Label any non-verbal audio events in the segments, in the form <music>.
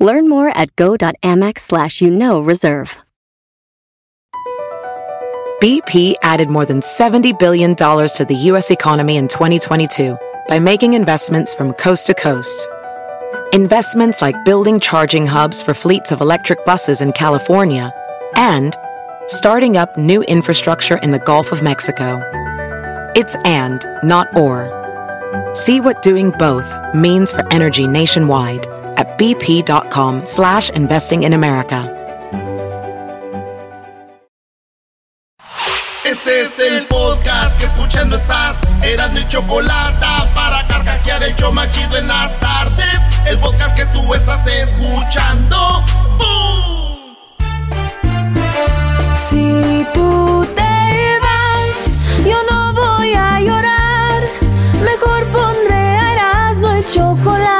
Learn more at go.amex slash you know reserve. BP added more than $70 billion to the U.S. economy in 2022 by making investments from coast to coast. Investments like building charging hubs for fleets of electric buses in California and starting up new infrastructure in the Gulf of Mexico. It's and, not or. See what doing both means for energy nationwide at bp.com slash investing in America. Este es el podcast que escuchando estás. Eran mi chocolate para carcajear el yo machido en las tardes. El podcast que tú estás escuchando. ¡Bum! Si tú te vas, yo no voy a llorar. Mejor pondré a Erasmo el chocolate,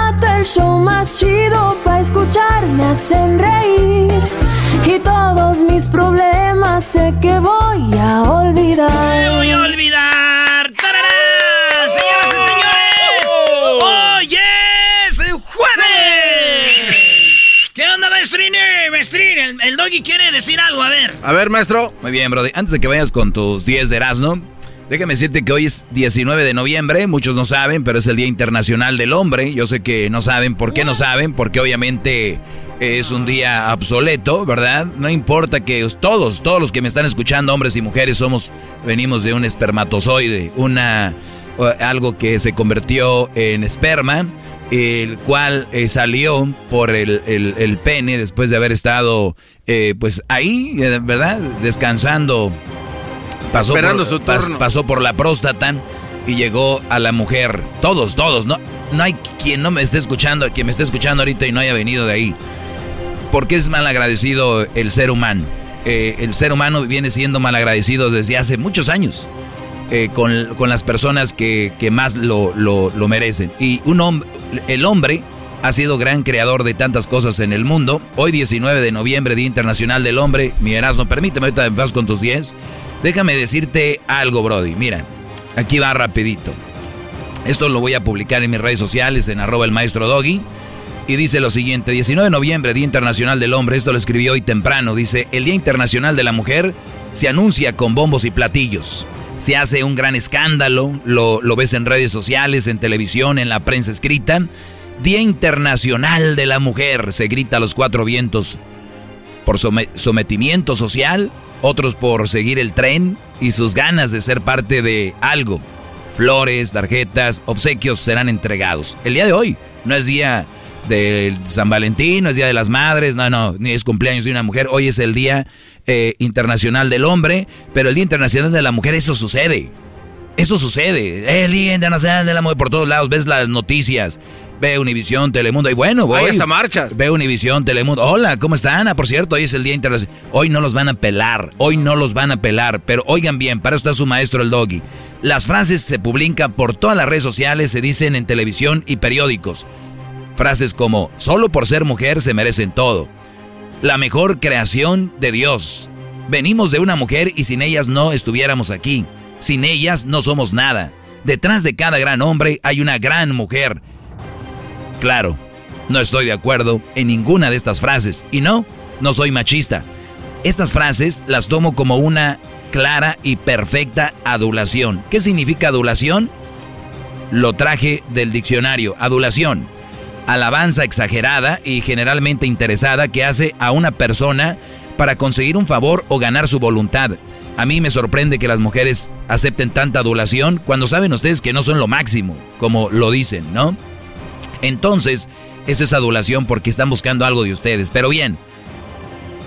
el show más chido para escuchar. Me hacen reír y todos mis problemas sé que voy a olvidar. ¡Me voy a olvidar! ¡Tarará! ¡Señoras y señores! ¡Hoy es jueves! ¿Qué onda, maestrín? Maestrín, el, el doggy quiere decir algo, a ver. A ver, maestro. Muy bien, Brody. Antes de que vayas con tus 10 de Erasmo, déjame decirte que hoy es 19 de noviembre. Muchos no saben, pero es el Día Internacional del Hombre. Yo sé que no saben. ¿Por qué no saben? Porque obviamente es un día obsoleto, ¿verdad? No importa que todos, todos los que me están escuchando, hombres y mujeres, somos, venimos de un espermatozoide, una, algo que se convirtió en esperma el cual eh, salió por el, el- el pene después de haber estado eh, pues ahí, eh, ¿verdad? Descansando. Pasó Esperando por, su pas- turno. pasó por la próstata y llegó a la mujer. Todos, todos. No, no hay quien no me esté escuchando, quien me esté escuchando ahorita y no haya venido de ahí. Porque es mal agradecido el ser humano. Eh, el ser humano viene siendo mal agradecido desde hace muchos años eh, con, con las personas que, que más lo, lo- lo merecen. Y un hombre, el hombre ha sido gran creador de tantas cosas en el mundo. Hoy 19 de noviembre, Día Internacional del Hombre. Mi Erasmo, permíteme ahorita con tus 10. Déjame decirte algo, Brody. Mira, aquí va rapidito. Esto lo voy a publicar en mis redes sociales, en arroba el maestro Doggy. Y dice lo siguiente, 19 de noviembre, Día Internacional del Hombre, esto lo escribí hoy temprano, dice, el Día Internacional de la Mujer se anuncia con bombos y platillos. Se hace un gran escándalo, lo, lo ves en redes sociales, en televisión, en la prensa escrita. Día Internacional de la Mujer, se grita a los cuatro vientos por some- sometimiento social, otros por seguir el tren y sus ganas de ser parte de algo. Flores, tarjetas, obsequios serán entregados. El día de hoy no es día de San Valentín, no es día de las madres, no, no, ni es cumpleaños de una mujer. Hoy es el Día eh, Internacional del Hombre, pero el Día Internacional de la Mujer, eso sucede. Eso sucede. El Día Internacional de la Mujer por todos lados. Ves las noticias. Ve Univisión, Telemundo. Y bueno, voy. Hay hasta marchas. Ve Univisión, Telemundo. Hola, ¿cómo están? Ah, por cierto, hoy es el Día Internacional. Hoy no los van a pelar. Hoy no los van a pelar. Pero oigan bien, para eso está su maestro el doggy. Las frases se publican por todas las redes sociales, se dicen en televisión y periódicos. Frases como, solo por ser mujer se merecen todo. La mejor creación de Dios. Venimos de una mujer y sin ellas no estuviéramos aquí. Sin ellas no somos nada. Detrás de cada gran hombre hay una gran mujer. Claro, no estoy de acuerdo en ninguna de estas frases. Y no, no soy machista. Estas frases las tomo como una clara y perfecta adulación. ¿Qué significa adulación? Lo traje del diccionario. Adulación. Alabanza exagerada y generalmente interesada que hace a una persona para conseguir un favor o ganar su voluntad. A mí me sorprende que las mujeres acepten tanta adulación cuando saben ustedes que no son lo máximo, como lo dicen, ¿no? Entonces, es esa adulación porque están buscando algo de ustedes. Pero bien,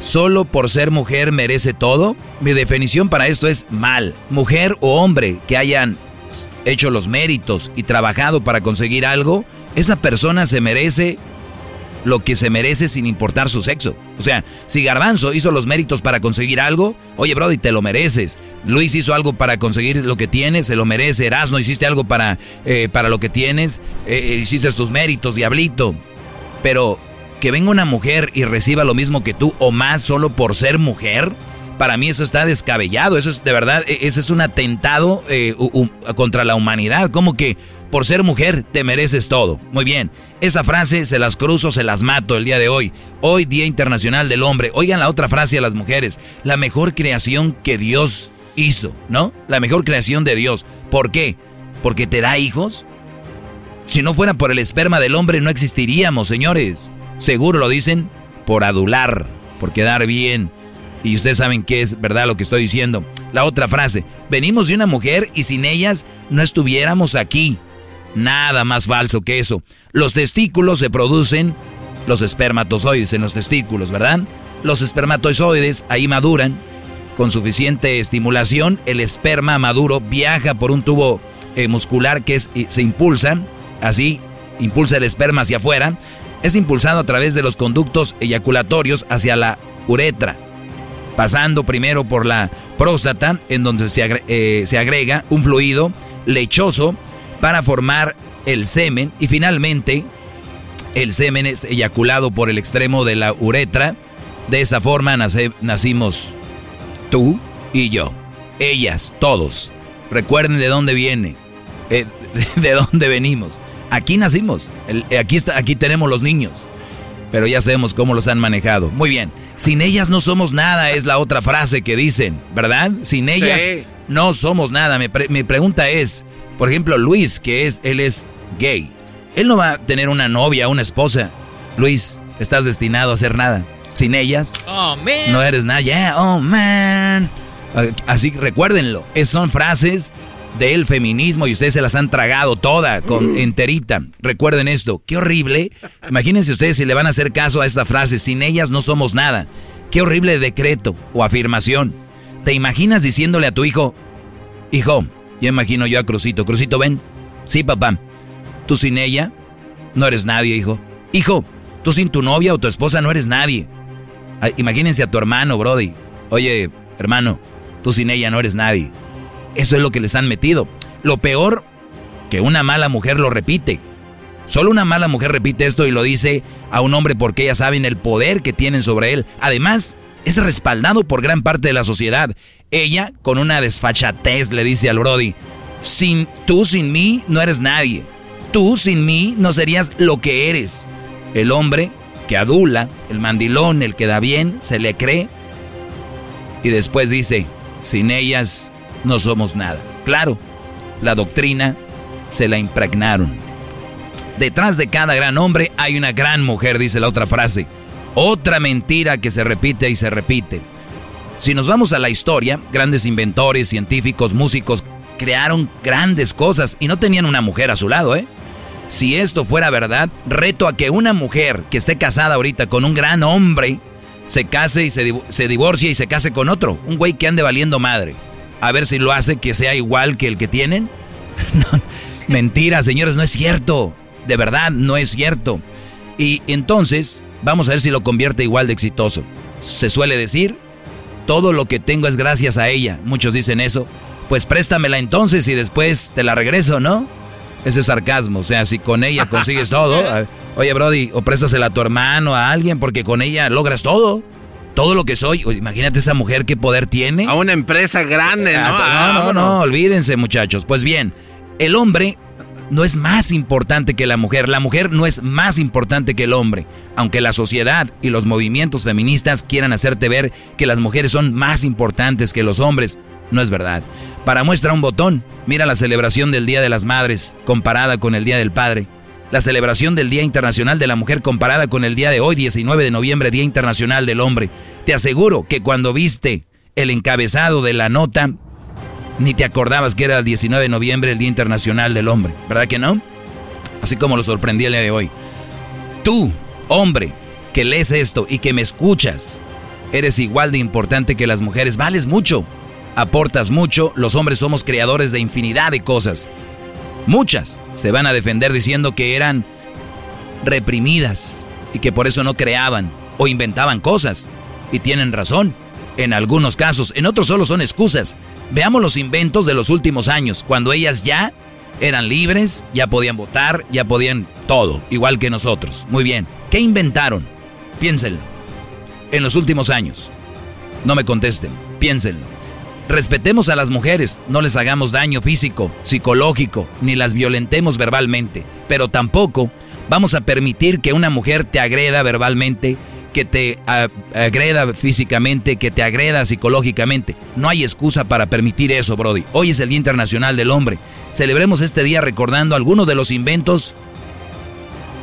¿solo por ser mujer merece todo? Mi definición para esto es mal. Mujer o hombre que hayan hecho los méritos y trabajado para conseguir algo, esa persona se merece lo que se merece sin importar su sexo. O sea, si Garbanzo hizo los méritos para conseguir algo, oye Brody, te lo mereces. Luis hizo algo para conseguir lo que tienes, se lo merece. Erasno, hiciste algo para, eh, para lo que tienes, eh, eh, hiciste tus méritos, diablito. Pero que venga una mujer y reciba lo mismo que tú o más solo por ser mujer, para mí eso está descabellado. Eso es de verdad, e, ese es un atentado contra la humanidad. Como que por ser mujer te mereces todo. Muy bien, esa frase se las cruzo, se las mato el día de hoy. Hoy, Día Internacional del Hombre. Oigan la otra frase a las mujeres. La mejor creación que Dios hizo, ¿no? La mejor creación de Dios. ¿Por qué? ¿Porque te da hijos? Si no fuera por el esperma del hombre no existiríamos, señores. Seguro lo dicen por adular, por quedar bien. Y ustedes saben que es verdad lo que estoy diciendo. La otra frase, venimos de una mujer y sin ellas no estuviéramos aquí. Nada más falso que eso. Los testículos se producen, los espermatozoides en los testículos, ¿verdad? Los espermatozoides ahí maduran. Con suficiente estimulación, el esperma maduro viaja por un tubo eh, muscular que se impulsa, así impulsa el esperma hacia afuera. Es impulsado a través de los conductos eyaculatorios hacia la uretra, pasando primero por la próstata, en donde se, eh, se agrega un fluido lechoso para formar el semen y finalmente el semen es eyaculado por el extremo de la uretra. De esa forma nacimos tú y yo. Ellas, todos. Recuerden de dónde viene, eh, <laughs> de, dónde venimos. Aquí nacimos, aquí, está, aquí tenemos los niños. Pero ya sabemos cómo los han manejado. Muy bien. Sin ellas no somos nada, es la otra frase que dicen, ¿verdad? Sin ellas no somos nada. mi pregunta es, por ejemplo, Luis, que es, él es gay. Él no va a tener una novia, una esposa. Luis, estás destinado a hacer nada. Sin ellas, oh, man. no eres nada. Yeah, oh man. Así recuérdenlo. Es, son frases del feminismo y ustedes se las han tragado toda, con enterita. Recuerden esto. Qué horrible. Imagínense ustedes si le van a hacer caso a esta frase. Sin ellas no somos nada. Qué horrible decreto o afirmación. ¿Te imaginas diciéndole a tu hijo, hijo, ya imagino yo a Crucito. Crucito, ven. Sí, papá. Tú sin ella no eres nadie, hijo. Hijo, tú sin tu novia o tu esposa no eres nadie. Imagínense a tu hermano, Brody. Oye, hermano, tú sin ella no eres nadie. Eso es lo que les han metido. Lo peor, que una mala mujer lo repite. Solo una mala mujer repite esto y lo dice a un hombre porque ellas saben el poder que tienen sobre él. Además, es respaldado por gran parte de la sociedad. Ella, con una desfachatez, le dice al Brody, sin, tú sin mí no eres nadie. Tú sin mí no serías lo que eres. El hombre que adula, el mandilón, el que da bien, se le cree. Y después dice, sin ellas no somos nada. Claro, la doctrina se la impregnaron. Detrás de cada gran hombre hay una gran mujer, dice la otra frase. Otra mentira que se repite y se repite. Si nos vamos a la historia, grandes inventores, científicos, músicos crearon grandes cosas y no tenían una mujer a su lado, ¿eh? Si esto fuera verdad, reto a que una mujer que esté casada ahorita con un gran hombre se case y se, se divorcie y se case con otro, un güey que ande valiendo madre. A ver si lo hace que sea igual que el que tienen. <laughs> mentira, señores, no es cierto. De verdad, no es cierto. Y entonces, Vamos a ver si lo convierte igual de exitoso. Se suele decir, todo lo que tengo es gracias a ella. Muchos dicen eso. Pues préstamela entonces y después te la regreso, ¿no? Ese sarcasmo. O sea, si con ella consigues todo, <laughs> oye, Brody, o préstasela a tu hermano, a alguien, porque con ella logras todo. Todo lo que soy. Imagínate esa mujer qué poder tiene. A una empresa grande, ¿no? no, no, no, olvídense, muchachos. Pues bien, el hombre no es más importante que la mujer. La mujer no es más importante que el hombre. Aunque la sociedad y los movimientos feministas quieran hacerte ver que las mujeres son más importantes que los hombres, no es verdad. Para muestra un botón, mira la celebración del Día de las Madres comparada con el Día del Padre. La celebración del Día Internacional de la Mujer comparada con el día de hoy, 19 de noviembre, Día Internacional del Hombre. Te aseguro que cuando viste el encabezado de la nota, ni te acordabas que era el 19 de noviembre, el Día Internacional del Hombre, ¿verdad que no? Así como lo sorprendí el día de hoy. Tú, hombre, que lees esto y que me escuchas, eres igual de importante que las mujeres. Vales mucho, aportas mucho. Los hombres somos creadores de infinidad de cosas. Muchas se van a defender diciendo que eran reprimidas y que por eso no creaban o inventaban cosas. Y tienen razón, en algunos casos, en otros solo son excusas. Veamos los inventos de los últimos años, cuando ellas ya eran libres, ya podían votar, ya podían todo, igual que nosotros. Muy bien, ¿qué inventaron? Piénsenlo. En los últimos años. No me contesten, piénsenlo. Respetemos a las mujeres, no les hagamos daño físico, psicológico, ni las violentemos verbalmente, pero tampoco vamos a permitir que una mujer te agreda verbalmente, que te agreda físicamente, que te agreda psicológicamente. No hay excusa para permitir eso, Brody. Hoy es el Día Internacional del Hombre. Celebremos este día recordando algunos de los inventos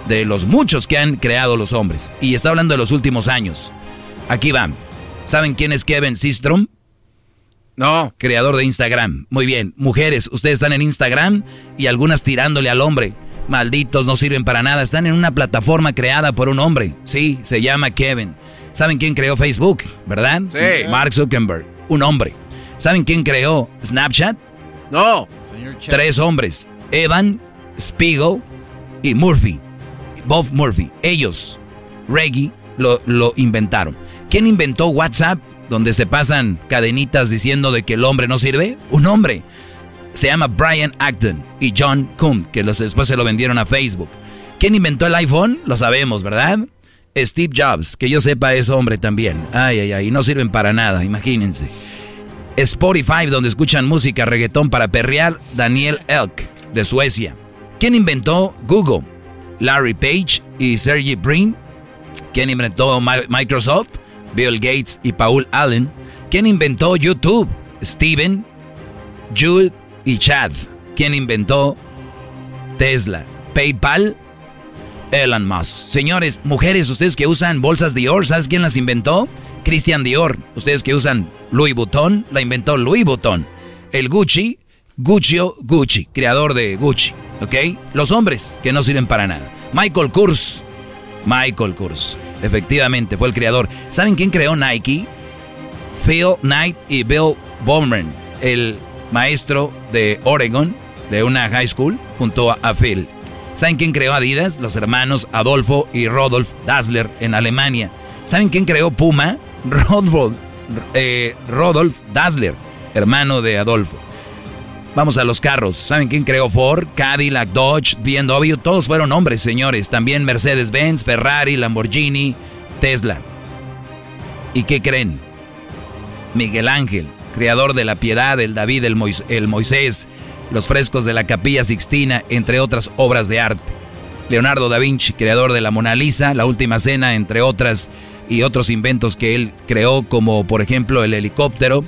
de los muchos que han creado los hombres. Y está hablando de los últimos años. Aquí van. ¿Saben quién es Kevin Systrom? No. Creador de Instagram. Muy bien. Mujeres, ustedes están en Instagram y algunas tirándole al hombre. Malditos, no sirven para nada. Están en una plataforma creada por un hombre. Sí, se llama Kevin. ¿Saben quién creó Facebook? ¿Verdad? Sí. Mark Zuckerberg. Un hombre. ¿Saben quién creó Snapchat? No. Tres hombres. Evan, Spiegel y Murphy. Bob Murphy. Ellos, Reggie, lo, lo inventaron. ¿Quién inventó WhatsApp? Donde se pasan cadenitas diciendo de que el hombre no sirve. Un hombre se llama Brian Acton y John Kuhn, que los, después se lo vendieron a Facebook. ¿Quién inventó el iPhone? Lo sabemos, ¿verdad? Steve Jobs, que yo sepa es hombre también. Ay, ay, ay, no sirven para nada, imagínense. Spotify, donde escuchan música reggaetón para perrear, Daniel Elk, de Suecia. ¿Quién inventó Google? Larry Page y Sergey Brin. ¿Quién inventó Microsoft? Bill Gates y Paul Allen. ¿Quién inventó YouTube? Steven, Jude y Chad. ¿Quién inventó Tesla? PayPal, Elon Musk. Señores, mujeres, ustedes que usan bolsas Dior, ¿sabes quién las inventó? Christian Dior. Ustedes que usan Louis Vuitton, la inventó Louis Vuitton. El Gucci, Guccio Gucci, creador de Gucci. ¿Ok? Los hombres que no sirven para nada. Michael Kors. Michael Kors. Efectivamente, fue el creador. ¿Saben quién creó Nike? Phil Knight y Bill Bowman. El maestro de Oregon, de una high school, junto a Phil. ¿Saben quién creó Adidas? Los hermanos Adolfo y Rodolf Dassler en Alemania. ¿Saben quién creó Puma? <laughs> Rodolf, eh, Rodolf Dassler, hermano de Adolfo. Vamos a los carros. ¿Saben quién creó Ford, Cadillac, Dodge, BMW? Todos fueron hombres, señores. También Mercedes-Benz, Ferrari, Lamborghini, Tesla. ¿Y qué creen? Miguel Ángel, creador de la piedad, el David, el, Moisés, los frescos de la capilla Sixtina, entre otras obras de arte. Leonardo da Vinci, creador de la Mona Lisa, la Última Cena, entre otras y otros inventos que él creó, como por ejemplo el helicóptero,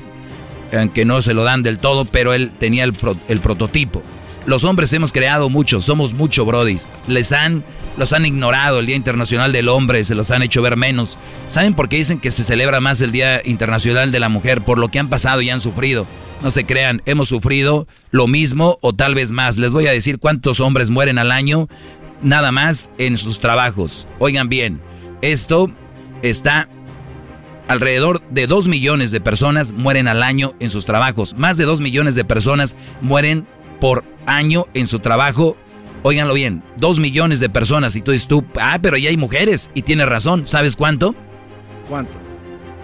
aunque no se lo dan del todo, pero él tenía el, el prototipo. Los hombres hemos creado mucho, somos mucho brodis. Les han, los han ignorado el Día Internacional del Hombre, se los han hecho ver menos. ¿Saben por qué dicen que se celebra más el Día Internacional de la Mujer? Por lo que han pasado y han sufrido. No se crean, hemos sufrido lo mismo o tal vez más. Les voy a decir cuántos hombres mueren al año, nada más en sus trabajos. Oigan bien, esto está alrededor de 2 millones de personas mueren al año en sus trabajos. Más de 2 millones de personas mueren por año en su trabajo. Óiganlo bien, dos millones de personas. Y tú dices tú, ah, pero ya hay mujeres. Y tienes razón. ¿Sabes cuánto? ¿Cuánto?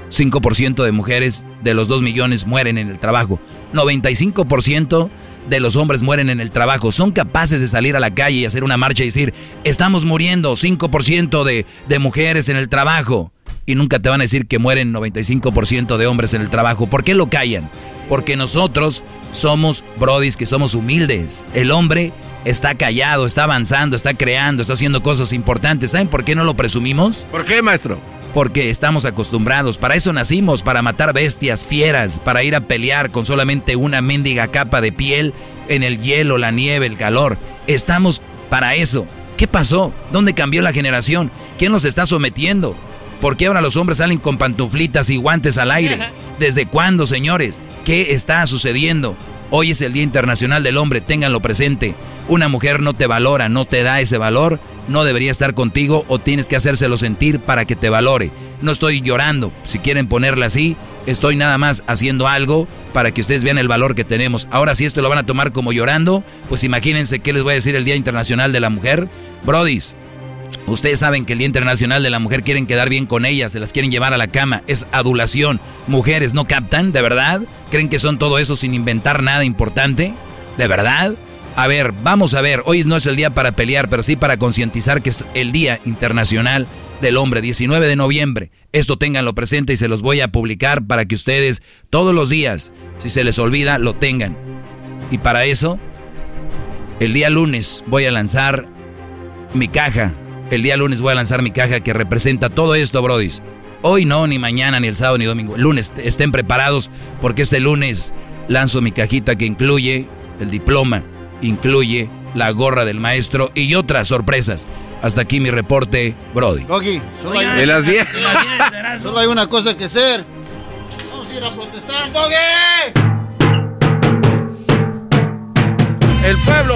5% de mujeres de los 2 millones mueren en el trabajo. 95% de los hombres mueren en el trabajo. Son capaces de salir a la calle y hacer una marcha y decir, estamos muriendo 5% de, de mujeres en el trabajo. Y nunca te van a decir que mueren 95% de hombres en el trabajo. ¿Por qué lo callan? Porque nosotros somos brodis que somos humildes. El hombre está callado, está avanzando, está creando, está haciendo cosas importantes. ¿Saben por qué no lo presumimos? ¿Por qué, maestro? Porque estamos acostumbrados. Para eso nacimos, para matar bestias, fieras, para ir a pelear con solamente una mendiga capa de piel en el hielo, la nieve, el calor. Estamos para eso. ¿Qué pasó? ¿Dónde cambió la generación? ¿Quién nos está sometiendo? ¿Por qué ahora los hombres salen con pantuflitas y guantes al aire? ¿Desde cuándo, señores? ¿Qué está sucediendo? Hoy es el Día Internacional del Hombre, ténganlo presente. Una mujer no te valora, no te da ese valor, no debería estar contigo o tienes que hacérselo sentir para que te valore. No estoy llorando, si quieren ponerla así, estoy nada más haciendo algo para que ustedes vean el valor que tenemos. Ahora si esto lo van a tomar como llorando, pues imagínense qué les voy a decir el Día Internacional de la Mujer. Brodis, Ustedes saben que el Día Internacional de la Mujer quieren quedar bien con ellas, se las quieren llevar a la cama, es adulación. Mujeres, ¿no captan? ¿De verdad? ¿Creen que son todo eso sin inventar nada importante? ¿De verdad? A ver, vamos a ver, hoy no es el día para pelear, pero sí para concientizar que es el Día Internacional del Hombre, 19 de noviembre. Esto ténganlo presente y se los voy a publicar para que ustedes todos los días, si se les olvida, lo tengan. Y para eso, el día lunes voy a lanzar mi caja el día lunes voy a lanzar mi caja que representa todo esto, brodis. Hoy no, ni mañana, ni el sábado, ni domingo. El lunes estén preparados porque este lunes lanzo mi cajita que incluye el diploma, incluye la gorra del maestro y otras sorpresas. Hasta aquí mi reporte, Brody. Doggy, solo, hay, de las 10. solo hay una cosa que hacer. Vamos a ir a protestar, Doggy. El pueblo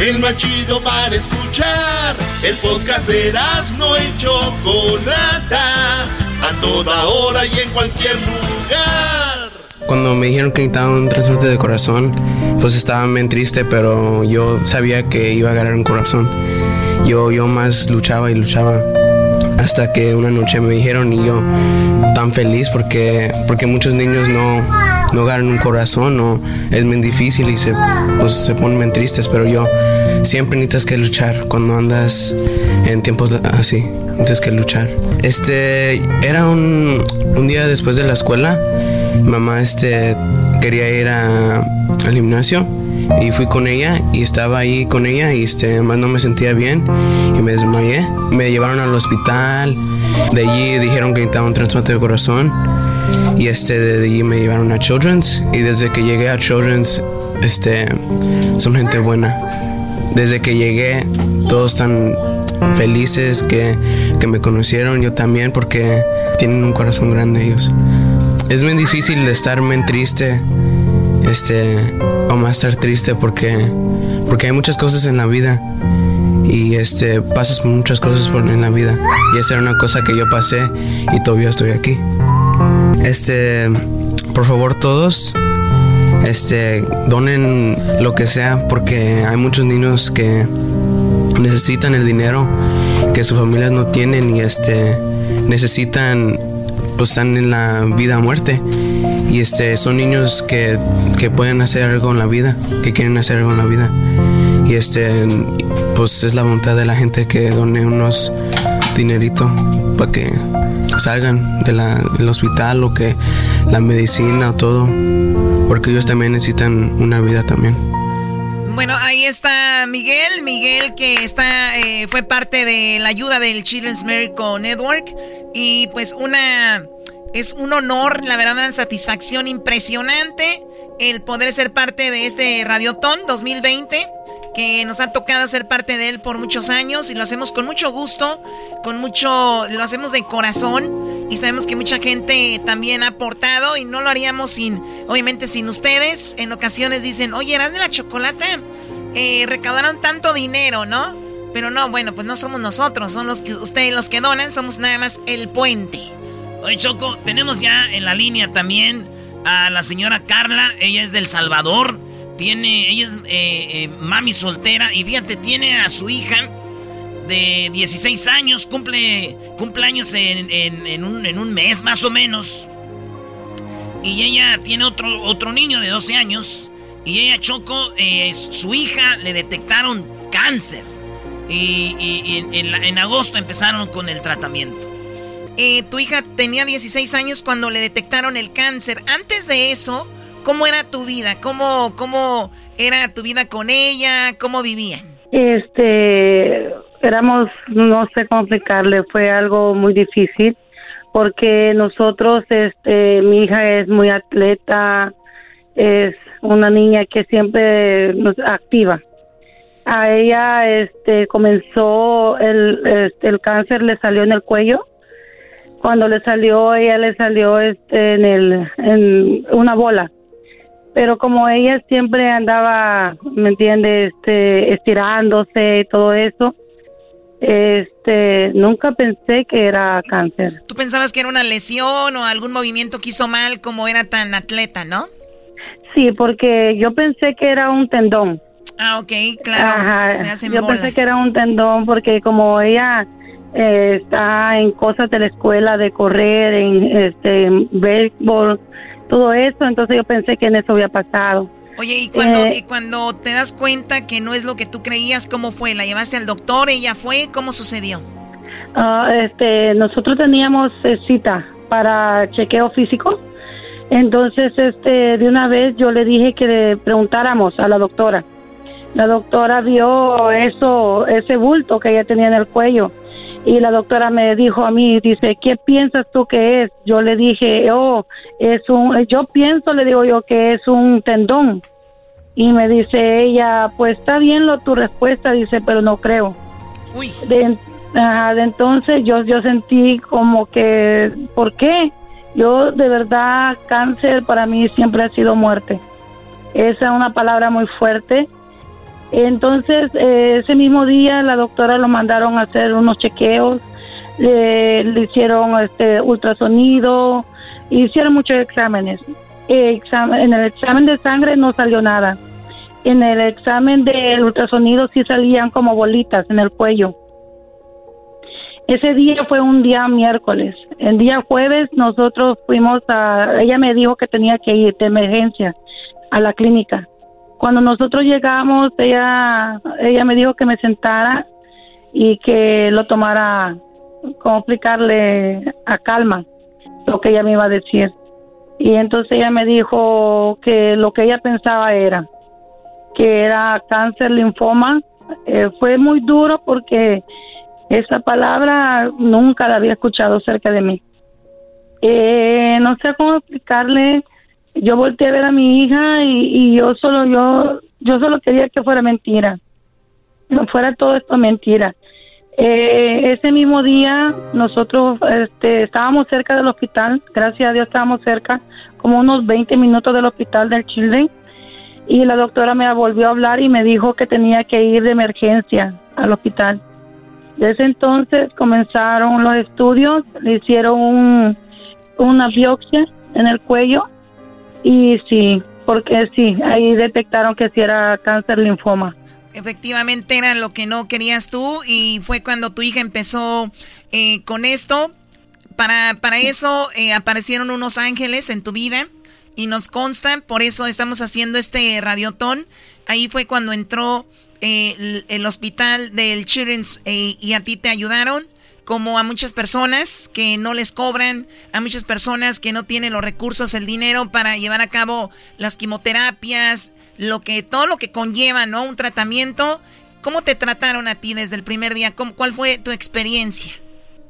El más chido para escuchar. El podcast de Erasmo y Chocolata. A toda hora y en cualquier lugar. Cuando me dijeron que necesitaba un trasplante de corazón, pues estaba bien triste, pero yo sabía que iba a ganar un corazón. Yo, yo más luchaba y luchaba hasta que una noche me dijeron y yo tan feliz porque, porque muchos niños no, no ganan un corazón o es bien difícil y se, pues, se ponen tristes, pero yo siempre necesitas que luchar cuando andas en tiempos así, necesitas que luchar. Este era un, un día después de la escuela, mamá este, quería ir a- al gimnasio y fui con ella y estaba ahí con ella y este más no me sentía bien y me desmayé. Me llevaron al hospital de allí dijeron que necesitaba un trasplante de corazón y este de allí me llevaron a Children's y desde que llegué a Children's este son gente buena. Desde que llegué todos están felices que, que me conocieron yo también porque tienen un corazón grande ellos. Es muy difícil de estar muy triste este o más estar triste porque porque hay muchas cosas en la vida y este pasas muchas cosas por- en la vida y esa era una cosa que yo pasé y todavía estoy aquí. Este por favor todos este donen lo que sea porque hay muchos niños que necesitan el dinero que sus familias no tienen y este necesitan pues están en la vida a muerte y este son niños que, que pueden hacer algo en la vida que quieren hacer algo en la vida y este pues es la voluntad de la gente que done unos dinerito para que salgan del hospital o que la medicina o todo porque ellos también necesitan una vida también. Bueno, ahí está Miguel, Miguel que está eh, fue parte de la ayuda del Children's Miracle Network y pues una es un honor, la verdad, una satisfacción impresionante el poder ser parte de este Radiotón 2020 que nos ha tocado ser parte de él por muchos años y lo hacemos con mucho gusto, con mucho, lo hacemos de corazón y sabemos que mucha gente también ha aportado y no lo haríamos sin, obviamente sin ustedes. En ocasiones dicen, oye, eran de la chocolate, eh, recaudaron tanto dinero, ¿no? Pero no, bueno, pues no somos nosotros, son los que ustedes los que donan, somos nada más el puente. Oye, Choco, tenemos ya en la línea también a la señora Carla, ella es del Salvador tiene, ella es eh, eh, mami soltera y fíjate, tiene a su hija de 16 años, cumple cumpleaños en, en, un, en un mes más o menos. Y ella tiene otro, otro niño de 12 años. Y ella, Choco, eh, su hija le detectaron cáncer. Y, en, en, agosto empezaron con el tratamiento. Tu hija tenía 16 años cuando le detectaron el cáncer. Antes de eso, ¿Cómo era tu vida? ¿Cómo, cómo era tu vida con ella? ¿Cómo vivían? Este, éramos, no sé cómo explicarle, fue algo muy difícil porque nosotros, este, mi hija es muy atleta, es una niña que siempre nos activa. A ella, este, comenzó el, este, el cáncer le salió en el cuello. Cuando le salió, ella le salió, este, en el, en una bola pero como ella siempre andaba, ¿me entiendes? Este, estirándose y todo eso, este, nunca pensé que era cáncer. ¿Tú pensabas que era una lesión o algún movimiento que hizo mal como era tan atleta, no? Sí, porque yo pensé que era un tendón. Ah, ok, claro. yo pensé que era un tendón porque como ella eh, está en cosas de la escuela, de correr, en este, béisbol, todo eso, entonces yo pensé que en eso había pasado. Oye, ¿y cuando, eh, y cuando te das cuenta que no es lo que tú creías, cómo fue? ¿La llevaste al doctor? ¿Ella fue? ¿Cómo sucedió? Ah, este, nosotros teníamos eh, cita para chequeo físico. Entonces, este, de una vez yo le dije que le preguntáramos a la doctora. La doctora vio eso, ese bulto que ella tenía en el cuello y la doctora me dijo a mí, dice, ¿qué piensas tú que es? Yo le dije, oh, es un, yo pienso, le digo yo, que es un tendón. Y me dice ella, pues está bien lo tu respuesta, dice, pero no creo. Uy. De, de entonces yo, yo sentí como que, ¿por qué? Yo de verdad, cáncer para mí siempre ha sido muerte. Esa es una palabra muy fuerte entonces, eh, ese mismo día la doctora lo mandaron a hacer unos chequeos, le hicieron este ultrasonido, hicieron muchos exámenes. en el examen de sangre no salió nada. En el examen del ultrasonido sí salían como bolitas en el cuello. Ese día fue un día miércoles. El día jueves nosotros fuimos a, ella me dijo que tenía que ir de emergencia a la clínica. Cuando nosotros llegamos, ella, ella me dijo que me sentara y que lo tomara, como explicarle a calma lo que ella me iba a decir. Y entonces ella me dijo que lo que ella pensaba era que era cáncer linfoma. Eh, fue muy duro porque esa palabra nunca la había escuchado cerca de mí. Eh, no sé cómo explicarle yo volteé a ver a mi hija y, yo solo yo yo solo quería que fuera mentira. No fuera todo esto mentira. Eh, ese mismo día nosotros este, estábamos cerca del hospital gracias a Dios estábamos cerca como unos 20 minutos del hospital del Children y la doctora me volvió a hablar y me dijo que tenía que ir de emergencia al hospital. Desde entonces comenzaron los estudios le hicieron una biopsia en el cuello y sí, porque sí, ahí detectaron que sí era cáncer linfoma. Efectivamente era lo que no querías tú y fue cuando tu hija empezó eh, con esto. Para, para eso eh, aparecieron unos ángeles en tu vida y nos consta, por eso estamos haciendo este radiotón. Ahí fue cuando entró eh, el, hospital del Children's y a ti te ayudaron como a muchas personas que no les cobran, a muchas personas que no tienen los recursos, el dinero para llevar a cabo las quimioterapias, lo que todo lo que conlleva, ¿no? Un tratamiento. ¿Cómo te trataron a ti desde el primer día? ¿Cuál fue tu experiencia?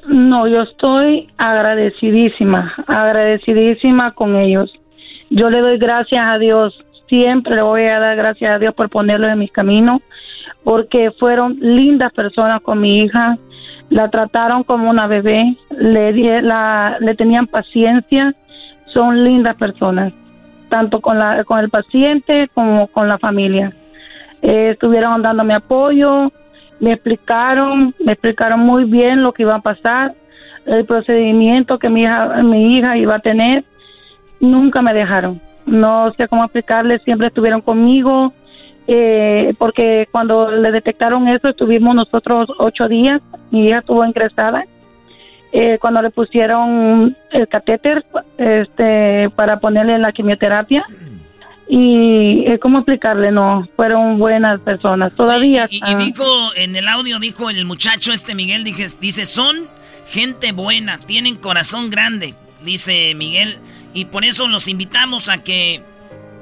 No, yo estoy agradecidísima, agradecidísima con ellos. Yo le doy gracias a Dios, siempre le voy a dar gracias a Dios por ponerlo en mi camino, porque fueron lindas personas con mi hija, la trataron como una bebé, le, la, le tenían paciencia, son lindas personas, tanto con, la, con el paciente como con la familia. Eh, estuvieron dándome apoyo, me explicaron, me explicaron muy bien lo que iba a pasar, el procedimiento que mi hija, mi hija iba a tener, nunca me dejaron. No sé cómo explicarles, siempre estuvieron conmigo, eh, porque cuando le detectaron eso estuvimos nosotros ocho días, mi hija estuvo ingresada. Eh, cuando le pusieron el catéter este, para ponerle la quimioterapia, y eh, cómo explicarle no fueron buenas personas. Todavía y, dijo en el audio dijo el muchacho este Miguel dije, dice son gente buena tienen corazón grande dice Miguel. Y por eso los invitamos a que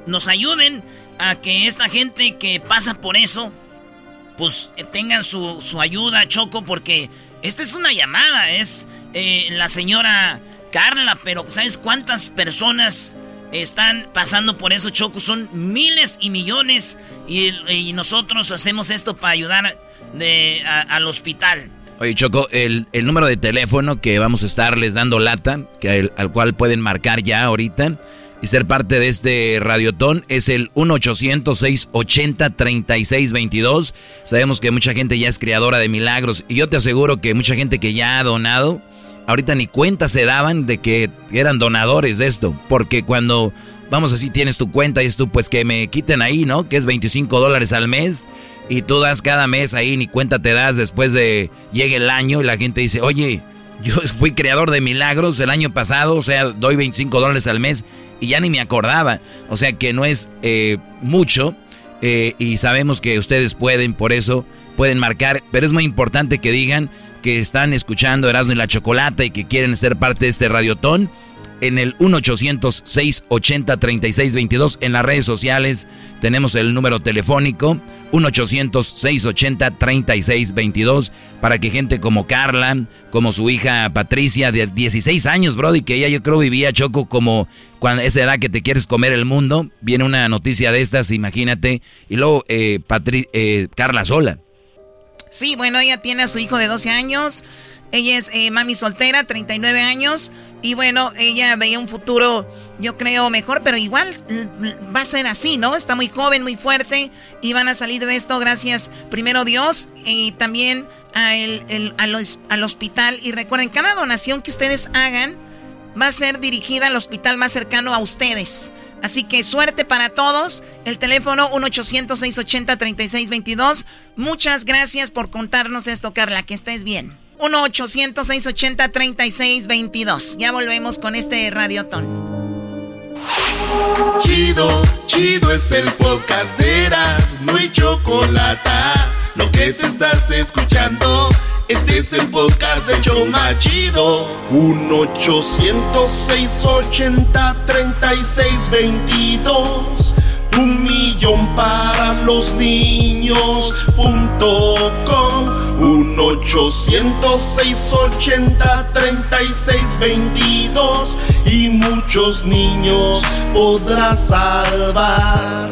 nos ayuden a que esta gente que pasa por eso, pues eh, tengan su, su ayuda, Choco, porque esta es una llamada, es eh, la señora Carla, pero ¿sabes cuántas personas están pasando por eso, Choco? Son miles y millones y, nosotros hacemos esto para ayudar de, al hospital. Oye, Choco, el, el, número de teléfono que vamos a estarles dando lata, que al cual pueden marcar ya ahorita, y ser parte de este radiotón es el 1-800-680-3622. Sabemos que mucha gente ya es creadora de milagros y yo te aseguro que mucha gente que ya ha donado, ahorita ni cuenta se daban de que eran donadores de esto, porque cuando vamos así tienes tu cuenta y es tú pues que me quiten ahí, ¿no? Que es 25 dólares al mes y tú das cada mes ahí, ni cuenta te das después de llegue el año y la gente dice, oye, yo fui creador de milagros el año pasado, o sea, doy 25 dólares al mes y ya ni me acordaba. O sea que no es eh, mucho eh, y sabemos que ustedes pueden, por eso pueden marcar, pero es muy importante que digan que están escuchando Erasmo y la Chocolata y que quieren ser parte de este radiotón en el 1-800-680-3622. En las redes sociales tenemos el número telefónico 1-800-680-3622 para que gente como Carla, como su hija Patricia de 16 años, Brody, que ella yo creo vivía Choco como cuando esa edad que te quieres comer el mundo, viene una noticia de estas, imagínate, y luego eh, eh, Carla sola. Sí, bueno, ella tiene a su hijo de 12 años, ella es eh, mami soltera, 39 años. Y bueno, ella veía un futuro, yo creo, mejor, pero igual va a ser así, ¿no? Está muy joven, muy fuerte y van a salir de esto gracias, primero Dios y también al, hospital. Y recuerden, cada donación que ustedes hagan va a ser dirigida al hospital más cercano a ustedes. Así que suerte para todos. El teléfono 1-800-680-3622. Muchas gracias por contarnos esto, Carla. Que estés bien. 1-800-680-3622. Ya volvemos con este radiotón. Chido, chido es el podcast de Eras, no hay chocolate. Lo que te estás escuchando, este es el podcast de Choma Chido. 1-800-680-3622. Un millón para los niños.com 1 800 680 3622 y muchos niños podrás salvar.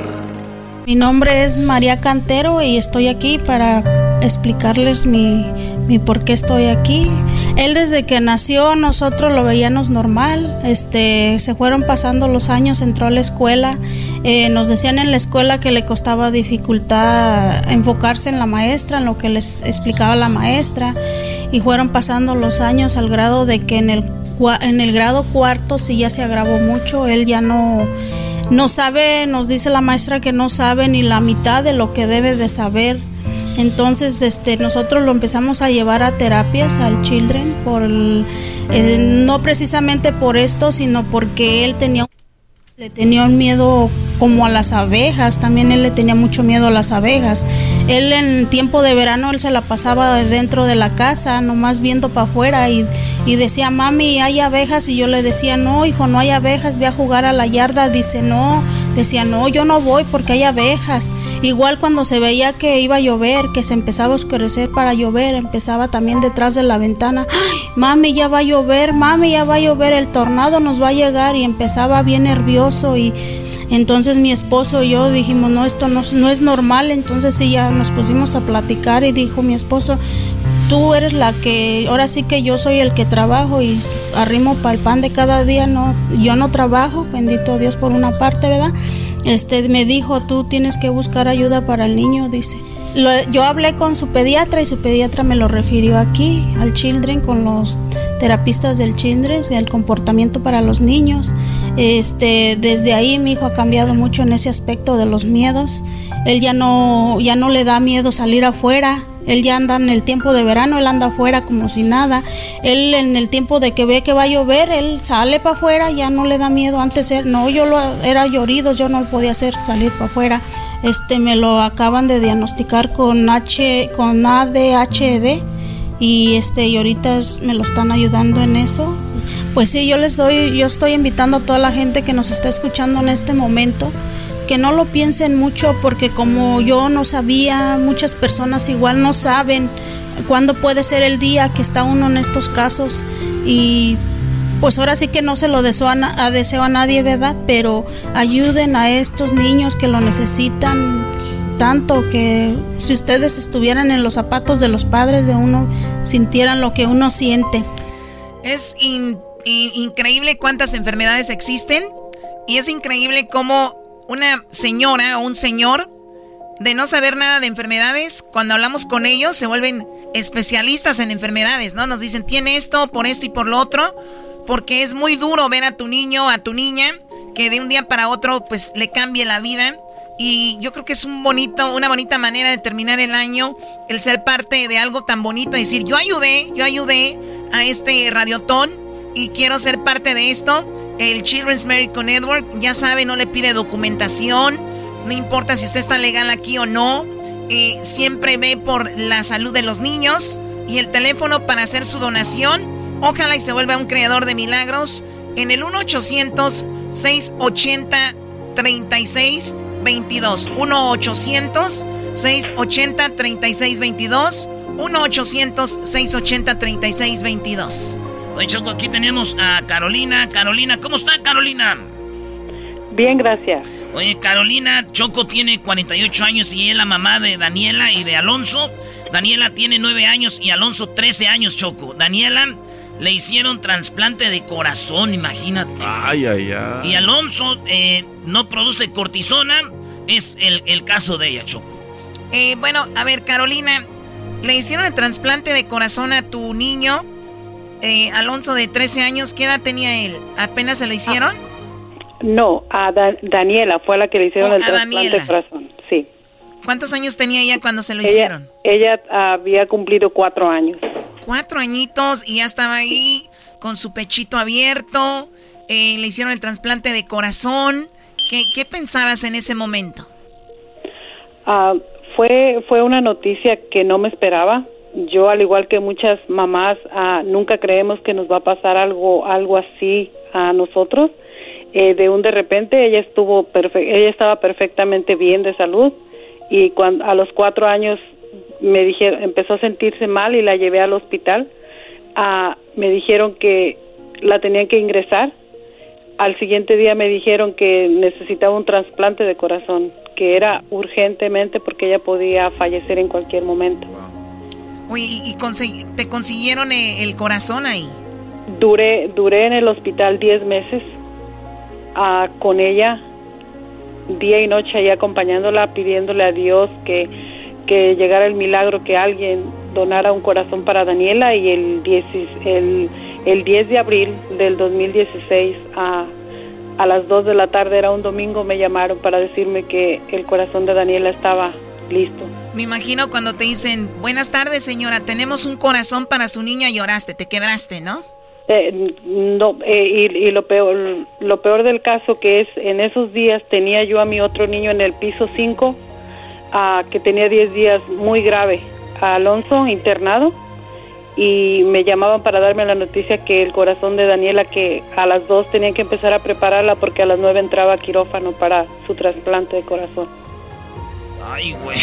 Mi nombre es María Cantero y estoy aquí para explicarles mi, mi por qué estoy aquí. Él desde que nació nosotros lo veíamos normal, este, se fueron pasando los años, entró a la escuela, eh, nos decían en la escuela que le costaba dificultad enfocarse en la maestra, en lo que les explicaba la maestra, y fueron pasando los años al grado de que en el, en el grado cuarto sí ya se agravó mucho, él ya no no sabe, nos dice la maestra que no sabe ni la mitad de lo que debe de saber. Entonces, este, nosotros lo empezamos a llevar a terapias al Children, por eh, no precisamente por esto, sino porque él tenía, le tenía un miedo como a las abejas, también él le tenía mucho miedo a las abejas. Él en tiempo de verano él se la pasaba dentro de la casa, nomás viendo para afuera y, y decía, mami, hay abejas y yo le decía, no, hijo, no hay abejas, ve a jugar a la yarda, dice, no, decía, no, yo no voy porque hay abejas. Igual cuando se veía que iba a llover, que se empezaba a oscurecer para llover, empezaba también detrás de la ventana, mami, ya va a llover, mami, ya va a llover, el tornado nos va a llegar. Y empezaba bien nervioso y entonces mi esposo y yo dijimos, no, esto no, no es normal, entonces sí, ya nos pusimos a platicar y dijo mi esposo, tú eres la que, ahora sí que yo soy el que trabajo y arrimo para el pan de cada día, no, yo no trabajo, bendito Dios por una parte, ¿verdad? Este me dijo, tú tienes que buscar ayuda para el niño, dice. Yo hablé con su pediatra y su pediatra me lo refirió aquí, al Children, con los terapistas del Children, del comportamiento para los niños. Este, desde ahí mi hijo ha cambiado mucho en ese aspecto de los miedos. Él ya no, ya no le da miedo salir afuera, él ya anda en el tiempo de verano, él anda afuera como si nada. Él en el tiempo de que ve que va a llover, él sale para afuera, ya no le da miedo. Antes no, yo lo, era llorido, yo no podía hacer salir para afuera. Este me lo acaban de diagnosticar con H con ADHD y este y ahorita me lo están ayudando en eso. Pues sí, yo les doy yo estoy invitando a toda la gente que nos está escuchando en este momento que no lo piensen mucho porque como yo no sabía, muchas personas igual no saben cuándo puede ser el día que está uno en estos casos y pues ahora sí que no se lo deseo a, deseo a nadie, ¿verdad? Pero ayuden a estos niños que lo necesitan tanto que si ustedes estuvieran en los zapatos de los padres de uno, sintieran lo que uno siente. Es increíble cuántas enfermedades existen y es increíble cómo una señora o un señor de no saber nada de enfermedades, cuando hablamos con ellos se vuelven especialistas en enfermedades, ¿no? Nos dicen, tiene esto, por esto y por lo otro, porque es muy duro ver a tu niño, a tu niña, que de un día para otro pues le cambie la vida. Y yo creo que es un bonito, una bonita manera de terminar el año, el ser parte de algo tan bonito, decir, yo ayudé, yo ayudé a este radiotón y quiero ser parte de esto. El Children's Medical Network, ya sabe, no le pide documentación, no importa si usted está legal aquí o no, eh, siempre ve por la salud de los niños y el teléfono para hacer su donación. Ojalá y se vuelva un creador de milagros en el 1-800-680-3622. 1-800-680-3622. 1-800-680-3622. Oye, Choco, aquí tenemos a Carolina. Carolina, ¿cómo está Carolina? Bien, gracias. Oye, Carolina, Choco tiene 48 años y es la mamá de Daniela y de Alonso. Daniela tiene 9 años y Alonso 13 años, Choco. Daniela le hicieron trasplante de corazón, imagínate. Ay, ay, ay. Y Alonso eh, no produce cortisona. Es el, caso de ella, Choco. Eh, bueno, a ver, Carolina, le hicieron el trasplante de corazón a tu niño eh, Alonso de 13 años, ¿qué edad tenía él? ¿Apenas se lo hicieron? no, a Daniela fue la que le hicieron oh, el trasplante de corazón. ¿Cuántos años tenía ella cuando se lo hicieron? Ella había cumplido cuatro años. Cuatro añitos y ya estaba ahí con su pechito abierto, eh, le hicieron el trasplante de corazón. ¿Qué, qué pensabas en ese momento? Ah, fue, fue una noticia que no me esperaba yo al igual que muchas mamás ah, nunca creemos que nos va a pasar algo algo así a nosotros eh, de un de repente ella estuvo ella estaba perfectamente bien de salud y cuando a los cuatro años me dijeron empezó a sentirse mal y la llevé al hospital. Ah, me dijeron que la tenían que ingresar. Al siguiente día me dijeron que necesitaba un trasplante de corazón que era urgentemente porque ella podía fallecer en cualquier momento. Oye, ¿y, te consiguieron eh, el corazón ahí? Duré, duré en el hospital 10 meses uh, con ella, día y noche ahí acompañándola, pidiéndole a Dios que, que llegara el milagro, que alguien donara un corazón para Daniela y el 10, el, el 10 de abril del 2016 a, a las 2 de la tarde, era un domingo, me llamaron para decirme que el corazón de Daniela estaba listo. Me imagino cuando te dicen, buenas tardes señora, tenemos un corazón para su niña, lloraste, te quebraste, ¿no? Eh, no, eh, y, lo peor lo peor del caso que es en esos días tenía yo a mi otro niño en el piso 5 que tenía 10 días muy grave a Alonso internado y me llamaban para darme la noticia que el corazón de Daniela que a las 2 tenían que empezar a prepararla porque a las 9 entraba quirófano para su trasplante de corazón. Ay, güey,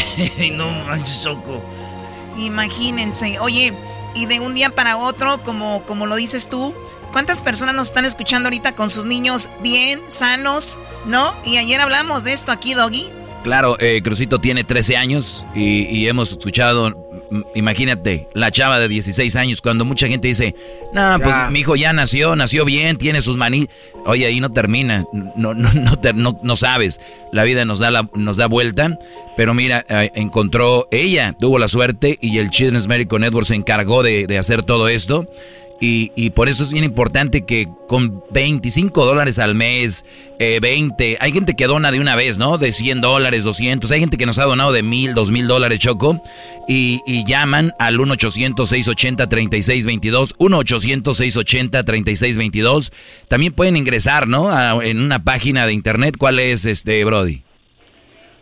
<laughs> no manches, Choco. Imagínense, oye, y de un día para otro, como, como lo dices tú, ¿cuántas personas nos están escuchando ahorita con sus niños bien, sanos, no? Y ayer hablamos de esto aquí, Doggy. Claro, eh, Crucito tiene 13 años y, hemos escuchado, imagínate, la chava de 16 años, cuando mucha gente dice, no, pues mi hijo ya nació, nació bien, tiene sus maní. Oye, ahí no termina, no, no, no, no, sabes, la vida nos da, la, nos da vuelta, pero mira, eh, encontró, ella tuvo la suerte y el Children's Medical Network se encargó de, de hacer todo esto. Y, por eso es bien importante que con 25 dólares al mes, 20, eh, hay gente que dona de una vez, ¿no? De 100 dólares, 200, hay gente que nos ha donado de 1000, 2000 dólares, Choco, y, llaman al 1-800-680-3622, 1-800-680-3622. También pueden ingresar, ¿no? en una página de internet, ¿cuál es, este, Brody?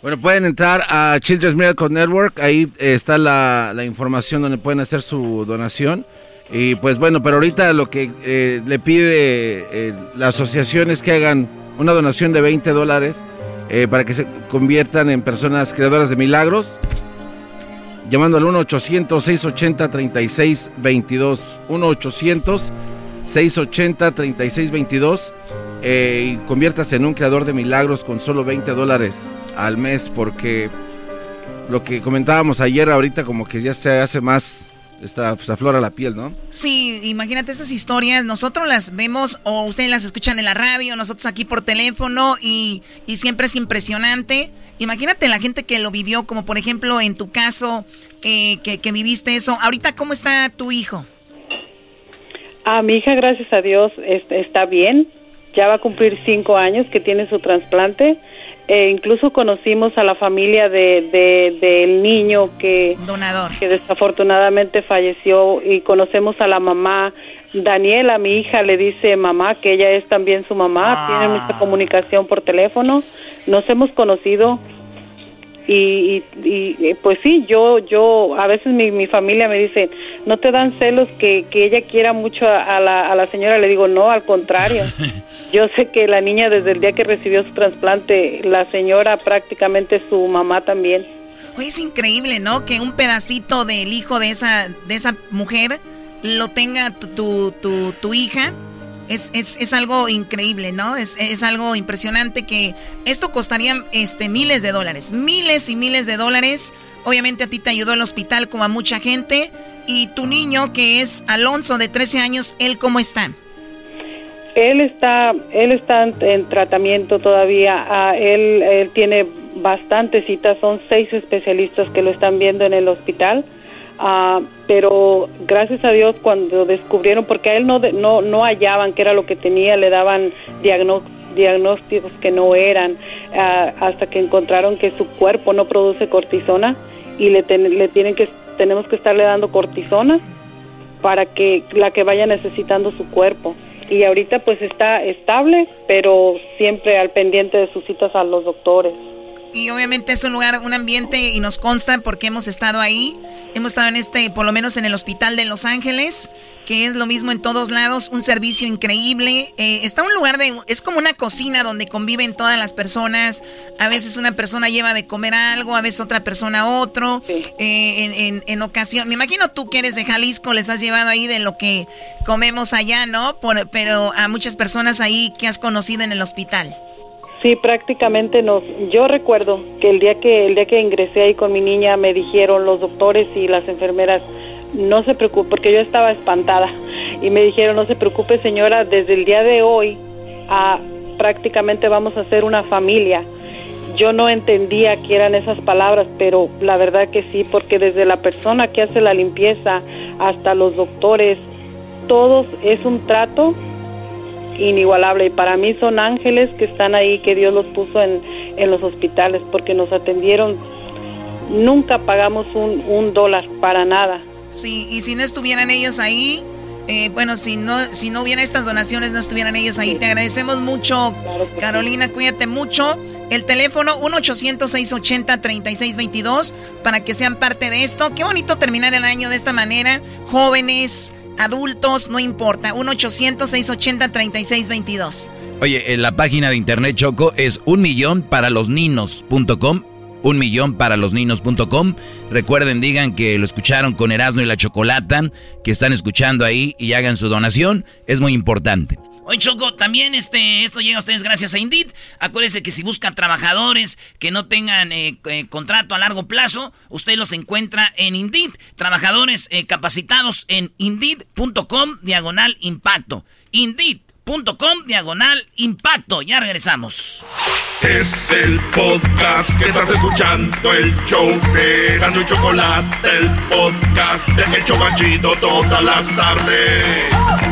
Bueno, pueden entrar a Children's Miracle Network, ahí está la, la información donde pueden hacer su donación. Y pues bueno, pero ahorita lo que eh, le pide eh, la asociación es que hagan una donación de 20 dólares eh, para que se conviertan en personas creadoras de milagros. Llamando al 1-800-680-3622. 1-800-680-3622. y conviértase en un creador de milagros con solo 20 dólares al mes porque lo que comentábamos ayer ahorita como que ya se hace más esta, se aflora la piel, ¿no? Sí, imagínate esas historias, nosotros las vemos o ustedes las escuchan en la radio, nosotros aquí por teléfono y, siempre es impresionante. Imagínate la gente que lo vivió, como por ejemplo en tu caso, eh, que, viviste eso. Ahorita, ¿cómo está tu hijo? Ah, mi hija, gracias a Dios, está bien. Ya va a cumplir cinco años que tiene su trasplante eh, incluso conocimos a la familia de, del niño que, Donador. que desafortunadamente falleció y conocemos a la mamá. Daniela, mi hija, le dice mamá que ella es también su mamá, tiene mucha comunicación por teléfono, nos hemos conocido y, y, pues sí, yo, yo, a veces mi, mi familia me dice, ¿no te dan celos que, que ella quiera mucho a, la, a la señora? Le digo, no, al contrario. <laughs> Yo sé que la niña desde el día que recibió su trasplante, la señora prácticamente su mamá también. Oye, es increíble, ¿no? Que un pedacito del hijo de esa, de esa mujer lo tenga tu, tu, tu hija es, es, es, algo increíble, ¿no? Es, es, algo impresionante que esto costaría este, miles de dólares, miles y miles de dólares. Obviamente a ti te ayudó el hospital como a mucha gente. Y tu niño, que es Alonso de 13 años, ¿él cómo está? Él está, él está en tratamiento todavía. Ah, él, él tiene bastantes citas, son seis especialistas que lo están viendo en el hospital. Ah, pero gracias a Dios cuando descubrieron, porque a él no, no, no hallaban qué era lo que tenía, le daban diagnósticos que no eran, ah, hasta que encontraron que su cuerpo no produce cortisona y le, le tienen que, tenemos que estarle dando cortisona para que la que vaya necesitando su cuerpo. Y ahorita pues está estable, pero siempre al pendiente de sus citas a los doctores. Y obviamente es un lugar, un ambiente, y nos consta porque hemos estado ahí. Hemos estado en este, por lo menos en el hospital de Los Ángeles, que es lo mismo en todos lados, un servicio increíble. Eh, está un lugar de, es como una cocina donde conviven todas las personas. A veces una persona lleva de comer algo, a veces otra persona otro. Eh, en, ocasión, me imagino tú que eres de Jalisco, les has llevado ahí de lo que comemos allá, ¿no? pero a muchas personas ahí que has conocido en el hospital. Sí, prácticamente nos. Yo recuerdo que el día que el día que ingresé ahí con mi niña me dijeron los doctores y las enfermeras no se preocupe porque yo estaba espantada y me dijeron no se preocupe señora desde el día de hoy prácticamente vamos a ser una familia. Yo no entendía qué eran esas palabras, pero la verdad que sí, porque desde la persona que hace la limpieza hasta los doctores, todos es un trato inigualable y para mí son ángeles que están ahí, que Dios los puso en, en los hospitales porque nos atendieron. Nunca pagamos un, un dólar para nada. Sí, y si no estuvieran ellos ahí, Eh, bueno, si no, si no hubiera estas donaciones, no estuvieran ellos ahí. Te agradecemos mucho, Carolina, cuídate mucho. El teléfono 1-800-680-3622 para que sean parte de esto. Qué bonito terminar el año de esta manera. Jóvenes, adultos, no importa. 1-800-680-3622. Oye, en la página de internet Choco es un millón los ninos.com un millón para los niños.com. Recuerden, digan que lo escucharon con Erasmo y la Chocolata, que están escuchando ahí y hagan su donación. Es muy importante. Choco, también este, esto llega a ustedes gracias a Indeed. Acuérdense que si buscan trabajadores que no tengan eh, eh, contrato a largo plazo, usted los encuentra en Indeed. Trabajadores eh, capacitados en Indeed.com diagonal impacto. Indeed .com diagonal impacto. Ya regresamos. Es el podcast que estás escuchando, el show de y Chocolate, el podcast de El Chocachito todas las tardes.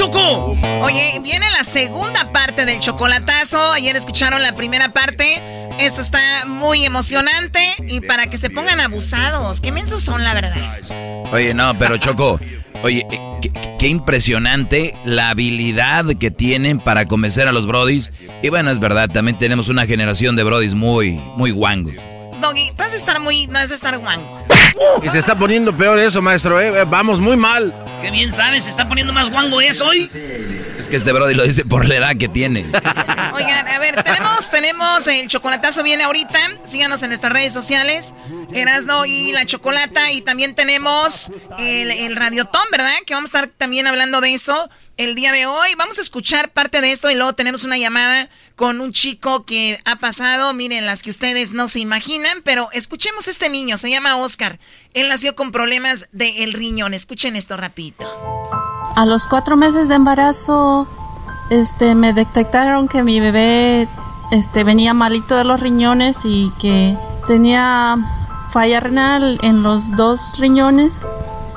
Choco. Oye, viene la segunda parte del chocolatazo. Ayer escucharon la primera parte. Esto está muy emocionante y para que se pongan abusados. Qué mensos son, la verdad. Oye, no, pero Choco, oye, eh, qué, qué impresionante la habilidad que tienen para convencer a los brodis. Y bueno, es verdad, también tenemos una generación de brodis muy, muy guangos. Doggy, vas a estar muy. vas a estar guango. Y se está poniendo peor eso, maestro, ¿eh? Vamos muy mal. Qué bien sabes, se está poniendo más guango eso hoy. Es que este brody lo dice por la edad que tiene. <laughs> Oigan, a ver, tenemos, tenemos el chocolatazo viene ahorita. Síganos en nuestras redes sociales. Erasno y la chocolata. Y también tenemos el, el radiotón, ¿verdad? Que vamos a estar también hablando de eso el día de hoy. Vamos a escuchar parte de esto y luego tenemos una llamada con un chico que ha pasado, miren, las que ustedes no se imaginan, pero escuchemos este niño, se llama Oscar. Él nació con problemas del riñón. Escuchen esto rapidito. A los cuatro meses de embarazo, este, me detectaron que mi bebé, este, venía malito de los riñones y que tenía falla renal en los dos riñones.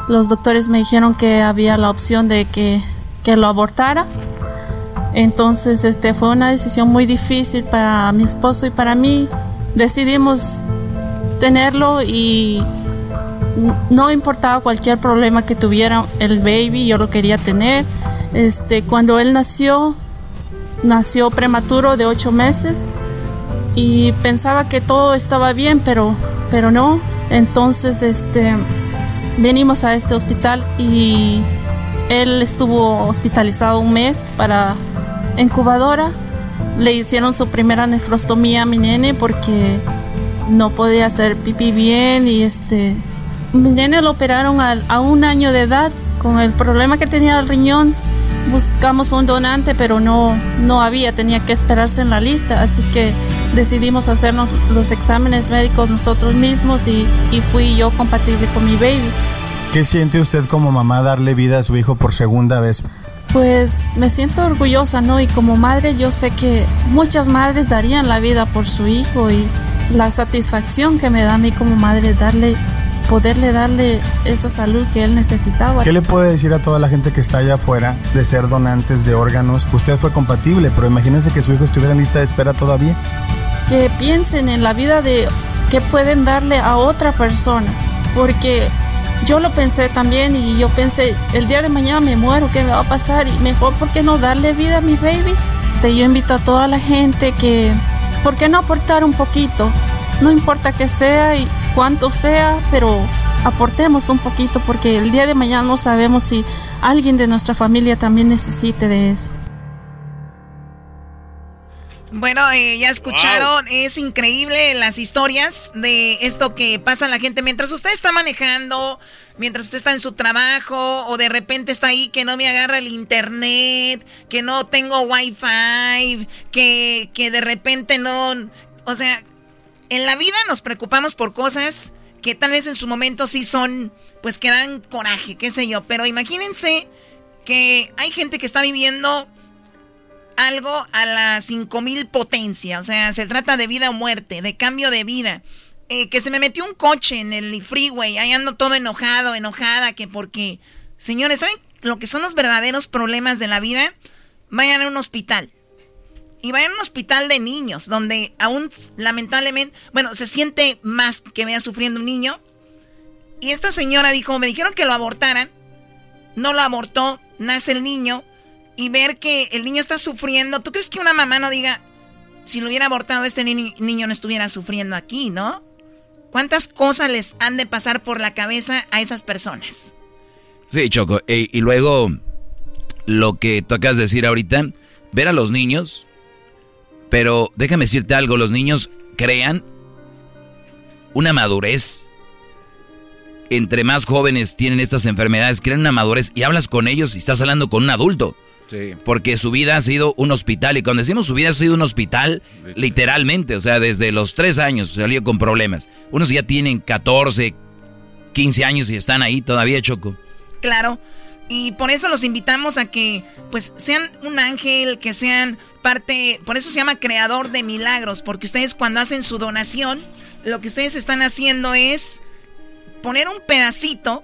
Los doctores me dijeron que había la opción de que, que lo abortara. Entonces, este, fue una decisión muy difícil para mi esposo y para mí. Decidimos tenerlo y no importaba cualquier problema que tuviera el baby, yo lo quería tener. Este, cuando él nació, nació prematuro de ocho meses y pensaba que todo estaba bien, pero, pero no. Entonces, este, venimos a este hospital y él estuvo hospitalizado un mes para incubadora. Le hicieron su primera nefrostomía a mi nene porque no podía hacer pipí bien y este mi nene lo operaron a, a un año de edad con el problema que tenía el riñón. Buscamos un donante, pero no, no había, tenía que esperarse en la lista, así que decidimos hacernos los exámenes médicos nosotros mismos y, y fui yo compatible con mi baby. ¿Qué siente usted como mamá darle vida a su hijo por segunda vez? Pues me siento orgullosa, ¿no? Y como madre yo sé que muchas madres darían la vida por su hijo y la satisfacción que me da a mí como madre darle poderle darle esa salud que él necesitaba. ¿Qué le puede decir a toda la gente que está allá afuera de ser donantes de órganos? Usted fue compatible, pero imagínense que su hijo estuviera en lista de espera todavía. Que piensen en la vida de que pueden darle a otra persona, porque yo lo pensé también y yo pensé, el día de mañana me muero, ¿qué me va a pasar? Y mejor, ¿por qué no darle vida a mi baby? Te, yo invito a toda la gente que, ¿por qué no aportar un poquito? No importa que sea y cuánto sea, pero aportemos un poquito porque el día de mañana no sabemos si alguien de nuestra familia también necesite de eso. Bueno, eh, ya escucharon, es increíble las historias de esto que pasa a la gente mientras usted está manejando, mientras usted está en su trabajo o de repente está ahí que no me agarra el internet, que no tengo wifi, que, que de repente no, o sea, en la vida nos preocupamos por cosas que tal vez en su momento sí son, pues que dan coraje, qué sé yo, pero imagínense que hay gente que está viviendo algo a las 5000 potencia. O sea, se trata de vida o muerte, de cambio de vida. Eh, que se me metió un coche en el freeway, ahí ando todo enojado, enojada, que porque. Señores, ¿saben lo que son los verdaderos problemas de la vida? Vayan a un hospital. Y vayan a un hospital de niños, donde aún lamentablemente, bueno, se siente más que vea sufriendo un niño. Y esta señora dijo, me dijeron que lo abortaran. No lo abortó, nace el niño y ver que el niño está sufriendo, ¿tú crees que una mamá no diga, si lo hubiera abortado este niño no estuviera sufriendo aquí, ¿no? ¿Cuántas cosas les han de pasar por la cabeza a esas personas? Sí, Choco. Y luego, lo que tú acabas de decir ahorita, ver a los niños, pero déjame decirte algo, los niños crean una madurez. Entre más jóvenes tienen estas enfermedades, crean una madurez y hablas con ellos y estás hablando con un adulto. Porque su vida ha sido un hospital. Y cuando decimos su vida ha sido un hospital, literalmente, o sea, desde los tres años salió con problemas. Unos ya tienen 14, 15 años y están ahí todavía, Choco. Claro. Y por eso los invitamos a que, pues, sean un ángel, que sean parte. Por eso se llama creador de milagros. Porque ustedes, cuando hacen su donación, lo que ustedes están haciendo es poner un pedacito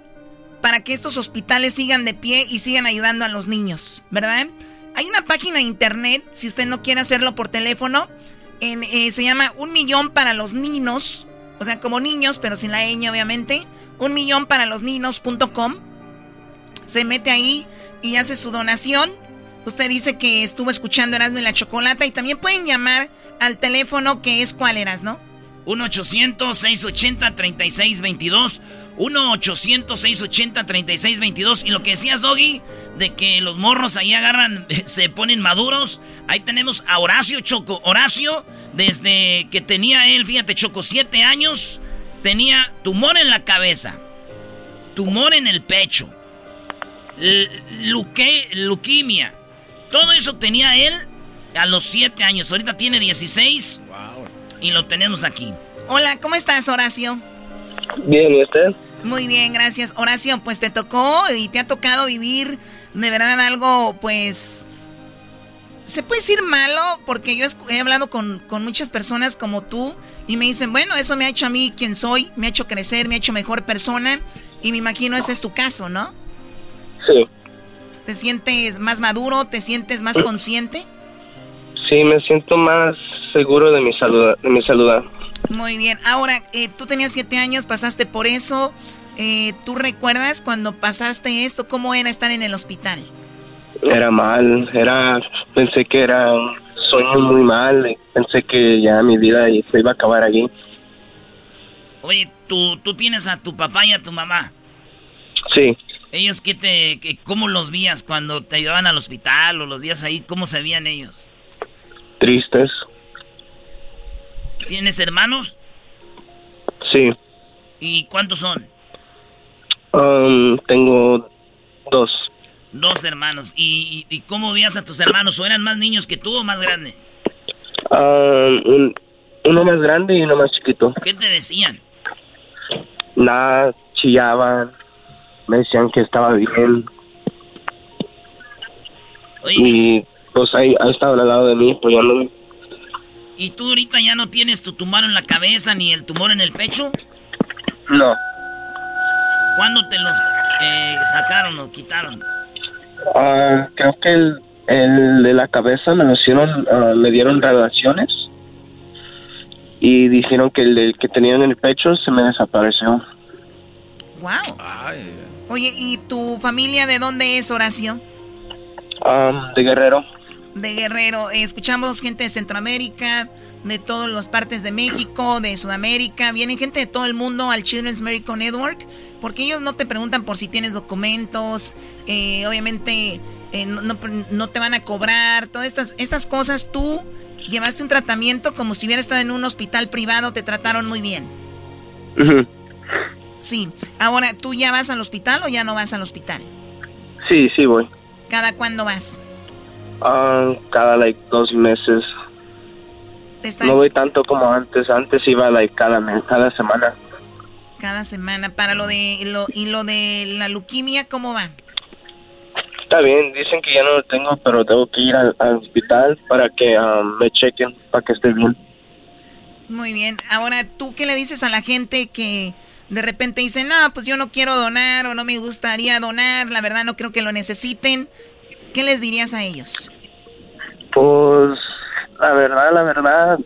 para que estos hospitales sigan de pie y sigan ayudando a los niños, ¿verdad? Hay una página de internet, si usted no quiere hacerlo por teléfono, eh, se llama Un Millón para los Niños, o sea, como niños, pero sin la ñ, obviamente. Un millón para los niños.com. Se mete ahí y hace su donación. Usted dice que estuvo escuchando Erasmo y la Chocolata y también pueden llamar al teléfono que es cuál eras, ¿no? 1-800-680-3622. 1-800-680-3622. Y lo que decías, Doggy, de que los morros ahí agarran, <laughs> se ponen maduros. Ahí tenemos a Horacio Choco. Horacio, desde que tenía él, fíjate, Choco, siete años, tenía tumor en la cabeza, tumor en el pecho, luque, leuquimia. Todo eso tenía él a los siete años. Ahorita tiene 16. Y lo tenemos aquí. Hola, ¿cómo estás, Horacio? Bien, ¿y usted? Muy bien, gracias. Horacio, pues te tocó y te ha tocado vivir de verdad algo, pues... Se puede decir malo porque yo he hablado con, muchas personas como tú y me dicen, bueno, eso me ha hecho a mí quien soy, me ha hecho crecer, me ha hecho mejor persona y me imagino ese es tu caso, ¿no? Sí. ¿Te sientes más maduro? ¿Te sientes más consciente? Sí, me siento más seguro de mi salud. De mi salud. Muy bien. Ahora, eh, tú tenías siete años, pasaste por eso. Eh, ¿Tú recuerdas cuando pasaste esto? ¿Cómo era estar en el hospital? Era mal. Era, pensé que era un sueño muy mal. Pensé que ya mi vida se iba a acabar allí. Oye, ¿tú, tú tienes a tu papá y a tu mamá. Sí. ¿Ellos qué te, qué, cómo los vías cuando te llevaban al hospital o los días ahí? ¿Cómo se veían ellos? Tristes. ¿Tienes hermanos? Sí. ¿Y cuántos son? Um, tengo dos. Dos hermanos. ¿Y, cómo veías a tus hermanos? ¿O eran más niños que tú o más grandes? Um, uno más grande y uno más chiquito. ¿Qué te decían? Nada, chillaban. Me decían que estaba bien. Y pues ahí ha estado al lado de mí apoyándome. ¿Y tú ahorita ya no tienes tu tumor en la cabeza ni el tumor en el pecho? No. ¿Cuándo te los eh, sacaron o quitaron? Ah, creo que el, el de la cabeza me lo hicieron, ah, me dieron radiaciones y dijeron que el, que tenía en el pecho se me desapareció. Wow. Oye, ¿y tu familia de dónde es, Horacio? Ah, de Guerrero. De Guerrero. Escuchamos gente de Centroamérica, de todas las partes de México, de Sudamérica. Vienen gente de todo el mundo al Children's Medical Network porque ellos no te preguntan por si tienes documentos. Eh, obviamente eh, no, te van a cobrar. Todas estas, estas cosas tú llevaste un tratamiento como si hubieras estado en un hospital privado. Te trataron muy bien. Sí. Ahora, ¿tú ya vas al hospital o ya no vas al hospital? Sí, sí voy. ¿Cada cuándo vas? Ah, cada like dos meses. No voy tanto como antes. Antes iba like cada mes, cada semana. Cada semana. Para lo de lo, y lo de la leuquimia, ¿cómo va? Está bien, dicen que ya no lo tengo, pero tengo que ir al, hospital para que um, me chequen, para que esté bien. Muy bien. Ahora, ¿tú qué le dices a la gente que de repente dice, no, pues yo no quiero donar o no me gustaría donar, la verdad no creo que lo necesiten? ¿Qué les dirías a ellos? Pues la verdad, la verdad,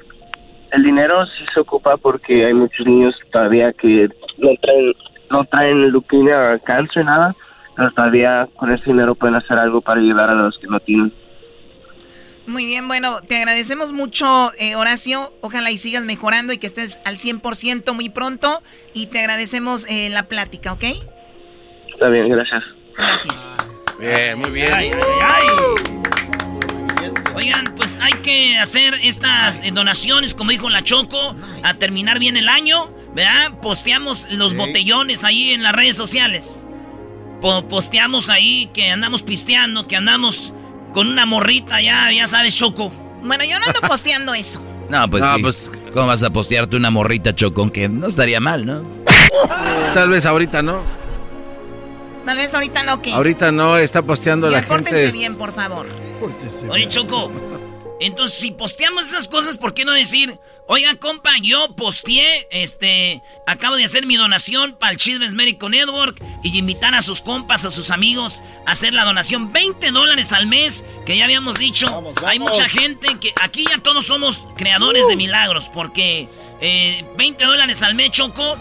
el dinero sí se ocupa porque hay muchos niños todavía que no traen, no traen leuquimia o cáncer, nada, pero todavía con ese dinero pueden hacer algo para ayudar a los que no tienen. Muy bien, bueno, te agradecemos mucho, eh, Horacio. Ojalá y sigas mejorando y que estés al 100% muy pronto. Y te agradecemos eh, la plática, ¿ok? Está bien, gracias. Gracias. Bien, muy bien. Oigan, pues hay que hacer estas eh, donaciones, como dijo la Choco, a terminar bien el año, ¿verdad? Posteamos los botellones ahí en las redes sociales. posteamos ahí que andamos pisteando, que andamos con una morrita ya, ya sabes, Choco. Bueno, yo no ando posteando eso. <laughs> No, pues sí. pues, ¿cómo vas a postearte una morrita, Choco? Que no estaría mal, ¿no? Tal vez ahorita no. Tal vez ahorita no, ¿qué? Ahorita no, está posteando la gente. Pórtense bien, por favor. Oye, Choco, entonces si posteamos esas cosas, ¿por qué no decir, oiga, compa, yo posteé, este, acabo de hacer mi donación para el Children's Medical Network y invitar a sus compas, a sus amigos a hacer la donación, 20 dólares al mes, que ya habíamos dicho, hay mucha gente que aquí ya todos somos creadores de uh. milagros, porque 20 eh, dólares al mes, Choco,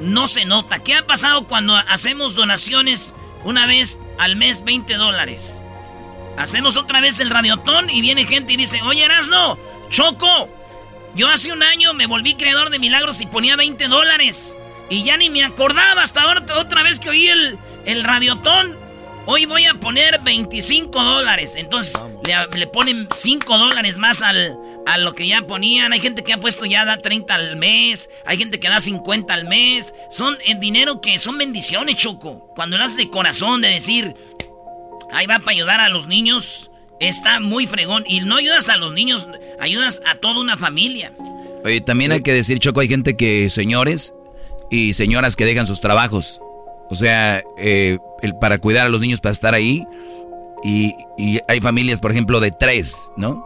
no se nota. ¿Qué ha pasado cuando hacemos donaciones una vez al mes 20 dólares? Hacemos otra vez el radiotón y viene gente y dice, oye Erasno, Choco, yo hace un año me volví creador de milagros y ponía 20 dólares. Y ya ni me acordaba hasta ahora, otra vez que oí el, el radiotón. Hoy voy a poner 25 dólares. Entonces le, ponen 5 dólares más al, a lo que ya ponían. Hay gente que ha puesto ya da 30 al mes. Hay gente que da 50 al mes. Son el dinero que son bendiciones, Choco. Cuando lo haces de corazón, de decir, ahí va para ayudar a los niños. Está muy fregón. Y no ayudas a los niños, ayudas a toda una familia. Oye, también hay que decir, Choco, hay gente que, señores y señoras que dejan sus trabajos. O sea, eh, el, para cuidar a los niños, para estar ahí. Y, y, hay familias, por ejemplo, de tres, ¿no?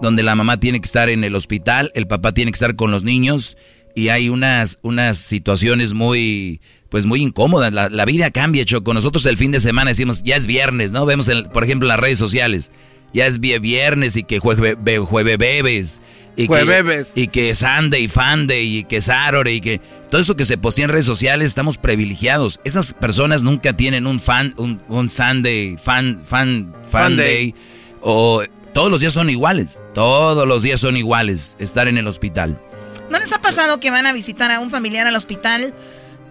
Donde la mamá tiene que estar en el hospital, el papá tiene que estar con los niños. Y hay unas, unas situaciones muy, pues muy incómoda. La, vida cambia, Choco. Nosotros el fin de semana decimos, ya es viernes, ¿no? Vemos, por ejemplo, en las redes sociales, ya es viernes y que jueves jueve bebes. Y que, y que Sunday, Funday, y que Saturday, y que todo eso que se postea en redes sociales, estamos privilegiados. Esas personas nunca tienen un fan, un, Sunday, fan, fan, fan day. O todos los días son iguales. Todos los días son iguales. Estar en el hospital. ¿No les ha pasado que van a visitar a un familiar al hospital?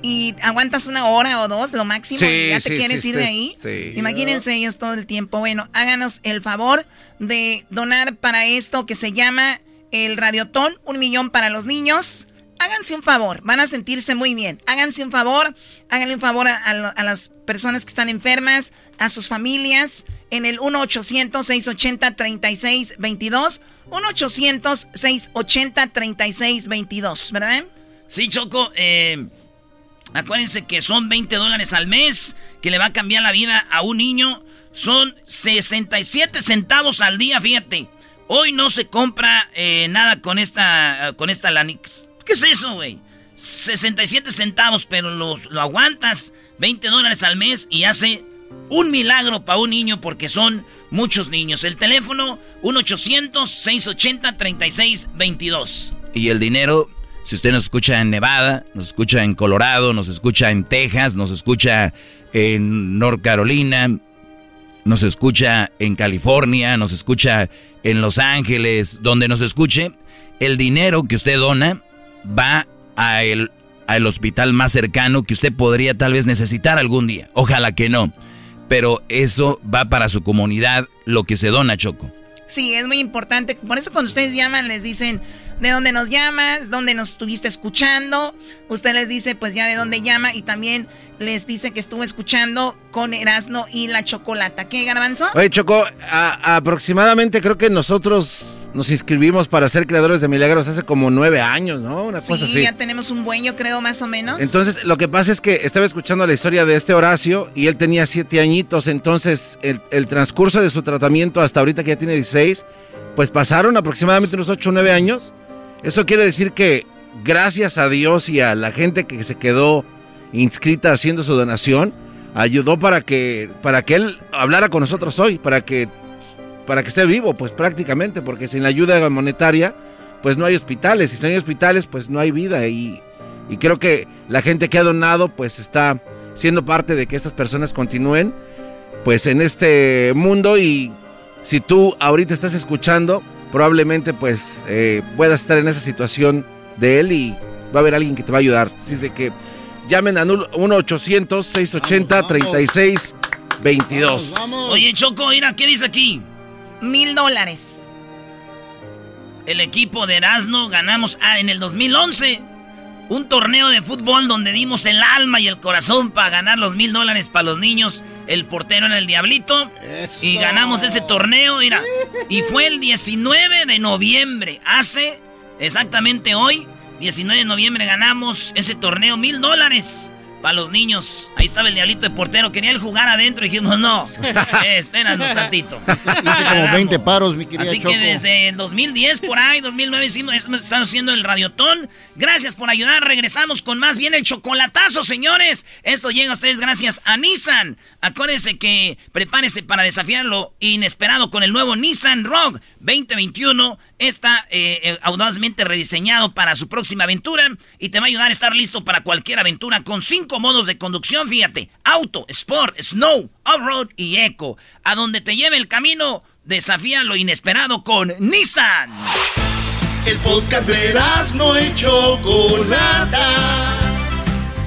Y aguantas una hora o dos, lo máximo, y ya te quieres ir de ahí. Imagínense ellos todo el tiempo. Bueno, háganos el favor de donar para esto que se llama el Radiotón, un millón para los niños. Háganse un favor, van a sentirse muy bien. Háganse un favor, háganle un favor a, las personas que están enfermas, a sus familias, en el 1-800-680-3622. 1-800-680-3622, ¿verdad? Sí, Choco, eh Acuérdense que son 20 dólares al mes, que le va a cambiar la vida a un niño. Son 67 centavos al día, fíjate. Hoy no se compra eh, nada con esta, con esta Lanix. ¿Qué es eso, güey? 67 centavos, pero lo, lo aguantas 20 dólares al mes y hace un milagro para un niño porque son muchos niños. El teléfono 1-800-680-3622. Y el dinero, si usted nos escucha en Nevada, nos escucha en Colorado, nos escucha en Texas, nos escucha en North Carolina, nos escucha en California, nos escucha en Los Ángeles, donde nos escuche, el dinero que usted dona va a el, al hospital más cercano que usted podría tal vez necesitar algún día. Ojalá que no. Pero eso va para su comunidad, lo que se dona, Choco. Sí, es muy importante. Por eso cuando ustedes llaman les dicen de dónde nos llamas, dónde nos estuviste escuchando. Usted les dice pues ya de dónde llama y también les dice que estuvo escuchando con Erasno y la Chocolata. ¿Qué, Garbanzo? Oye, Choco, aproximadamente creo que nosotros nos inscribimos para ser creadores de milagros hace como nueve años, ¿no? Una cosa así. ya tenemos un buen, yo creo, más o menos. Entonces, lo que pasa es que estaba escuchando la historia de este Horacio y él tenía siete añitos, entonces el, el transcurso de su tratamiento hasta ahorita que ya tiene 16, pues pasaron aproximadamente unos ocho o nueve años. Eso quiere decir que gracias a Dios y a la gente que se quedó inscrita haciendo su donación, ayudó para que, para que él hablara con nosotros hoy, para que para que esté vivo, pues prácticamente, porque sin la ayuda monetaria, pues no hay hospitales, y si no hay hospitales, pues no hay vida, y, y creo que la gente que ha donado, pues está siendo parte de que estas personas continúen, pues en este mundo, y si tú ahorita estás escuchando, probablemente pues eh, puedas estar en esa situación de él y va a haber alguien que te va a ayudar. Así es de que llamen a 1-800-680-3622. Oye, Choco, mira, ¿qué dice aquí? Mil dólares. El equipo de Erasmo ganamos ah, en el 2011 un torneo de fútbol donde dimos el alma y el corazón para ganar los mil dólares para los niños. El portero en el Diablito. Y ganamos ese torneo, mira. Y fue el 19 de noviembre. Hace exactamente hoy, 19 de noviembre, ganamos ese torneo mil dólares para los niños. Ahí estaba el diablito de portero. Quería él jugar adentro y dijimos, no, <laughs> eh, espéranos tantito. <laughs> Hice como 20 paros, mi querida Así que desde 2010 por ahí, 2009 hicimos, estamos haciendo el radiotón. Gracias por ayudar. Regresamos con más bien el chocolatazo, señores. Esto llega a ustedes gracias a Nissan. Acuérdense que prepárese para desafiar lo inesperado con el nuevo Nissan Rogue 2021 está eh, eh, audazmente rediseñado para su próxima aventura y te va a ayudar a estar listo para cualquier aventura con cinco modos de conducción, fíjate, auto, sport, snow, off-road y eco. A donde te lleve el camino, desafía lo inesperado con Nissan. El podcast de no hecho.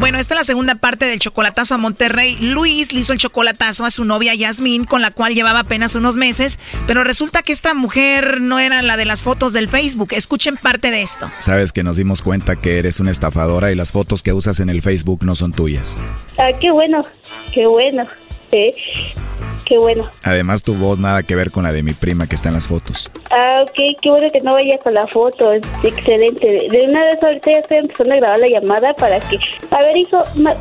Bueno, esta es la segunda parte del chocolatazo a Monterrey. Luis le hizo el chocolatazo a su novia Yasmín, con la cual llevaba apenas unos meses, pero resulta que esta mujer no era la de las fotos del Facebook. Escuchen parte de esto. Sabes que nos dimos cuenta que eres una estafadora y las fotos que usas en el Facebook no son tuyas. Ah, qué bueno, qué bueno. Sí, qué bueno. Además, tu voz nada que ver con la de mi prima que está en las fotos. Ah, ok, qué bueno que no vaya con la foto, es excelente. De una vez ahorita ya estoy empezando a grabar la llamada para que... A ver, hijo,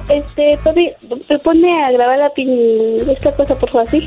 este, me pone a grabar la pin... esta cosa, por favor, así.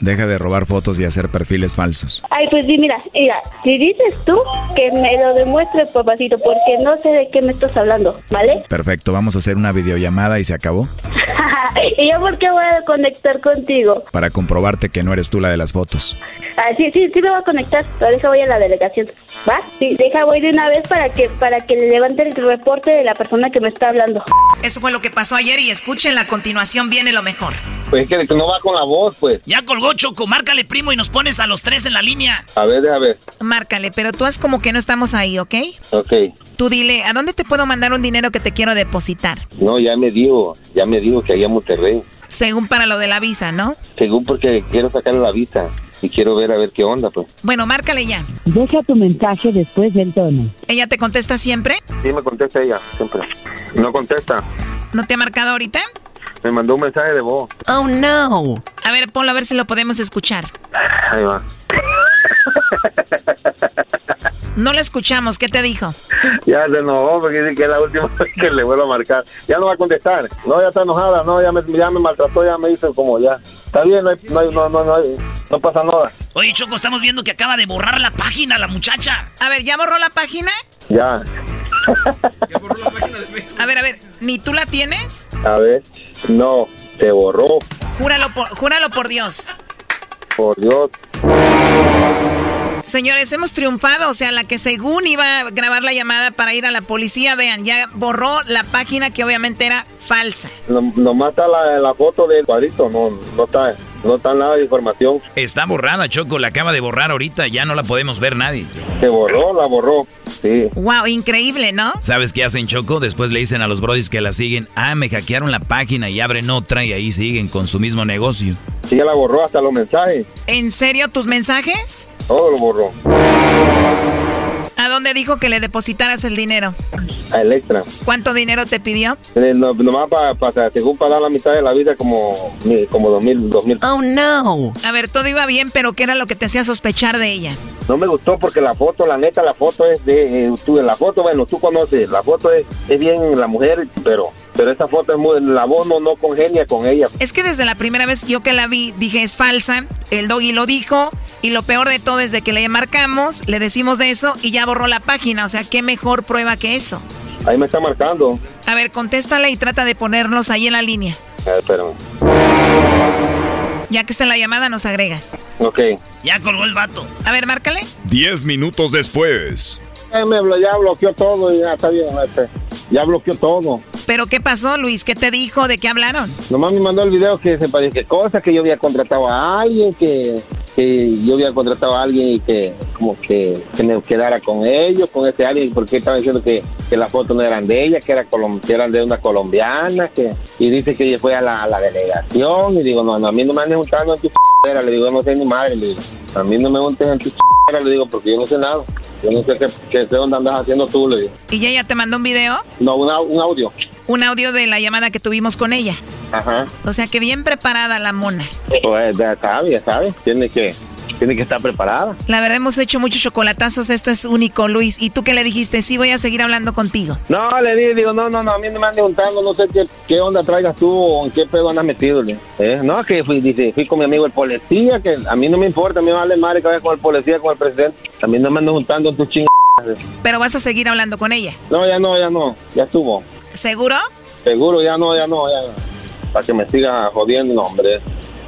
Deja de robar fotos y hacer perfiles falsos. Ay, pues sí, mira, mira, si dices tú, que me lo demuestre, papacito, porque no sé de qué me estás hablando, ¿vale? Perfecto, vamos a hacer una videollamada y se acabó. <laughs> y ¿Yo por qué voy a conectar contigo? Para comprobarte que no eres tú la de las fotos. Ah, sí, sí, sí me voy a conectar, pero deja voy a la delegación. ¿Va? Sí, deja voy de una vez para que para que le levante el reporte de la persona que me está hablando. Eso fue lo que pasó ayer y escuchen, la continuación viene lo mejor. Pues es que no va con la voz, pues. Ya colgó Choco, márcale primo y nos pones a los tres en la línea. A ver, déjame ver. Márcale, pero tú haz como que no estamos ahí, ¿ok? Ok. Tú dile, ¿a dónde te puedo mandar un dinero que te quiero depositar? No, ya me dijo, ya me dijo que allá en Monterrey. Según para lo de la visa, ¿no? Según porque quiero sacarle la visa y quiero ver a ver qué onda, pues. Bueno, márcale ya. Deja tu mensaje después del tono. ¿Ella te contesta siempre? Sí, me contesta ella, siempre. No contesta. ¿No te ha marcado ahorita? Me mandó un mensaje de voz. Oh, no. A ver, ponlo a ver si lo podemos escuchar. Ahí va. No lo escuchamos, ¿qué te dijo? Ya se enojó porque dice que es la última <laughs> vez que le vuelvo a marcar. Ya no va a contestar. No, ya está enojada. No, ya me, ya me maltrató, ya me hizo como ya. Está bien, no, hay, no, hay, no, no, no, hay- no pasa nada. Oye, Choco, estamos viendo que acaba de borrar la página la muchacha. A ver, ¿ya borró la página? Ya. A ver, a ver, ¿ni tú la tienes? A ver. No, se borró. Júralo por, júralo por Dios. Por Dios. Señores, hemos triunfado. O sea, la que según iba a grabar la llamada para ir a la policía, vean, ya borró la página que obviamente era falsa. No, nomás está la, la foto del cuadrito. No, no está, no está nada de información. Está borrada, Choco, la acaba de borrar ahorita, ya no la podemos ver nadie. Se borró, la borró. Sí. Wow, increíble, ¿no? ¿Sabes qué hacen, Choco? Después le dicen a los brodis que la siguen, ah, me hackearon la página y abren otra y ahí siguen con su mismo negocio. Sí, ya la borró hasta los mensajes. ¿En serio tus mensajes? Todo lo borró. ¿A dónde dijo que le depositaras el dinero? A Electra. ¿Cuánto dinero te pidió? Eh, no- nomás para, según para dar la mitad de la vida, como, como dos mil, dos mil. Oh, no. A ver, todo iba bien, pero ¿qué era lo que te hacía sospechar de ella? No me gustó porque la foto, la neta, la foto es de, eh, tú, la foto, bueno, tú conoces, la foto es, es bien la mujer, pero, pero esa foto es muy, la voz no, no congenia con ella. Es que desde la primera vez yo que la vi dije es falsa, el doggy lo dijo y lo peor de todo es de que le marcamos, le decimos de eso y ya borró la página, o sea, qué mejor prueba que eso. Ahí me está marcando. A ver, contéstale y trata de ponernos ahí en la línea. A ver, espérame. Ya que está en la llamada nos agregas. Ok. Ya colgó el vato. A ver, márcale. Diez minutos después. Eh, me blo- ya bloqueó todo y ya está bien. este, Ya bloqueó todo. Pero ¿qué pasó, Luis? ¿Qué te dijo? ¿De qué hablaron? Nomás me mandó el video que se parece que cosas que yo había contratado a alguien, que, que yo había contratado a alguien y que como que, que me quedara con ellos, con ese alguien, porque estaba diciendo que, que las fotos no eran de ella, que, era que eran de una colombiana, que y dice que ella fue a la, a la delegación y digo, no, no, a mí no me anden juntando en tu ch***era, le digo, no sé ni madre, le digo, a mí no me junten en tu ch***era, le digo, porque yo no sé nada, yo no sé qué, qué, qué onda andas haciendo tú, le digo. ¿Y ella te mandó un video? No, un, au- un audio. Un audio de la llamada que tuvimos con ella. Ajá. O sea que bien preparada la mona. Pues ya sabe, ya sabe, tiene que, tiene que estar preparada. La verdad hemos hecho muchos chocolatazos, esto es único, Luis. ¿Y tú qué le dijiste? Sí, voy a seguir hablando contigo. No, le di, digo, no, no, no, a mí no me andan juntando, no sé qué, qué onda traigas tú o en qué pedo andas metido. ¿Eh? No, que fui, dice, fui con mi amigo el policía, que a mí no me importa, a mí me vale madre que vaya con el policía, con el presidente. A mí no me andan juntando en tus chingadas. Pero vas a seguir hablando con ella. No, ya no, ya no, ya estuvo. ¿Seguro? Seguro, ya no, ya no, ya. Para que me siga jodiendo, hombre.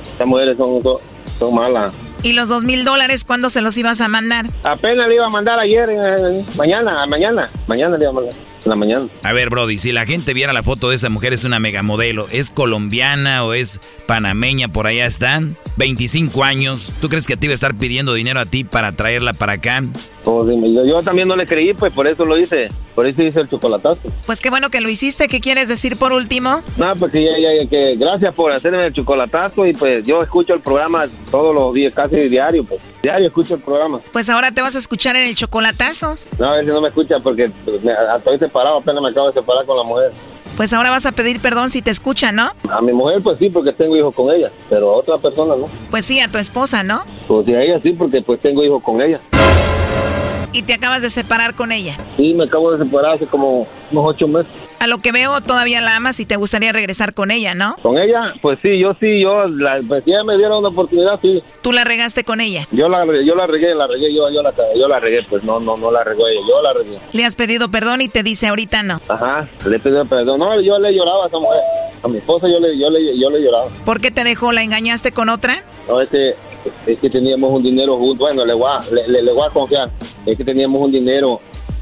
Estas mujeres son, son, son malas. ¿Y los dos mil dólares cuándo se los ibas a mandar? Apenas le iba a mandar ayer, eh, mañana, mañana, mañana le iba a mandar, en la mañana. A ver, Brody, si la gente viera la foto de esa mujer, es una megamodelo. ¿Es colombiana o es panameña? Por allá están. 25 años. ¿Tú crees que te iba a estar pidiendo dinero a ti para traerla para acá? Dime, yo, yo también no le creí, pues por eso lo hice. Por eso hice el chocolatazo. Pues qué bueno que lo hiciste. ¿Qué quieres decir por último? No, pues que, ya, ya, ya, que gracias por hacerme el chocolatazo y pues yo escucho el programa todos los días, casi diario, pues. Diario escucho el programa. Pues ahora te vas a escuchar en el chocolatazo. No, a veces no me escucha porque me, estoy separado, apenas me acabo de separar con la mujer. Pues ahora vas a pedir perdón si te escucha, ¿no? A mi mujer pues sí, porque tengo hijos con ella, pero a otra persona no. Pues sí, a tu esposa, ¿no? Pues sí, a ella sí, porque pues tengo hijos con ella. Y te acabas de separar con ella. Sí, me acabo de separar hace como unos ocho meses. A lo que veo, todavía la amas y te gustaría regresar con ella, ¿no? ¿Con ella? Pues sí, yo sí, yo, la, pues si ella me dieron una oportunidad, sí. Tú la regaste con ella. Yo la, yo la regué, la regué, yo, yo, la, yo la regué, pues no, no, no la regó ella, yo la regué. Le has pedido perdón y te dice ahorita no. Ajá, le pedí perdón. No, yo le lloraba a esa mujer. a mi esposa yo le, yo le, yo le lloraba. ¿Por qué te dejó? ¿La engañaste con otra? No, es que, es que teníamos un dinero juntos. Bueno, le voy, a, le, le- le voy a confiar. Es que teníamos un dinero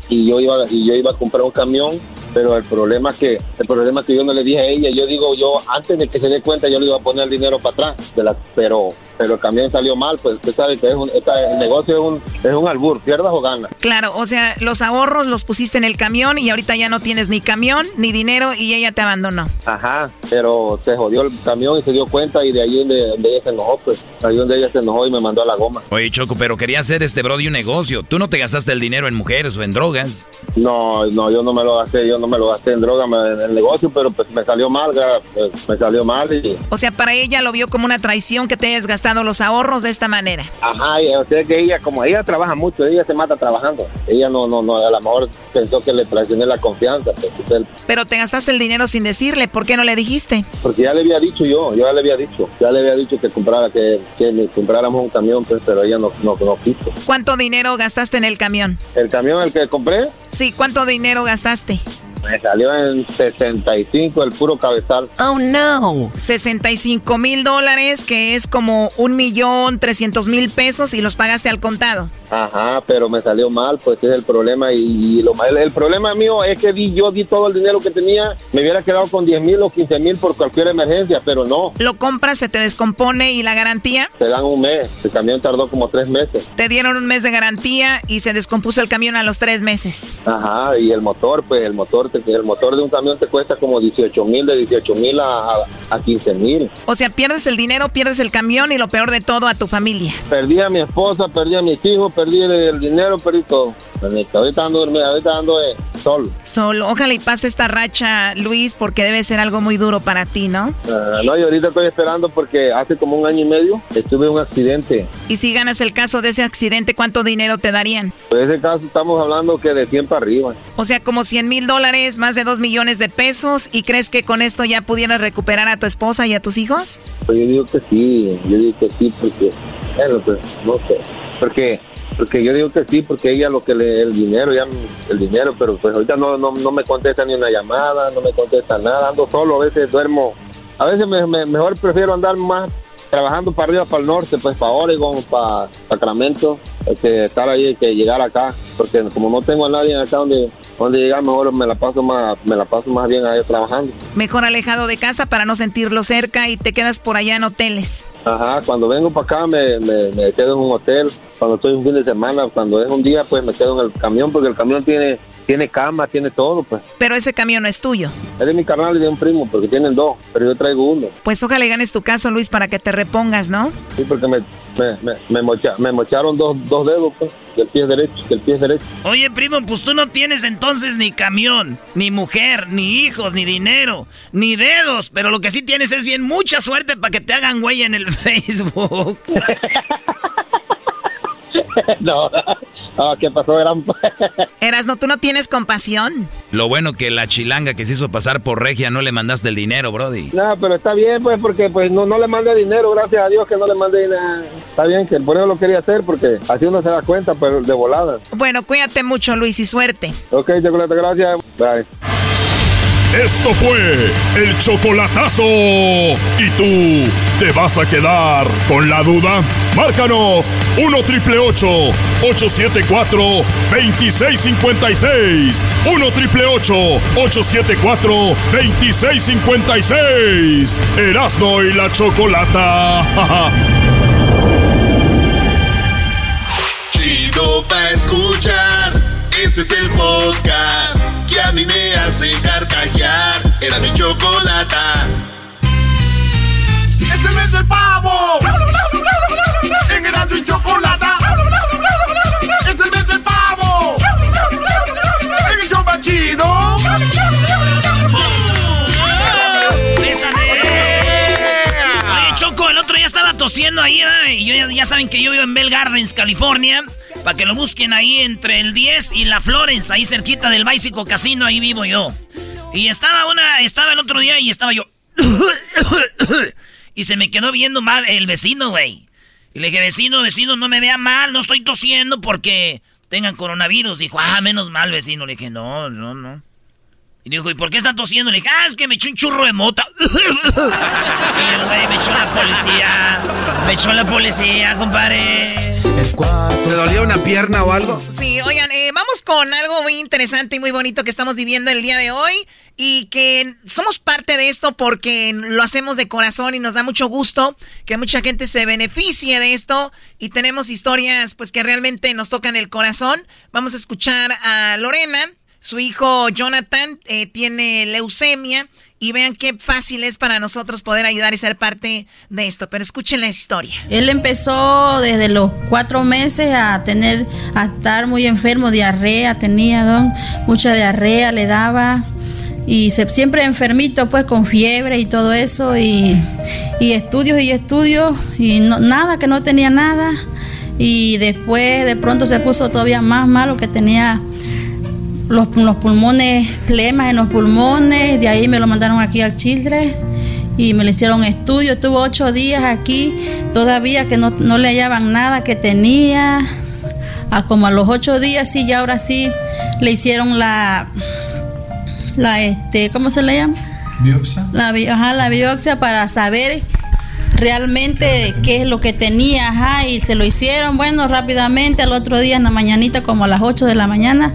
y yo iba y yo iba a comprar un camión, pero el problema es que el problema es que yo no le dije a ella. Yo digo, yo antes de que se dé cuenta yo le iba a poner el dinero para atrás, de la, pero pero el camión salió mal. Pues usted sabe que es un, esta- el negocio es un es un albur, pierdas o ganas. Claro, o sea, los ahorros los pusiste en el camión y ahorita ya no tienes ni camión ni dinero y ella te abandonó. Ajá, pero se jodió el camión y se dio cuenta y de ahí donde, donde ella se enojó, pues ahí donde ella se enojó y me mandó a la goma. Oye, Choco, pero quería hacer este Brody un negocio. Tú no te gastaste el dinero en mujeres o en drogas. No, no, yo no me lo gasté, yo no me lo gasté en droga, en el negocio, pero pues me salió mal, pues, me salió mal y... O sea, para ella lo vio como una traición que te hayas gastado los ahorros de esta manera. Ajá, y, o sea que ella, como ella trabaja mucho, ella se mata trabajando. Ella no, no, no, a lo mejor pensó que le traicioné la confianza, pues, él- Pero te gastaste el dinero sin decirle, ¿por qué no le dijiste? porque ya le había dicho yo, yo ya le había dicho, ya le había dicho que comprara, que, que me compráramos un camión, pues, pero ella no, no, no quiso. ¿Cuánto dinero gastaste en el camión? El camión el que compré Sí, ¿cuánto dinero gastaste? Me salió en 65 el puro cabezal. Oh no. 65 mil dólares, que es como un millón trescientos mil pesos y los pagaste al contado. Ajá, pero me salió mal, pues ese es el problema. Y, y lo mal, el problema mío es que di, yo di todo el dinero que tenía, me hubiera quedado con 10 mil o 15 mil por cualquier emergencia, pero no. Lo compras, se te descompone y la garantía, Te dan un mes, el camión tardó como tres meses. te dieron un mes de garantía y se descompuso el camión a los tres meses. Ajá, y el motor, pues el motor, el motor de un camión te cuesta como 18 mil, de 18 mil a, a, a 15 mil. O sea, pierdes el dinero, pierdes el camión y lo peor de todo, a tu familia. Perdí a mi esposa, perdí a mis hijos, perdí el, el dinero, perdí todo. Ahorita ando dormido, ahorita ando eh, solo. Solo, ojalá y pase esta racha, Luis, porque debe ser algo muy duro para ti, ¿no? Ah, no, y ahorita estoy esperando porque hace como un año y medio estuve en un accidente. Y si ganas el caso de ese accidente, ¿cuánto dinero te darían? Pues en ese caso estamos hablando que de 100 para arriba. O sea, como 100 mil dólares, más de 2 millones de pesos. ¿Y crees que con esto ya pudieras recuperar a tu esposa y a tus hijos? Pues yo digo que sí, yo digo que sí porque, bueno, pues no sé, porque porque yo digo que sí porque ella lo que le el dinero ya el dinero, pero pues ahorita no no, no me contesta ni una llamada, no me contesta nada, ando solo, a veces duermo, a veces me, me- mejor prefiero andar más trabajando para arriba, para el norte, pues para Oregon, para Sacramento, que estar ahí, que llegar acá, porque como no tengo a nadie acá donde donde llegar, mejor me la paso más me la paso más bien ahí trabajando. Mejor alejado de casa para no sentirlo cerca y te quedas por allá en hoteles. Ajá, cuando vengo para acá me, me, me quedo en un hotel. Cuando estoy un fin de semana, cuando es un día, pues me quedo en el camión porque el camión tiene tiene cama, tiene todo, pues. Pero ese camión no es tuyo. Es de mi carnal y de un primo porque tienen dos, pero yo traigo uno. Pues ojalá y ganes tu caso, Luis, para que te repongas, ¿no? Sí, porque me, me, me, me, mocha- me mocharon dos, dos dedos, pues, del pie derecho, del pie derecho. Oye, primo, pues tú no tienes entonces ni camión, ni mujer, ni hijos, ni dinero, ni dedos, pero lo que sí tienes es bien mucha suerte para que te hagan güey en el <laughs> Facebook. <laughs> <laughs> no, ah, ¿qué pasó, gran? <laughs> Erasno, ¿tú no tienes compasión? Lo bueno que la chilanga que se hizo pasar por regia no le mandaste el dinero, Brody. No, pero está bien, pues, porque pues no, no le mandé dinero, gracias a Dios que no le mandé dinero. Está bien que por eso lo quería hacer, porque así uno se da cuenta, pero de volada. Bueno, cuídate mucho, Luis, y suerte. Ok, chocolate, gracias. Bye. Esto fue el chocolatazo. ¿Y tú te vas a quedar con la duda? Márcanos 1 triple 874 2656. 1 triple 874 2656. Erasno y la chocolata. <laughs> Chido pa' escuchar. Este es el podcast a mí me hace carcajear. Era mi chocolata. Este mes del pavo. En Erasmo y Chocolata. Es el mes del pavo. En el show chido. Choco, el otro día estaba tosiendo ahí, ¿verdad? y yo, ya saben que yo vivo en Bell Gardens, California. Para que lo busquen ahí entre el 10 y la Florence, ahí cerquita del Bicycle Casino, ahí vivo yo. Y estaba una, estaba el otro día y estaba yo. <coughs> y se me quedó viendo mal el vecino, güey. Y le dije, vecino, vecino, no me vea mal, no estoy tosiendo porque tengan coronavirus. Dijo, ah, menos mal, vecino. Le dije, no, no, no. Y dijo, ¿y por qué está tosiendo? Le dije, ah, es que me echó un churro de mota. <coughs> y el güey me echó la policía. Me echó la policía, compadre. ¿Te dolía una pierna o algo? Sí, oigan, eh, vamos con algo muy interesante y muy bonito que estamos viviendo el día de hoy. Y que somos parte de esto porque lo hacemos de corazón y nos da mucho gusto que mucha gente se beneficie de esto. Y tenemos historias pues que realmente nos tocan el corazón. Vamos a escuchar a Lorena su hijo Jonathan eh, tiene leucemia y vean qué fácil es para nosotros poder ayudar y ser parte de esto. Pero escuchen la historia. Él empezó desde los cuatro meses a tener, a estar muy enfermo, diarrea tenía, don, mucha diarrea le daba y se, siempre enfermito pues con fiebre y todo eso y, y estudios y estudios y no, nada, que no tenía nada y después de pronto se puso todavía más malo que tenía los, pulmones, flemas en los pulmones, de ahí me lo mandaron aquí al Children y me le hicieron estudio, estuvo ocho días aquí, todavía que no, le hallaban nada que tenía, a como a los ocho días sí, ya ahora sí le hicieron la, la este, ¿cómo se le llama? Biopsia. La, ajá, la biopsia para saber realmente qué es lo que tenía, ajá, y se lo hicieron, bueno, rápidamente, al otro día en la mañanita, como a las 8 de la mañana,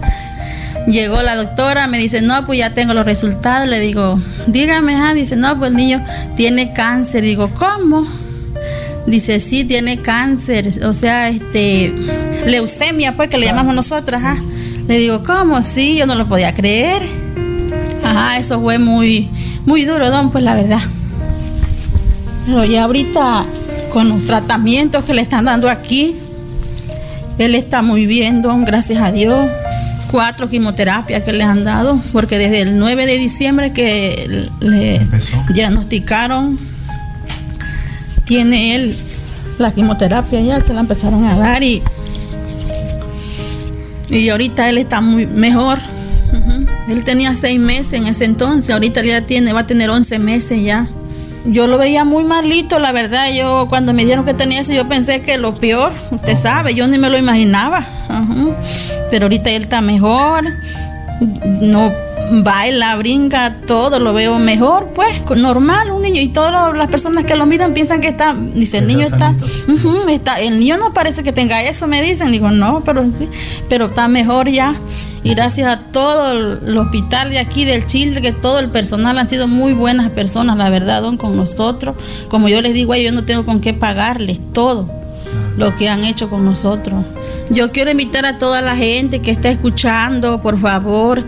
Llegó la doctora, me dice, no, pues ya tengo los resultados. Le digo, dígame, ah, dice, no, pues el niño tiene cáncer. Digo, ¿cómo? Dice, sí, tiene cáncer, o sea, este, leucemia, pues que le llamamos nosotros, ajá. Le digo, ¿cómo? Sí, yo no lo podía creer. Ajá, eso fue muy, muy duro, don, pues la verdad. Pero ya ahorita, con los tratamientos que le están dando aquí, él está muy bien, don, gracias a Dios cuatro quimioterapias que le han dado, porque desde el 9 de diciembre que le diagnosticaron, tiene él la quimioterapia, ya se la empezaron a dar y, y ahorita él está muy mejor. Él tenía seis meses en ese entonces, ahorita ya tiene, va a tener 11 meses ya. Yo lo veía muy malito, la verdad. Yo cuando me dijeron que tenía eso, yo pensé que lo peor, usted sabe, yo ni me lo imaginaba. Pero ahorita él está mejor, no baila, brinca, todo lo veo mejor, pues normal, un niño. Y todas las personas que lo miran piensan que está, dice, el niño está, está, el niño no parece que tenga eso, me dicen. Digo, no, pero, pero está mejor ya. Y gracias a todo el, hospital de aquí del Chile, que todo el personal han sido muy buenas personas, la verdad, don, con nosotros. Como yo les digo, yo no tengo con qué pagarles todo lo que han hecho con nosotros. Yo quiero invitar a toda la gente que está escuchando, por favor,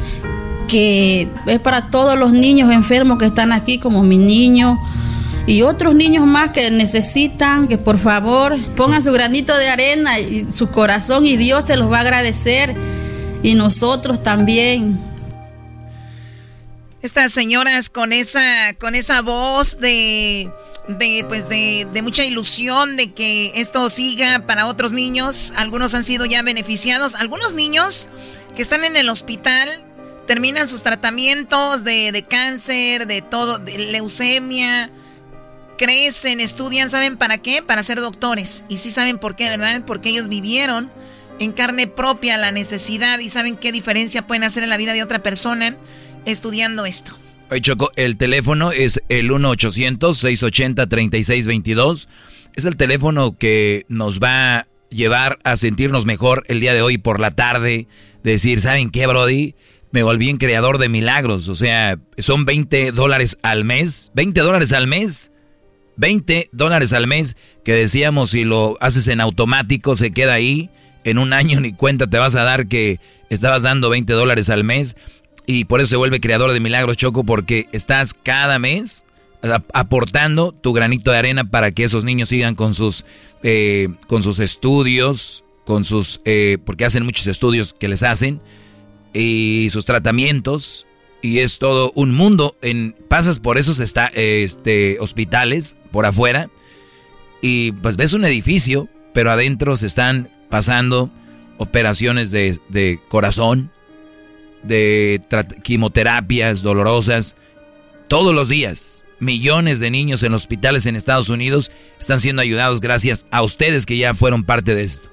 que es para todos los niños enfermos que están aquí, como mi niño y otros niños más que necesitan, que por favor pongan su granito de arena y su corazón y Dios se los va a agradecer y nosotros también. Estas señoras con esa, con esa voz de, de, pues de, de mucha ilusión de que esto siga para otros niños. Algunos han sido ya beneficiados. Algunos niños que están en el hospital terminan sus tratamientos de, de cáncer, de todo, de leucemia, crecen, estudian, ¿saben para qué? Para ser doctores. Y sí saben por qué, ¿verdad? Porque ellos vivieron en carne propia la necesidad y saben qué diferencia pueden hacer en la vida de otra persona estudiando esto. Oye, Choco, el teléfono es el 1-800-680-3622. Es el teléfono que nos va a llevar a sentirnos mejor el día de hoy por la tarde. Decir, ¿saben qué, Brody? Me volví en creador de milagros. O sea, son 20 dólares al mes. 20 dólares al mes. 20 dólares al mes que decíamos si lo haces en automático se queda ahí en un año ni cuenta te vas a dar que estabas dando 20 dólares al mes y por eso se vuelve creador de milagros Choco porque estás cada mes aportando tu granito de arena para que esos niños sigan con sus eh, con sus estudios con sus eh, porque hacen muchos estudios que les hacen y sus tratamientos y es todo un mundo en pasas por esos este hospitales por afuera y pues ves un edificio pero adentro se están pasando operaciones de, corazón, de quimioterapias dolorosas, todos los días. Millones de niños en hospitales en Estados Unidos están siendo ayudados gracias a ustedes que ya fueron parte de esto.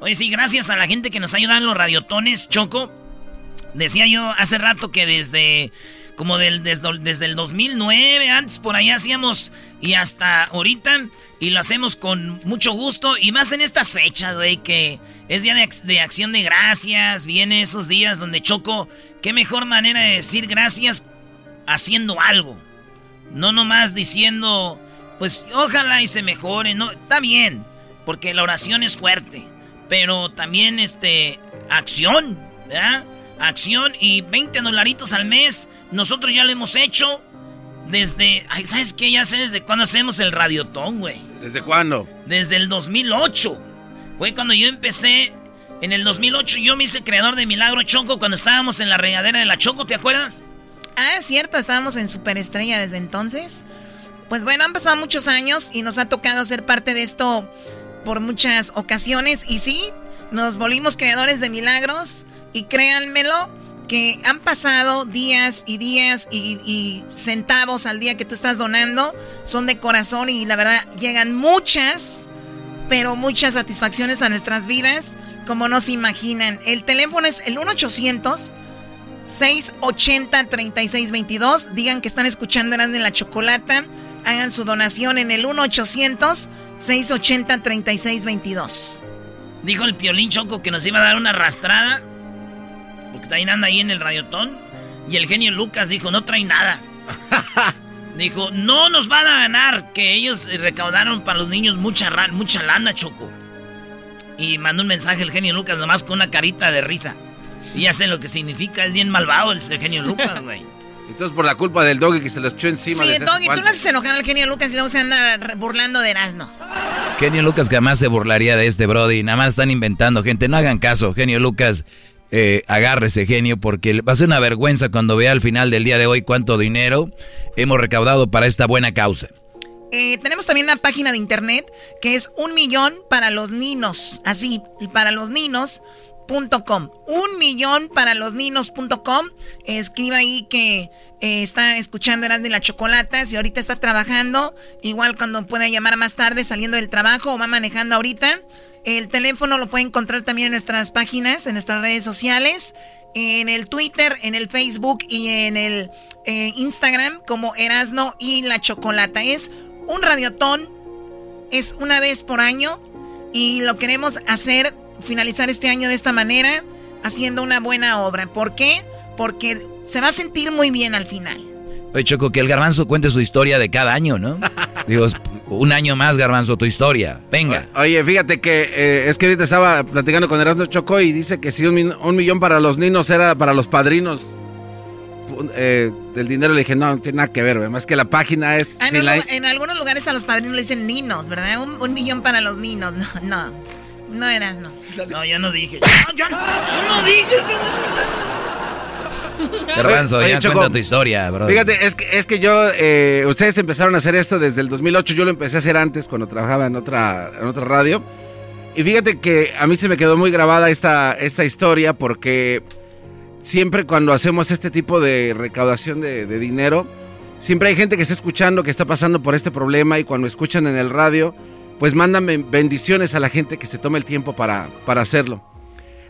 Oye, sí, gracias a la gente que nos ayuda en los radiotones, Choco. Decía yo hace rato que desde como del, desde, el 2009, antes por ahí hacíamos y hasta ahorita, y lo hacemos con mucho gusto, y más en estas fechas, güey, que es día de, de, acción de gracias, viene esos días donde choco, qué mejor manera de decir gracias haciendo algo, no nomás diciendo, pues ojalá y se mejore, no, está bien, porque la oración es fuerte, pero también este, acción, ¿verdad? Acción y 20 dolaritos al mes nosotros ya lo hemos hecho desde. Ay, ¿Sabes qué? Ya sé desde cuándo hacemos el radiotón, güey. ¿Desde cuándo? Desde el 2008. Fue cuando yo empecé. En el 2008 yo me hice creador de Milagro Choco cuando estábamos en la regadera de la Choco, ¿te acuerdas? Ah, es cierto, estábamos en Superestrella desde entonces. Pues bueno, han pasado muchos años y nos ha tocado ser parte de esto por muchas ocasiones. Y sí, nos volvimos creadores de milagros. Y créanmelo, que han pasado días y días y, centavos al día que tú estás donando son de corazón y la verdad llegan muchas, pero muchas satisfacciones a nuestras vidas, como no se imaginan. El teléfono es el 1-800. 680-3622. Digan que están escuchando Erasmo en la Chocolata. Hagan su donación en el 1-800-680-3622. Dijo el Piolín Choco que nos iba a dar una arrastrada también anda ahí en el radiotón. Y el genio Lucas dijo, no trae nada. <laughs> dijo, no nos van a ganar, que ellos recaudaron para los niños mucha, mucha lana, Choco. Y mandó un mensaje el genio Lucas nomás con una carita de risa. Y ya sé lo que significa, es bien malvado el genio Lucas, güey. <laughs> Entonces por la culpa del doggy que se los echó encima. Sí, el doggy, tú no haces enojar al genio Lucas y luego se anda burlando de Erasmo. Genio Lucas jamás se burlaría de este Brody, nada más están inventando, gente, no hagan caso, genio Lucas eh, agárrese, genio, porque va a ser una vergüenza cuando vea al final del día de hoy cuánto dinero hemos recaudado para esta buena causa. Eh, tenemos también una página de internet que es un millón para los ninos, así, para los ninos. Com. Un millón para los ninos.com. Escriba ahí que eh, está escuchando Erasmo y la Chocolata. Si ahorita está trabajando, igual cuando pueda llamar más tarde saliendo del trabajo o va manejando ahorita. El teléfono lo puede encontrar también en nuestras páginas, en nuestras redes sociales, en el Twitter, en el Facebook y en el eh, Instagram como Erasno y la Chocolata. Es un radiotón, es una vez por año y lo queremos hacer, finalizar este año de esta manera, haciendo una buena obra. ¿Por qué? Porque se va a sentir muy bien al final. Oye, Choco, que el garbanzo cuente su historia de cada año, ¿no? <laughs> Digo, un año más, garbanzo, tu historia. Venga. Oye, fíjate que eh, es que ahorita estaba platicando con Erasmo Choco y dice que si un, millón para los niños era para los padrinos eh, del dinero. Le dije, no, no tiene nada que ver, además que la página es... Ah, en, algunos lugares a los padrinos le dicen ninos, ¿verdad? Un, millón para los niños. No, no. No eras, no. No, ya no dije. No, ya no, no dije. <laughs> Garbanzo, ya cuenta tu historia, bro. Fíjate, es que, es que yo, eh, ustedes empezaron a hacer esto desde el 2008, yo lo empecé a hacer antes cuando trabajaba en otra, en otra radio. Y fíjate que a mí se me quedó muy grabada esta, esta historia porque siempre cuando hacemos este tipo de recaudación de, dinero, siempre hay gente que está escuchando, que está pasando por este problema y cuando escuchan en el radio, pues mandan bendiciones a la gente que se tome el tiempo para, para hacerlo.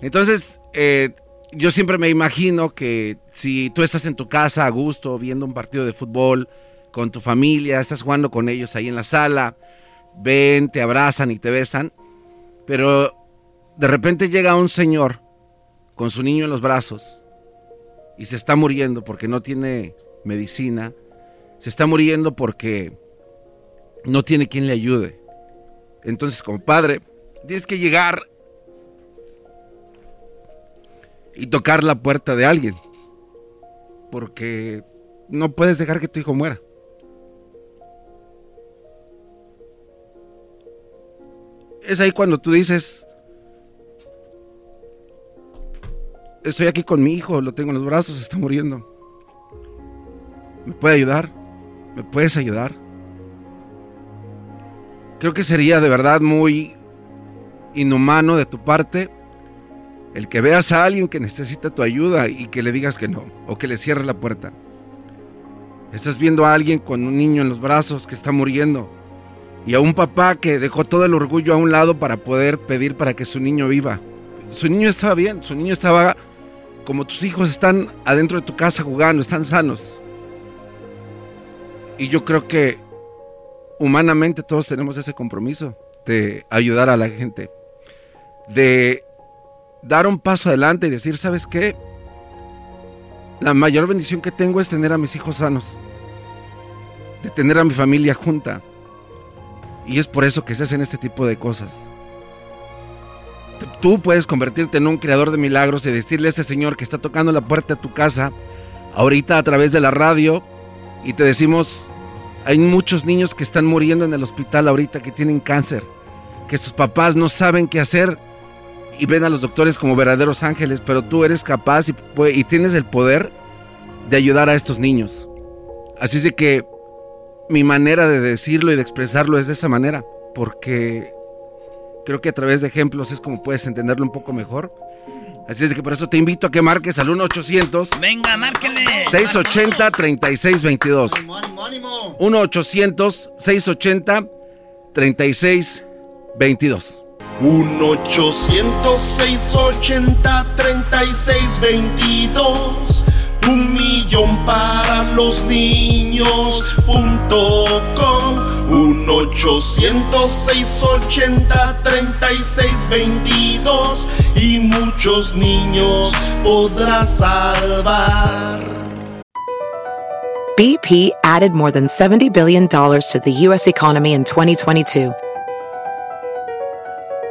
Entonces, eh, yo siempre me imagino que si tú estás en tu casa a gusto viendo un partido de fútbol con tu familia, estás jugando con ellos ahí en la sala, ven, te abrazan y te besan, pero de repente llega un señor con su niño en los brazos y se está muriendo porque no tiene medicina, se está muriendo porque no tiene quien le ayude. Entonces, como padre, tienes que llegar y tocar la puerta de alguien. Porque no puedes dejar que tu hijo muera. Es ahí cuando tú dices, estoy aquí con mi hijo, lo tengo en los brazos, está muriendo. ¿Me puede ayudar? ¿Me puedes ayudar? Creo que sería de verdad muy inhumano de tu parte el que veas a alguien que necesita tu ayuda y que le digas que no, o que le cierre la puerta. Estás viendo a alguien con un niño en los brazos que está muriendo. Y a un papá que dejó todo el orgullo a un lado para poder pedir para que su niño viva. Su niño estaba bien, su niño estaba como tus hijos están adentro de tu casa jugando, están sanos. Y yo creo que humanamente todos tenemos ese compromiso de ayudar a la gente, de dar un paso adelante y decir, ¿sabes qué? La mayor bendición que tengo es tener a mis hijos sanos, de tener a mi familia junta. Y es por eso que se hacen este tipo de cosas. Tú puedes convertirte en un creador de milagros y decirle a ese señor que está tocando la puerta de tu casa, ahorita a través de la radio, y te decimos, hay muchos niños que están muriendo en el hospital ahorita que tienen cáncer, que sus papás no saben qué hacer y ven a los doctores como verdaderos ángeles, pero tú eres capaz y, y tienes el poder de ayudar a estos niños. Así es de que mi manera de decirlo y de expresarlo es de esa manera, porque creo que a través de ejemplos es como puedes entenderlo un poco mejor. Así es de que por eso te invito a que marques al 1-800. Venga, márquenle. 680-3622. 1-800-680-3622. 1-800-680-3622. Un millón para los niños punto com. Un 800-680-3622. Y muchos niños podrás salvar. BP added more than $70 billion to the U.S. economy in 2022.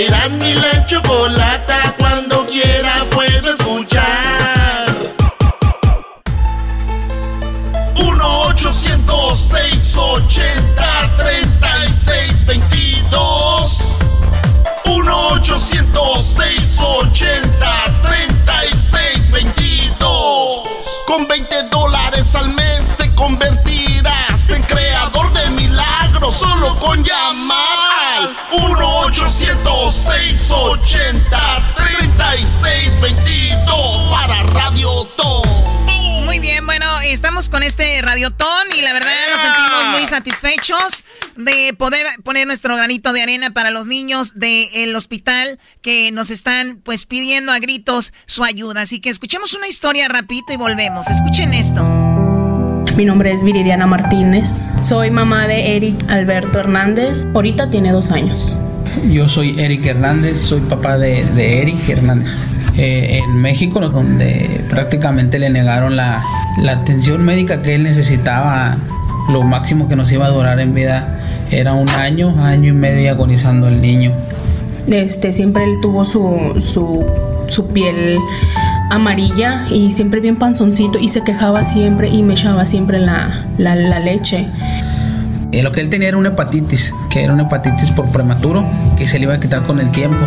Eras mi la chocolata. Cuando quiera puedo escuchar. 1-800-680-3622. 1-800-680-3622. Con 20 dólares al mes te convertirás en creador de milagros solo con al 1-800-680-3622 para Radio Tom. Muy bien, bueno, estamos con este radiotón y la verdad nos sentimos muy satisfechos de poder poner nuestro granito de arena para los niños del hospital que nos están pues pidiendo a gritos su ayuda. Así que escuchemos una historia rapidito y volvemos. Escuchen esto. Mi nombre es Viridiana Martínez. Soy mamá de Eric Alberto Hernández. Ahorita tiene dos años. Yo soy Eric Hernández, soy papá de, de Eric Hernández. Eh, en México, donde prácticamente le negaron la, la atención médica que él necesitaba, lo máximo que nos iba a durar en vida era un año, año y medio agonizando el niño. Este, siempre él tuvo su, su, su piel amarilla y siempre bien panzoncito y se quejaba siempre y me echaba siempre la, la, la leche. Eh, lo que él tenía era una hepatitis, que era una hepatitis por prematuro, que se le iba a quitar con el tiempo,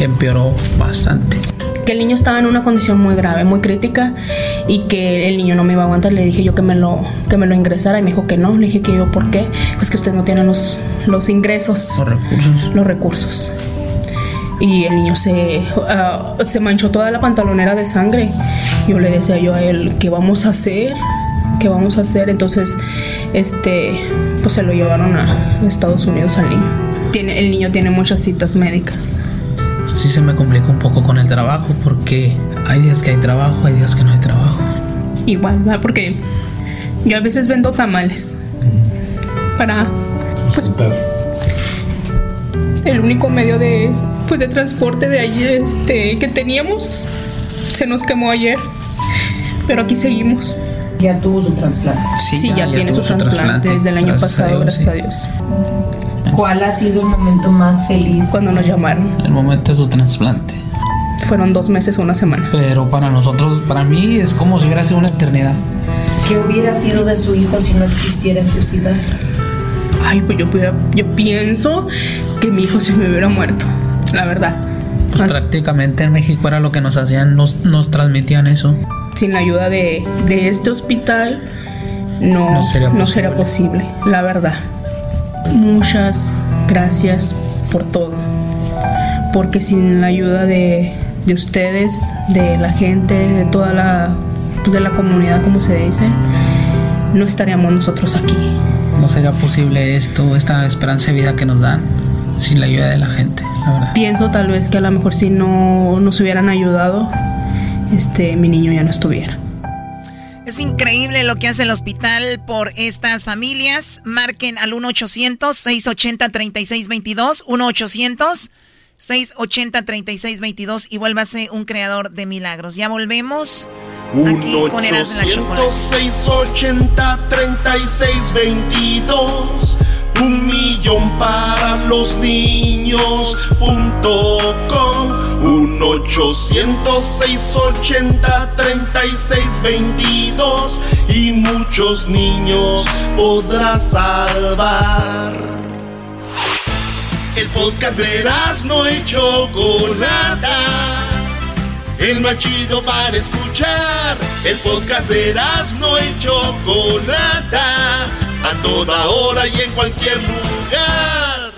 empeoró bastante. Que el niño estaba en una condición muy grave, muy crítica y que el niño no me iba a aguantar. Le dije yo que me lo, que me lo ingresara y me dijo que no. Le dije que yo, ¿por qué? Pues que usted no tiene los, los ingresos, los recursos. Los recursos. Y el niño se, uh, se manchó toda la pantalonera de sangre. Yo le decía yo a él, ¿qué vamos a hacer? ¿Qué vamos a hacer? Entonces, este, pues se lo llevaron a Estados Unidos al niño. Tiene, el niño tiene muchas citas médicas. Sí se me complica un poco con el trabajo porque hay días que hay trabajo, hay días que no hay trabajo. Igual, ¿verdad? porque yo a veces vendo tamales para pues el único medio de pues de transporte de allí este que teníamos se nos quemó ayer. Pero aquí seguimos. Ya tuvo su trasplante. Sí, sí ya, ya, tiene su trasplante desde el año gracias pasado, a Dios, gracias sí. a Dios. ¿Cuál ha sido el momento más feliz? Cuando nos llamaron. El momento de su trasplante. Fueron dos meses, una semana. Pero para nosotros, para mí es como si hubiera sido una eternidad. ¿Qué hubiera sido de su hijo si no existiera ese hospital? Ay, pues yo, pudiera- yo pienso que mi hijo se me hubiera muerto, la verdad. Pues prácticamente en México era lo que nos hacían, nos, nos transmitían eso. sin la ayuda de, de este hospital no, No sería no sería posible, la verdad. Muchas gracias por todo. Porque sin la ayuda de, de ustedes, de la gente, de toda la, pues, de la comunidad, como se dice, no estaríamos nosotros aquí. No sería posible esto, esta esperanza de vida que nos dan sin la ayuda de la gente. Pienso tal vez que a lo mejor si no nos hubieran ayudado, este, mi niño ya no estuviera. Es increíble lo que hace el hospital por estas familias. Marquen al 1-800-680-3622. 1-800-680-3622 y vuélvase un creador de milagros. Ya volvemos. Aquí con Erasmo y la Chocolata. 1-800-680-3622. Un millón para los niños punto com. 1-800-680-3622. Y muchos niños podrás salvar. El podcast de no y Chocolata. El más chido para escuchar. El podcast de no y Chocolata. A toda hora y en cualquier lugar.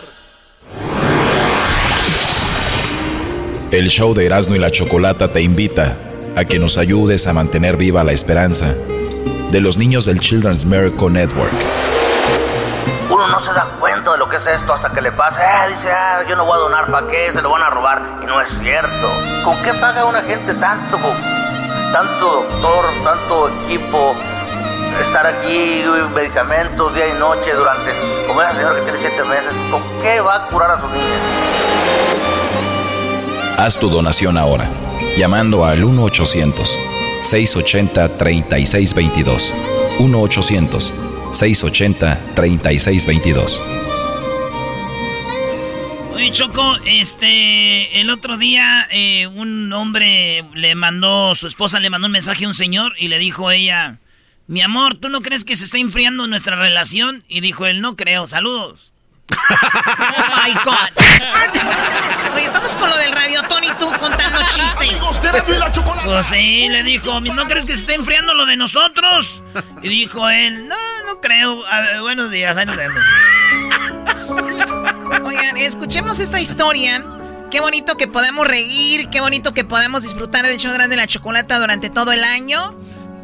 El show de Erasmo y la Chocolata te invita a que nos ayudes a mantener viva la esperanza de los niños del Children's Miracle Network. Uno no se da cuenta de lo que es esto hasta que le pasa. Eh, dice, ah, yo no voy a donar, ¿para qué? Se lo van a robar. Y no es cierto. ¿Con qué paga una gente tanto? Tanto doctor, tanto equipo, estar aquí, medicamentos día y noche durante, como esa señora que tiene siete meses. ¿Con qué va a curar a su niña? Haz tu donación ahora, llamando al 1-800-680-3622. 1-800-680-3622. Oye, Choco, este, el otro día eh, un hombre le mandó, su esposa le mandó un mensaje a un señor y le dijo ella, mi amor, ¿tú no crees que se está enfriando nuestra relación? Y dijo él, no creo, saludos. oh my God. Oye, estamos con lo del radio, Tony, tú contando chistes. Pues sí, le dijo, ¿no crees que se está enfriando lo de nosotros? Y dijo él, no, no creo. Buenos días, ahí nos vemos. Oigan, escuchemos esta historia. Qué bonito que podamos reír, qué bonito que podamos disfrutar del show de la chocolata durante todo el año.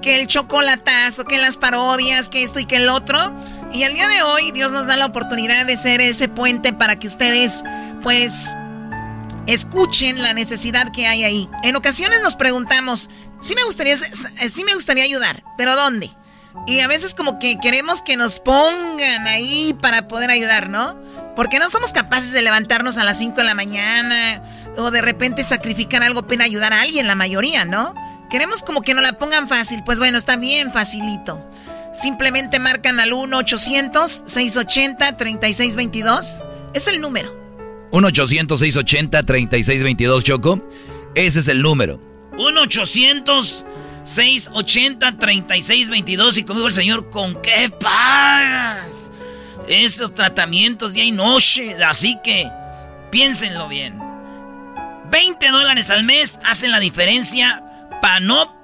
Que el chocolatazo, que las parodias, que esto y que el otro. Y el día de hoy Dios nos da la oportunidad de ser ese puente para que ustedes, pues, escuchen la necesidad que hay ahí. En ocasiones nos preguntamos, sí me gustaría, sí me gustaría ayudar, pero ¿dónde? Y a veces como que queremos que nos pongan ahí para poder ayudar, ¿no? Porque no somos capaces de levantarnos a las 5 de la mañana o de repente sacrificar algo para ayudar a alguien, la mayoría, ¿no? Queremos como que nos la pongan fácil. Pues bueno, está bien facilito. Simplemente marcan al 1-800-680-3622. Es el número. 1-800-680-3622, Choco. Ese es el número. 1-800-680-3622. Y conmigo el señor, ¿con qué pagas? Esos tratamientos día y noche. Así que piénsenlo bien. 20 dólares al mes hacen la diferencia no...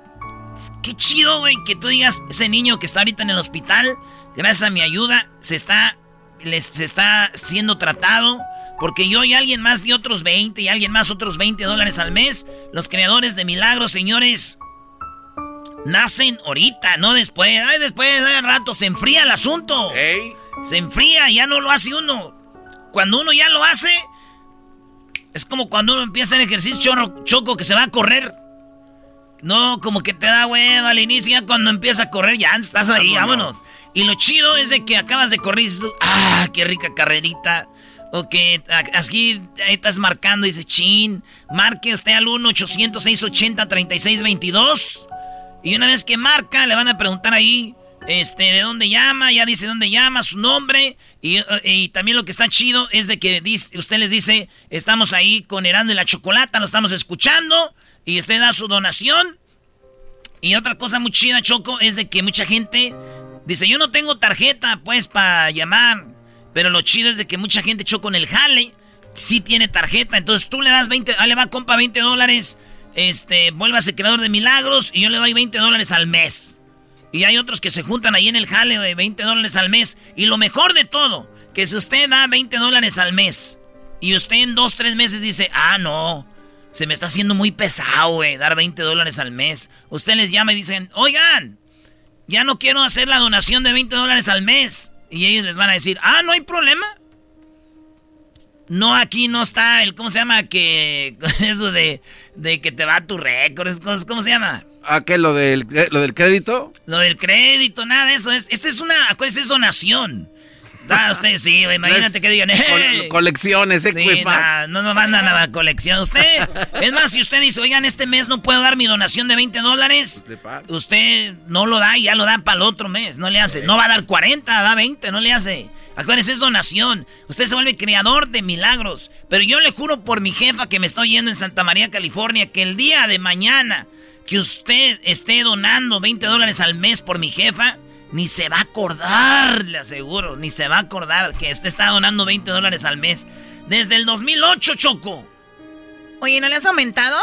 Qué chido, güey, que tú digas, ese niño que está ahorita en el hospital, gracias a mi ayuda, se está, les, se está siendo tratado. Porque yo y alguien más de otros 20 y alguien más otros 20 dólares al mes. Los creadores de milagros, señores, nacen ahorita, no después. Ay, después de rato se enfría el asunto. Se enfría, ya no lo hace uno. Cuando uno ya lo hace, es como cuando uno empieza el ejercicio choco que se va a correr. No, como que te da hueva al inicio, cuando empieza a correr ya estás ahí, vámonos. Y lo chido es de que acabas de correr y dices, ah, qué rica carrerita. O que aquí estás marcando y dices, chin, marque usted al 1-800-680-3622. Y una vez que marca, le van a preguntar ahí, este, de dónde llama, ya dice dónde llama, su nombre. Y, y también lo que está chido es de que dice, usted les dice, estamos ahí con Herando y la Chocolata, lo estamos escuchando. Y usted da su donación. Y otra cosa muy chida, Choco, es de que mucha gente dice, yo no tengo tarjeta, pues, para llamar. Pero lo chido es de que mucha gente, Choco, en el jale, sí tiene tarjeta. Entonces tú le das 20, ah, le va compa 20 dólares. este, vuélvase creador de milagros y yo le doy 20 dólares al mes. Y hay otros que se juntan ahí en el jale de 20 dólares al mes. Y lo mejor de todo, que si usted da 20 dólares al mes y usted en dos, tres meses dice, ah, no, se me está haciendo muy pesado, güey, dar 20 dólares al mes. Usted les llama y dicen, oigan, ya no quiero hacer la donación de 20 dólares al mes. Y ellos les van a decir, ah, no hay problema. No, aquí no está el, ¿cómo se llama? Que <laughs> eso de, de que te va tu récord, ¿cómo se llama? ¿A qué? ¿Lo del, ¿Lo del crédito? Lo del crédito, nada de eso. Es, esta es una, es donación. Da, usted sí, imagínate que digan, colecciones, eh, sí, no, no mandan a la colección. Usted, es más, si usted dice, oigan, este mes no puedo dar mi donación de 20 dólares, usted no lo da y ya lo da para el otro mes, no le hace. No va a dar 40, da 20, no le hace. Acuérdense, es donación. Usted se vuelve creador de milagros. Pero yo le juro por mi jefa que me estoy yendo en Santa María, California, que el día de mañana que usted esté donando 20 dólares al mes por mi jefa, ni se va a acordar, le aseguro, ni se va a acordar que usted está donando 20 dólares al mes. Desde el 2008, Choco. Oye, ¿no le has aumentado?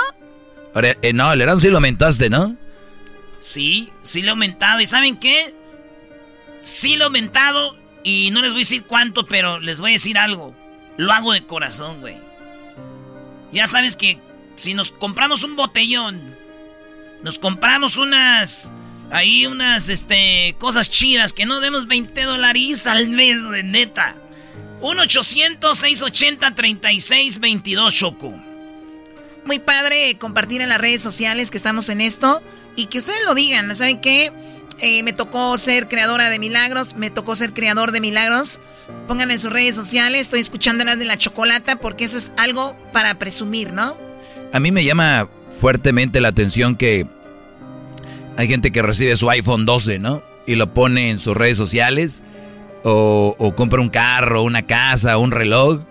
Eh, no, el Erasmo sí lo aumentaste, ¿no? Sí, sí lo he aumentado. ¿Y saben qué? Sí lo he aumentado y no les voy a decir cuánto, pero les voy a decir algo. Lo hago de corazón, güey. Ya sabes que si nos compramos un botellón nos compramos unas. Ahí unas este, cosas chidas que no demos 20 dólares al mes, de neta. 1-800-680-3622, Choco. Muy padre compartir en las redes sociales que estamos en esto y que ustedes lo digan. ¿Saben qué? Eh, me tocó ser creadora de milagros, me tocó ser creador de milagros. Pongan en sus redes sociales, estoy escuchando las de la chocolata porque eso es algo para presumir, ¿no? A mí me llama fuertemente la atención que hay gente que recibe su iPhone 12, ¿no? Y lo pone en sus redes sociales. O, compra un carro, una casa, un reloj.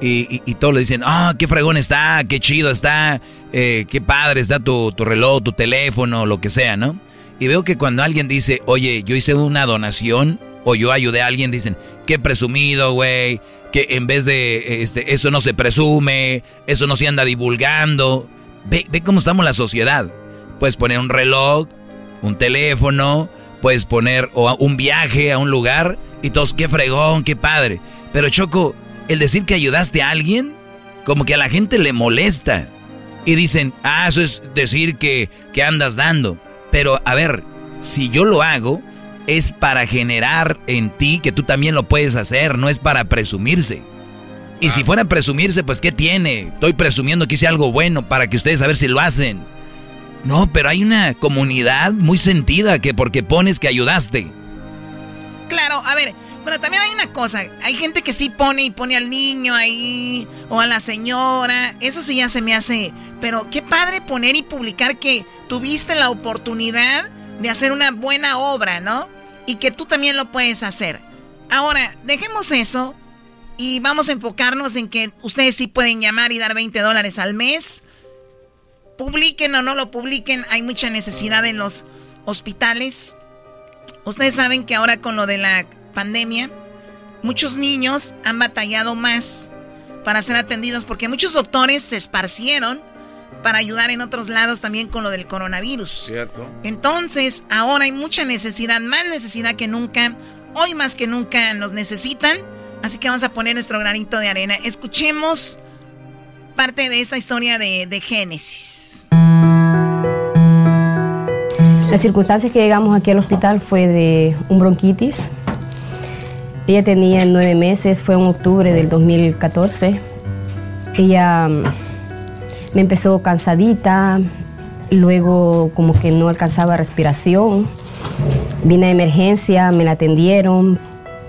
Y, todos le dicen, ah, qué fregón está, qué chido está, eh, qué padre está tu, tu reloj, tu teléfono, lo que sea, ¿no? Y veo que cuando alguien dice, oye, yo hice una donación o yo ayudé a alguien, dicen, qué presumido, güey, que en vez de este, eso no se presume, eso no se anda divulgando. Ve, ve cómo estamos la sociedad. Puedes poner un reloj, un teléfono, puedes poner o un viaje a un lugar y todos, qué fregón, qué padre. Pero Choco, el decir que ayudaste a alguien, como que a la gente le molesta. Y dicen, ah, eso es decir que, que andas dando. Pero a ver, si yo lo hago, es para generar en ti que tú también lo puedes hacer, no es para presumirse. Y si fuera a presumirse, pues ¿qué tiene? Estoy presumiendo que hice algo bueno para que ustedes a ver si lo hacen. No, pero hay una comunidad muy sentida que porque pones que ayudaste. Claro, a ver, bueno, también hay una cosa, hay gente que sí pone y pone al niño ahí o a la señora, eso sí ya se me hace, pero qué padre poner y publicar que tuviste la oportunidad de hacer una buena obra, ¿no? Y que tú también lo puedes hacer. Ahora, dejemos eso y vamos a enfocarnos en que ustedes sí pueden llamar y dar 20 dólares al mes. Publiquen o no lo publiquen, hay mucha necesidad en los hospitales. Ustedes saben que ahora con lo de la pandemia, muchos niños han batallado más para ser atendidos porque muchos doctores se esparcieron para ayudar en otros lados también con lo del coronavirus. Cierto. Entonces, ahora hay mucha necesidad, más necesidad que nunca. Hoy más que nunca nos necesitan. Así que vamos a poner nuestro granito de arena. Escuchemos parte de esa historia de, de Génesis. La circunstancia que llegamos aquí al hospital fue de un bronquitis. Ella tenía nueve meses, fue en octubre del 2014. Ella mm, me empezó cansadita, luego como que no alcanzaba respiración. Vine a emergencia, me la atendieron,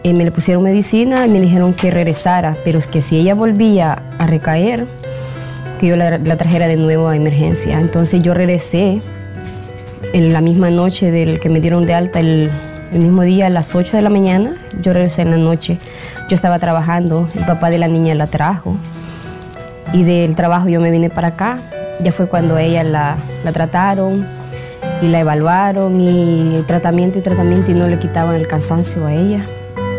eh, me le pusieron medicina y me dijeron que regresara, pero es que si ella volvía a recaer, que yo la, trajera de nuevo a emergencia. Entonces yo regresé en la misma noche del que me dieron de alta, el, el mismo día a las 8 de la mañana, yo regresé en la noche. Yo estaba trabajando, el papá de la niña la trajo y del trabajo yo me vine para acá. Ya fue cuando ella la, la trataron y la evaluaron y tratamiento y tratamiento y no le quitaban el cansancio a ella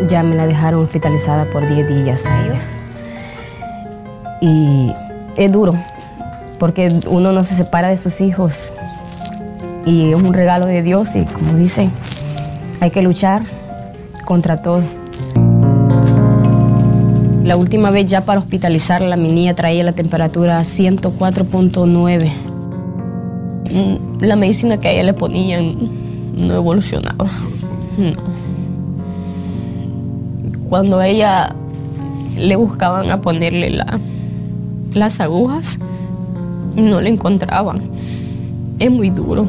ya me la dejaron hospitalizada por 10 días a ellos. Y es duro, porque uno no se separa de sus hijos y es un regalo de Dios y como dicen, hay que luchar contra todo. La última vez ya para hospitalizarla, mi niña traía la temperatura a 104.9. Mm, La medicina que a ella le ponían no evolucionaba. No. Cuando a ella le buscaban a ponerle la- las agujas, no le encontraban. Es muy duro.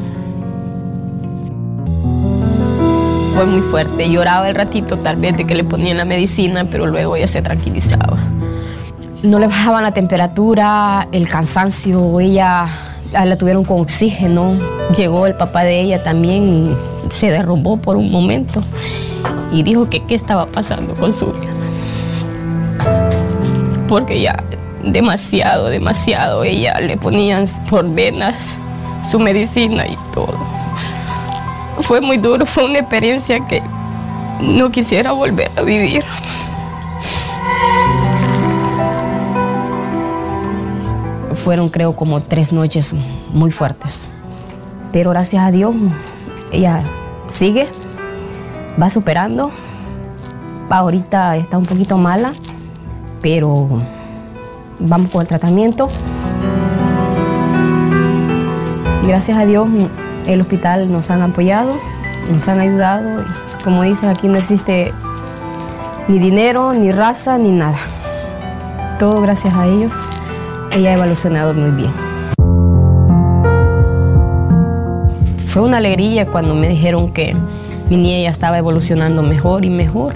Fue muy fuerte. Lloraba el ratito tal vez de que le ponían la medicina, pero luego ella se tranquilizaba. No le bajaban la temperatura, el cansancio, ella ah, la tuvieron con oxígeno. Llegó el papá de ella también y se derrumbó por un momento y dijo que qué estaba pasando con su vida. Porque ya demasiado, demasiado, ella le ponían por venas su medicina y todo. Fue muy duro, fue una experiencia que no quisiera volver a vivir. Fueron creo como tres noches muy fuertes. Pero gracias a Dios ella sigue, va superando. Ahorita está un poquito mala, pero vamos con el tratamiento. Y gracias a Dios el hospital nos han apoyado, nos han ayudado. Como dicen, aquí no existe ni dinero, ni raza, ni nada. Todo gracias a ellos. Ella ha evolucionado muy bien. Fue una alegría cuando me dijeron que mi niña ya estaba evolucionando mejor y mejor.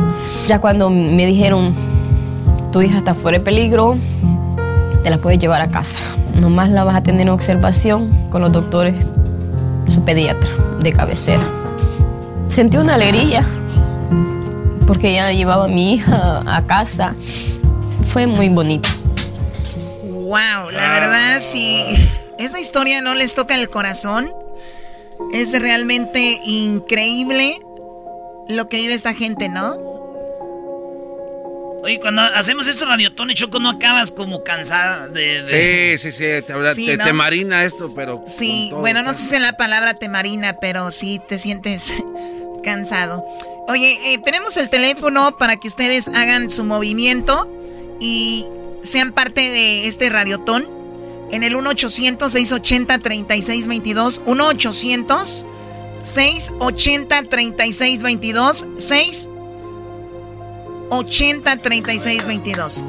Ya cuando me dijeron, tu hija está fuera de peligro, te la puedes llevar a casa. Nomás la vas a tener en observación con los doctores, su pediatra de cabecera. Sentí una alegría porque ya llevaba a mi hija a casa. Fue muy bonito. Wow, la verdad, si esa historia no les toca el corazón, es realmente increíble lo que vive esta gente, ¿no? Oye, cuando hacemos esto radiotón y choco, no acabas como cansada de. de- Sí, sí, sí, te, habla- Sí, te- ¿no? te marina esto, pero... Sí, todo. bueno, no sé si es la palabra te marina, pero sí te sientes <laughs> cansado. Oye, eh, tenemos el teléfono para que ustedes hagan su movimiento y sean parte de este radiotón en el 1-800-680-3622. 1-800-680-3622. 6 80 36 22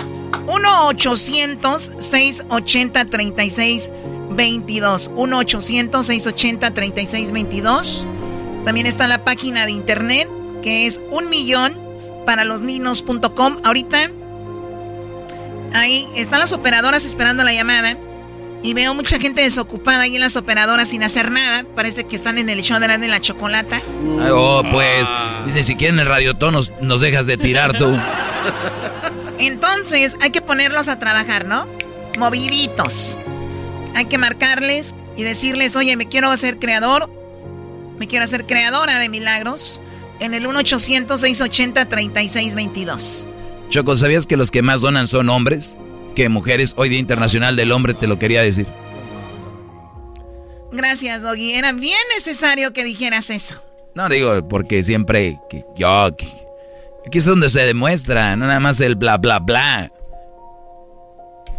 1 800 680 36 22 1 800 680 36 22 También está la página de internet que es un millón para los niños.com. Ahorita ahí están las operadoras esperando la llamada y veo mucha gente desocupada ahí en las operadoras sin hacer nada. Parece que están en el show de la, de la chocolata. Oh, pues, dice, si quieren el radiotón nos, nos dejas de tirar tú. Entonces hay que ponerlos a trabajar, ¿no? Moviditos. Hay que marcarles y decirles, oye, me quiero hacer creador, me quiero hacer creadora de milagros en el 1-800-680-3622. Choco, ¿sabías que los que más donan son hombres? Que mujeres, hoy Día Internacional del Hombre, te lo quería decir. Gracias, Doggy. Era bien necesario que dijeras eso. No digo porque siempre que yo que- aquí es donde se demuestra, no nada más el bla bla bla.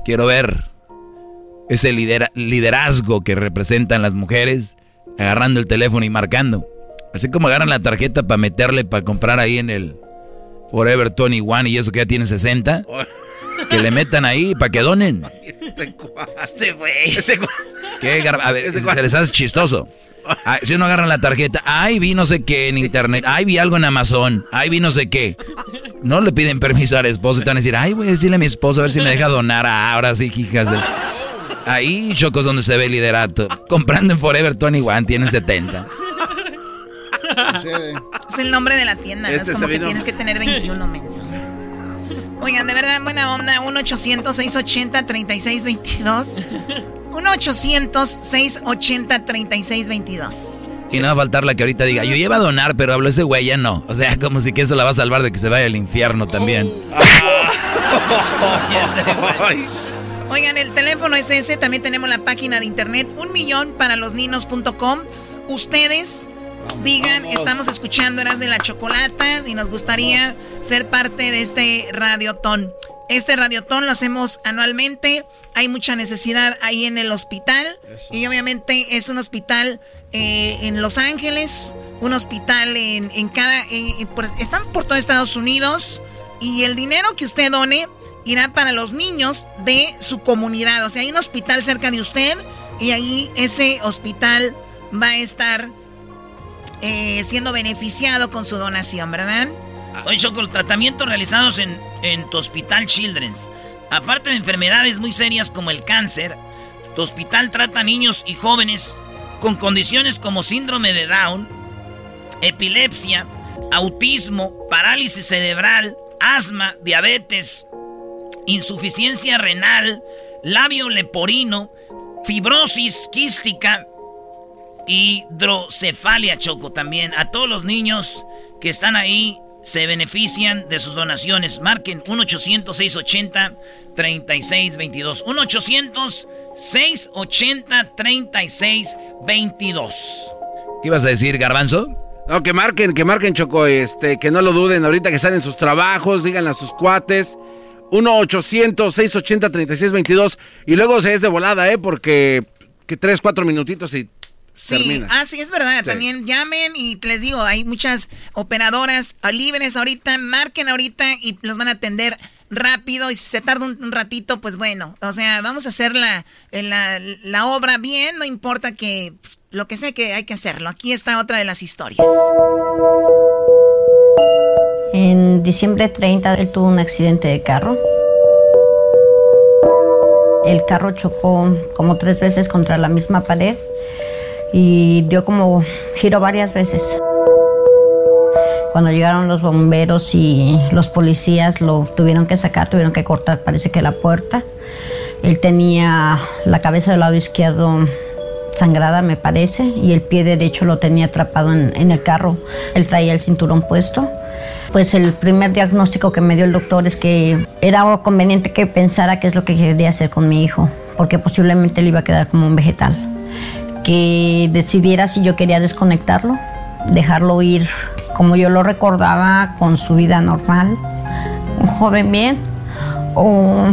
Quiero ver ese lidera- liderazgo que representan las mujeres agarrando el teléfono y marcando. Así como agarran la tarjeta para meterle para comprar ahí en el Forever 21 y eso que ya tiene 60. <laughs> Que le metan ahí para que donen. Este güey. ¿Qué, gar- A ver, se les hace chistoso. Si uno agarra la tarjeta, ay, vi no sé qué en internet, ay, vi algo en Amazon, ay, vi no sé qué. No le piden permiso al esposo y te van a decir, ay, voy a decirle a mi esposo a ver si me deja donar. Ah, ahora sí, hijas de... Ahí, chocos, donde se ve el liderato. Comprando en Forever 21, tienen 70. Es el nombre de la tienda, ¿no? Este es como se que tienes que tener 21 menso. Oigan, de verdad, buena onda. 1-800-680-3622. 1-800-680-3622. Y no va a faltar la que ahorita diga, yo iba a donar, pero habló ese güey, ya no. O sea, como si que eso la va a salvar de que se vaya al infierno también. <laughs> Oigan, el teléfono es ese. También tenemos la página de internet, un millón para los niños.com. Ustedes digan, estamos escuchando Eras de la Chocolata y nos gustaría ser parte de este radiotón. Este radiotón lo hacemos anualmente. Hay mucha necesidad ahí en el hospital. Y obviamente es un hospital eh, en Los Ángeles, un hospital en, cada... están por todo Estados Unidos. Y el dinero que usted done irá para los niños de su comunidad. O sea, hay un hospital cerca de usted y ahí ese hospital va a estar eh, siendo beneficiado con su donación, ¿verdad? Oye, Choco, tratamientos realizados en, en tu hospital Children's. Aparte de enfermedades muy serias como el cáncer, tu hospital trata niños y jóvenes con condiciones como síndrome de Down, epilepsia, autismo, parálisis cerebral, asma, diabetes, insuficiencia renal, labio leporino, fibrosis quística, hidrocefalia, Choco, también. A todos los niños que están ahí se benefician de sus donaciones. Marquen 1-800-680-3622. 1-800-680-3622. ¿Qué ibas a decir, Garbanzo? No, que marquen, que marquen, Choco, este, que no lo duden ahorita que están en sus trabajos, digan a sus cuates. 1-800-680-3622. Y luego se es de volada, ¿eh? Porque que 3, 4 minutitos y Sí, ah, sí, es verdad. También llamen y les digo, hay muchas operadoras libres ahorita, marquen ahorita y los van a atender rápido y si se tarda un, ratito, pues bueno, o sea, vamos a hacer la, la, obra bien, no importa que pues, lo que sea que hay que hacerlo. Aquí está otra de las historias. En diciembre 30 él tuvo un accidente de carro. El carro chocó como tres veces contra la misma pared y dio como giro varias veces. Cuando llegaron los bomberos y los policías lo tuvieron que sacar, tuvieron que cortar, parece que la puerta. Él tenía la cabeza del lado izquierdo sangrada, me parece, y el pie derecho lo tenía atrapado en, el carro. Él traía el cinturón puesto. Pues el primer diagnóstico que me dio el doctor es que era conveniente que pensara qué es lo que quería hacer con mi hijo, porque posiblemente le iba a quedar como un vegetal que decidiera si yo quería desconectarlo, dejarlo ir como yo lo recordaba con su vida normal, un joven bien, o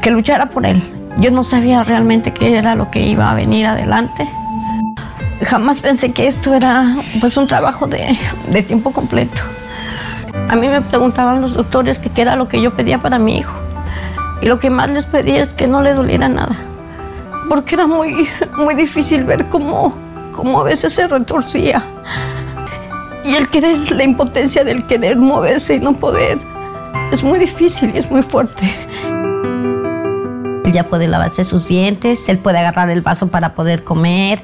que luchara por él. Yo no sabía realmente qué era lo que iba a venir adelante. Jamás pensé que esto era pues un trabajo de, de tiempo completo. A mí me preguntaban los doctores qué era lo que yo pedía para mi hijo. Y lo que más les pedía es que no le doliera nada porque era muy, muy difícil ver cómo, cómo a veces se retorcía. Y el querer, la impotencia del querer moverse y no poder, es muy difícil y es muy fuerte. Él ya puede lavarse sus dientes, él puede agarrar el vaso para poder comer.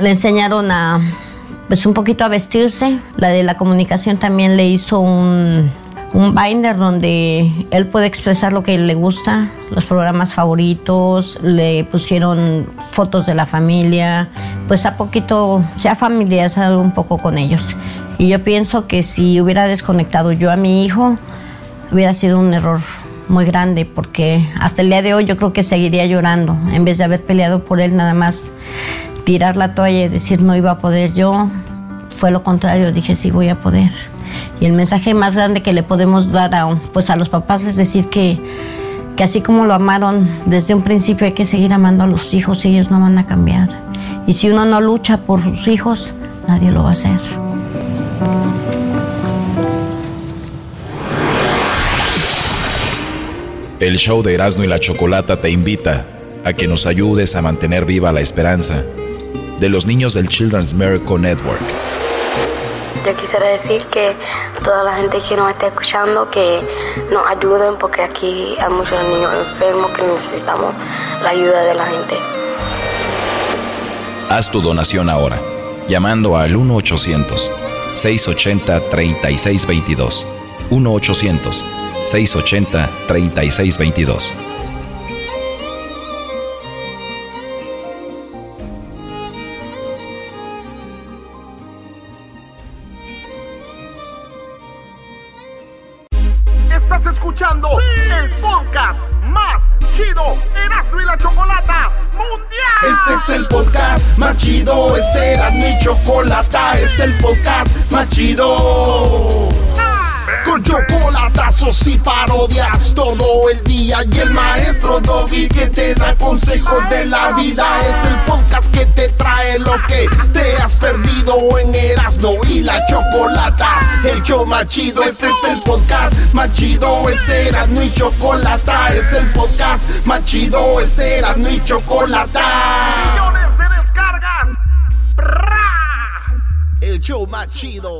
Le enseñaron a, pues un poquito a vestirse. La de la comunicación también le hizo un, un binder donde él puede expresar lo que le gusta, los programas favoritos, le pusieron fotos de la familia, pues a poquito se ha familiarizado un poco con ellos. Y yo pienso que si hubiera desconectado yo a mi hijo, hubiera sido un error muy grande porque hasta el día de hoy yo creo que seguiría llorando en vez de haber peleado por él nada más tirar la toalla y decir no iba a poder yo fue lo contrario dije sí voy a poder y el mensaje más grande que le podemos dar a, pues a los papás es decir que, que así como lo amaron desde un principio hay que seguir amando a los hijos ellos no van a cambiar. Y si uno no lucha por sus hijos, nadie lo va a hacer. El show de Erasmo y la Chocolata te invita a que nos ayudes a mantener viva la esperanza de los niños del Children's Miracle Network. Yo quisiera decir que toda la gente que nos está escuchando que nos ayuden porque aquí hay muchos niños enfermos que necesitamos la ayuda de la gente. Haz tu donación ahora, llamando al 1-800-680-3622. 1-800-680-3622. Chocolata, es el podcast más chido. Con chocolatazos y parodias todo el día y el maestro Doggy que te da consejos de la vida es el podcast que te trae lo que te has perdido en Erasmo y la Chocolata. El show más chido, este es el podcast más chido, es Erasmo y Chocolata. Es el podcast más chido, es Erasmo y Chocolata. Show más chido.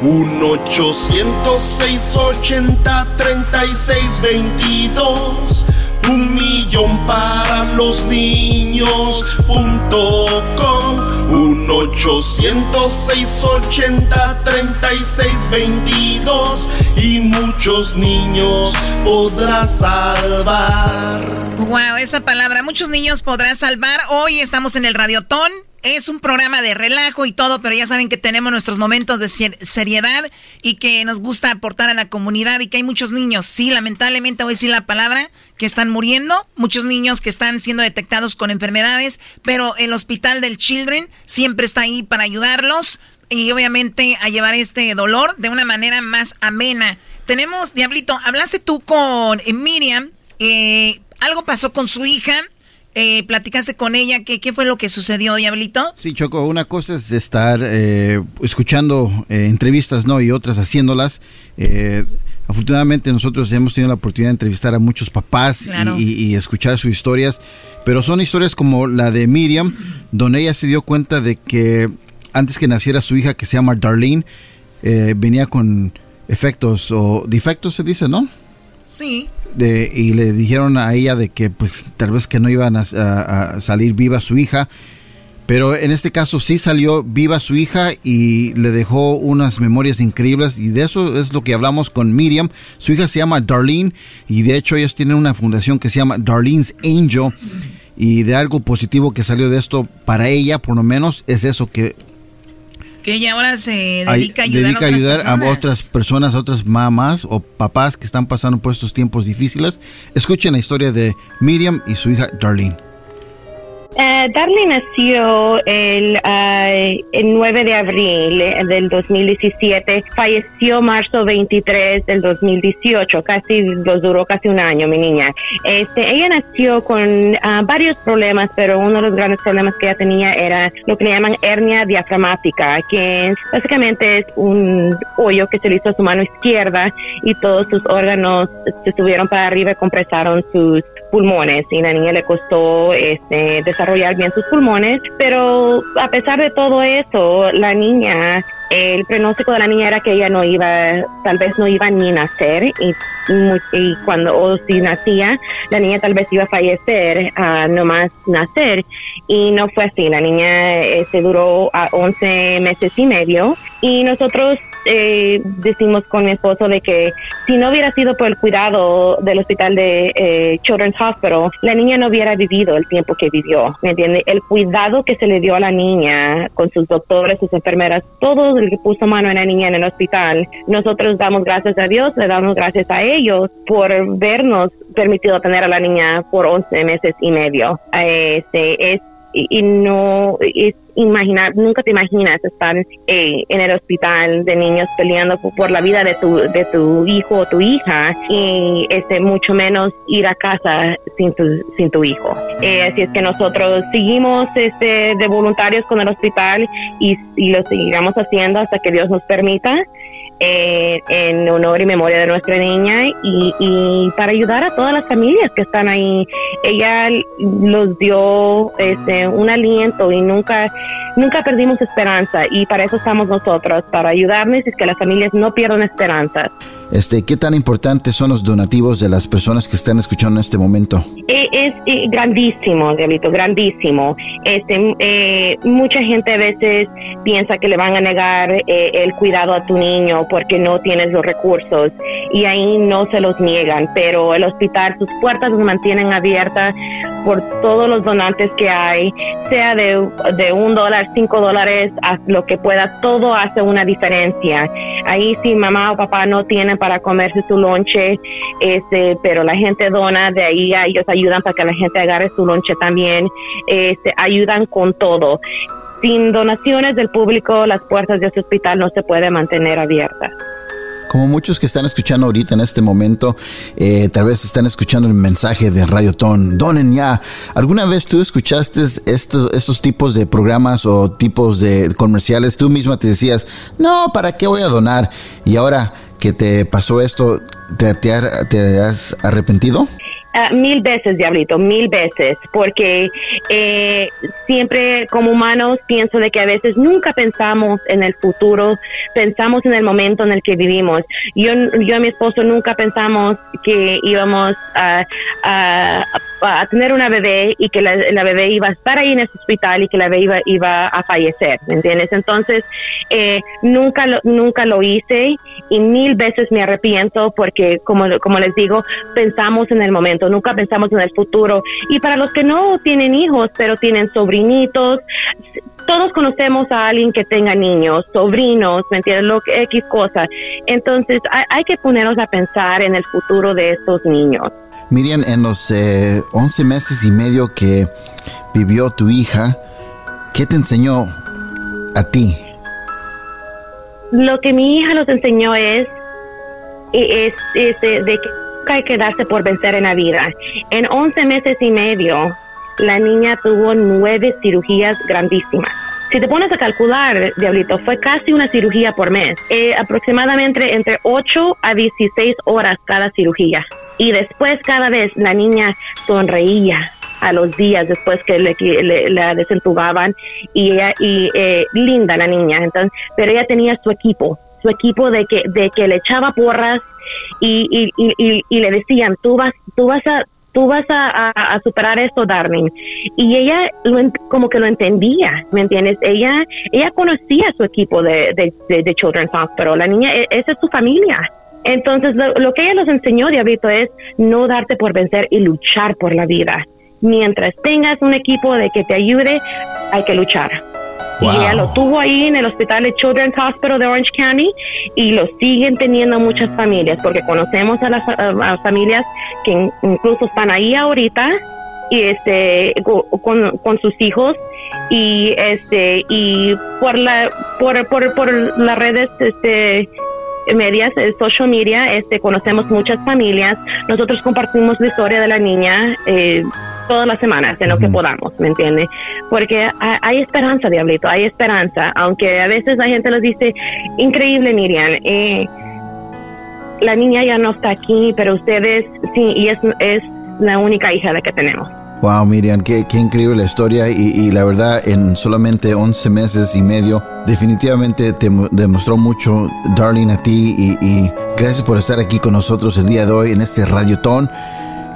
1-800-680-3622 Un millón para los niños punto com 1-800-680-3622 Y muchos niños podrás salvar. Wow, esa palabra, muchos niños podrás salvar. Hoy estamos en el Radiotón es un programa de relajo y todo, pero ya saben que tenemos nuestros momentos de seriedad y que nos gusta aportar a la comunidad y que hay muchos niños, sí, lamentablemente voy a decir la palabra, que están muriendo, muchos niños que están siendo detectados con enfermedades, pero el hospital del Children siempre está ahí para ayudarlos y obviamente a llevar este dolor de una manera más amena. Tenemos, Diablito, hablaste tú con Miriam, eh, algo pasó con su hija eh, platicaste con ella, ¿qué, ¿qué fue lo que sucedió, Diablito? Sí, Choco, una cosa es estar eh, escuchando eh, entrevistas, ¿no? Y otras haciéndolas. Eh, afortunadamente nosotros hemos tenido la oportunidad de entrevistar a muchos papás y, escuchar sus historias, pero son historias como la de Miriam, donde ella se dio cuenta de que antes que naciera su hija, que se llama Darlene, venía con efectos o defectos, se dice, ¿no? Sí y le dijeron a ella de que pues tal vez que no iban a, salir viva su hija. Pero en este caso sí salió viva su hija y le dejó unas memorias increíbles y de eso es lo que hablamos con Miriam. Su hija se llama Darlene y de hecho ellos tienen una fundación que se llama Darlene's Angel y de algo positivo que salió de esto para ella por lo menos es eso que que ella ahora se dedica a ayudar, a, otras personas, a otras mamás o papás que están pasando por estos tiempos difíciles. Escuchen la historia de Miriam y su hija Darlene. Uh, Darlene nació el, uh, el 9 de abril eh, del 2017, falleció marzo 23 del 2018, casi los duró casi un año, mi niña. Este, ella nació con uh, varios problemas, pero uno de los grandes problemas que ella tenía era lo que le llaman hernia diafragmática, que básicamente es un hoyo que se le hizo a su mano izquierda y todos sus órganos se subieron para arriba y compresaron sus pulmones y la niña le costó este, desarrollar bien sus pulmones, pero a pesar de todo eso, la niña, el pronóstico de la niña era que ella no iba, tal vez no iba ni a nacer y, y cuando o si nacía, la niña tal vez iba a fallecer, a no más nacer y no fue así. La niña se este, duró a 11 meses y medio y nosotros eh, decimos con mi esposo de que si no hubiera sido por el cuidado del hospital de eh, Children's Hospital, la niña no hubiera vivido el tiempo que vivió, ¿me entiende? El cuidado que se le dio a la niña con sus doctores, sus enfermeras, todo el que puso mano en la niña en el hospital, nosotros damos gracias a Dios, le damos gracias a ellos por vernos permitido tener a la niña por 11 meses y medio. Este, es y, no es imaginar, nunca te imaginas estar eh, en el hospital de niños peleando por, la vida de tu, de tu hijo o tu hija y este, mucho menos ir a casa sin tu, sin tu hijo. Eh, así es que nosotros seguimos este, de voluntarios con el hospital y, y lo seguiremos haciendo hasta que Dios nos permita. Eh, en honor y memoria de nuestra niña y, y, para ayudar a todas las familias que están ahí. Ella los dio este, un aliento y nunca nunca perdimos esperanza y para eso estamos nosotros, para ayudarles y que las familias no pierdan esperanza. Este, ¿Qué tan importantes son los donativos de las personas que están escuchando en este momento? Eh, es, eh, grandísimo, Diablito, grandísimo. Este, eh, mucha gente a veces piensa que le van a negar el cuidado a tu niño porque no tienes los recursos y ahí no se los niegan, pero el hospital sus puertas se mantienen abiertas por todos los donantes que hay, sea de, de un dólar, cinco dólares, lo que pueda, todo hace una diferencia. Ahí si mamá o papá no tienen para comerse su lonche, este, pero la gente dona, de ahí ellos ayudan para que la gente agarre su lonche también, este, ayudan con todo. Sin donaciones del público, las puertas de ese hospital no se pueden mantener abiertas. Como muchos que están escuchando ahorita en este momento, eh, tal vez están escuchando el mensaje de Radio Ton. Donen ya. ¿Alguna vez tú escuchaste estos, estos tipos de programas o tipos de comerciales? Tú misma te decías, no, ¿para qué voy a donar? Y ahora que te pasó esto, ¿te, te, te has arrepentido? Uh, mil veces, Diablito, mil veces, porque eh, siempre como humanos pienso de que a veces nunca pensamos en el futuro, pensamos en el momento en el que vivimos. Yo, yo y mi esposo nunca pensamos que íbamos a, a, a tener una bebé y que la, bebé iba a estar ahí en ese hospital y que la bebé iba, iba a fallecer, ¿me entiendes? Entonces, eh, nunca, lo, nunca lo hice y mil veces me arrepiento porque, como, como les digo, pensamos en el momento nunca pensamos en el futuro. Y para los que no tienen hijos, pero tienen sobrinitos, todos conocemos a alguien que tenga niños, sobrinos, ¿me entiendes? Lo X cosa. Entonces, hay, hay, que ponernos a pensar en el futuro de estos niños. Miriam, en los eh, 11 meses y medio que vivió tu hija, ¿qué te enseñó a ti? Lo que mi hija nos enseñó es, es, es, es de que hay que darse por vencer en la vida. En 11 meses y medio, la niña tuvo nueve cirugías grandísimas. Si te pones a calcular, Diablito, fue casi una cirugía por mes. Eh, aproximadamente entre 8 a 16 horas cada cirugía. Y después cada vez la niña sonreía a los días después que le, la desentubaban y ella y eh, linda la niña entonces pero ella tenía su equipo su equipo de que de que le echaba porras y, y, y, y le decían, tú vas, tú vas a, tú vas a, a, a, superar esto, Darling. Y ella lo, como que lo entendía, ¿me entiendes? Ella, ella conocía su equipo de, de, de, de Children's Hospital, la niña, e, esa es su familia. Entonces, lo, que ella nos enseñó, Diablito, es no darte por vencer y luchar por la vida. Mientras tengas un equipo de que te ayude, hay que luchar. Wow. Y ella lo tuvo ahí en el hospital de Children's Hospital de Orange County y lo siguen teniendo muchas familias porque conocemos a las, a familias que incluso están ahí ahorita y este con, con sus hijos y este y por la por por, por las redes este medias, social media, este, conocemos muchas familias. Nosotros compartimos la historia de la niña eh, todas las semanas, en lo que podamos, ¿me entiende? Porque hay, esperanza, Diablito, hay esperanza, aunque a veces la gente les dice, increíble, Miriam, eh, la niña ya no está aquí, pero ustedes, sí, y es, es la única hija de que tenemos. Wow, Miriam, qué, qué increíble la historia y, y, la verdad en solamente 11 meses y medio definitivamente te demostró mucho, Darling, a ti y, y, gracias por estar aquí con nosotros el día de hoy en este Radiotón.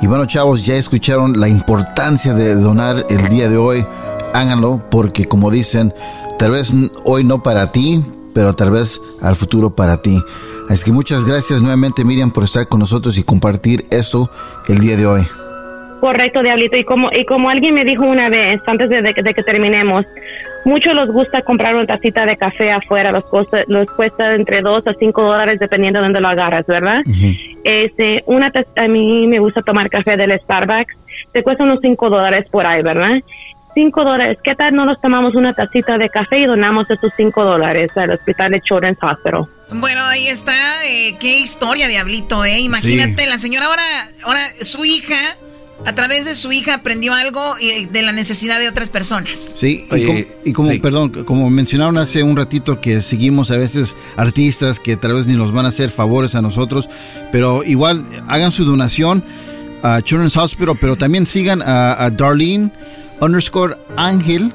Y bueno, chavos, ya escucharon la importancia de donar el día de hoy. Háganlo porque como dicen, tal vez hoy no para ti, pero tal vez al futuro para ti. Así que muchas gracias nuevamente Miriam por estar con nosotros y compartir esto el día de hoy. Correcto, Diablito. Y como, y como alguien me dijo una vez, antes de, de, de que terminemos, muchos les gusta comprar una tacita de café afuera, los, costa, los cuesta entre 2 a 5 dólares dependiendo de dónde lo agarras, ¿verdad? Uh -huh. este, una a mí me gusta tomar café del Starbucks, te cuesta unos 5 dólares por ahí, ¿verdad? 5 dólares, ¿qué tal no nos tomamos una tacita de café y donamos esos 5 dólares al hospital de Children's Hospital? Bueno, ahí está, eh, qué historia, Diablito, ¿eh? Imagínate, sí. la señora ahora, ahora su hija a través de su hija aprendió algo de la necesidad de otras personas. Sí, Oye, y como, y como sí. perdón, como mencionaron hace un ratito que seguimos a veces artistas que tal vez ni nos van a hacer favores a nosotros, pero igual hagan su donación a Children's Hospital, pero también sigan a, a Darlene underscore Ángel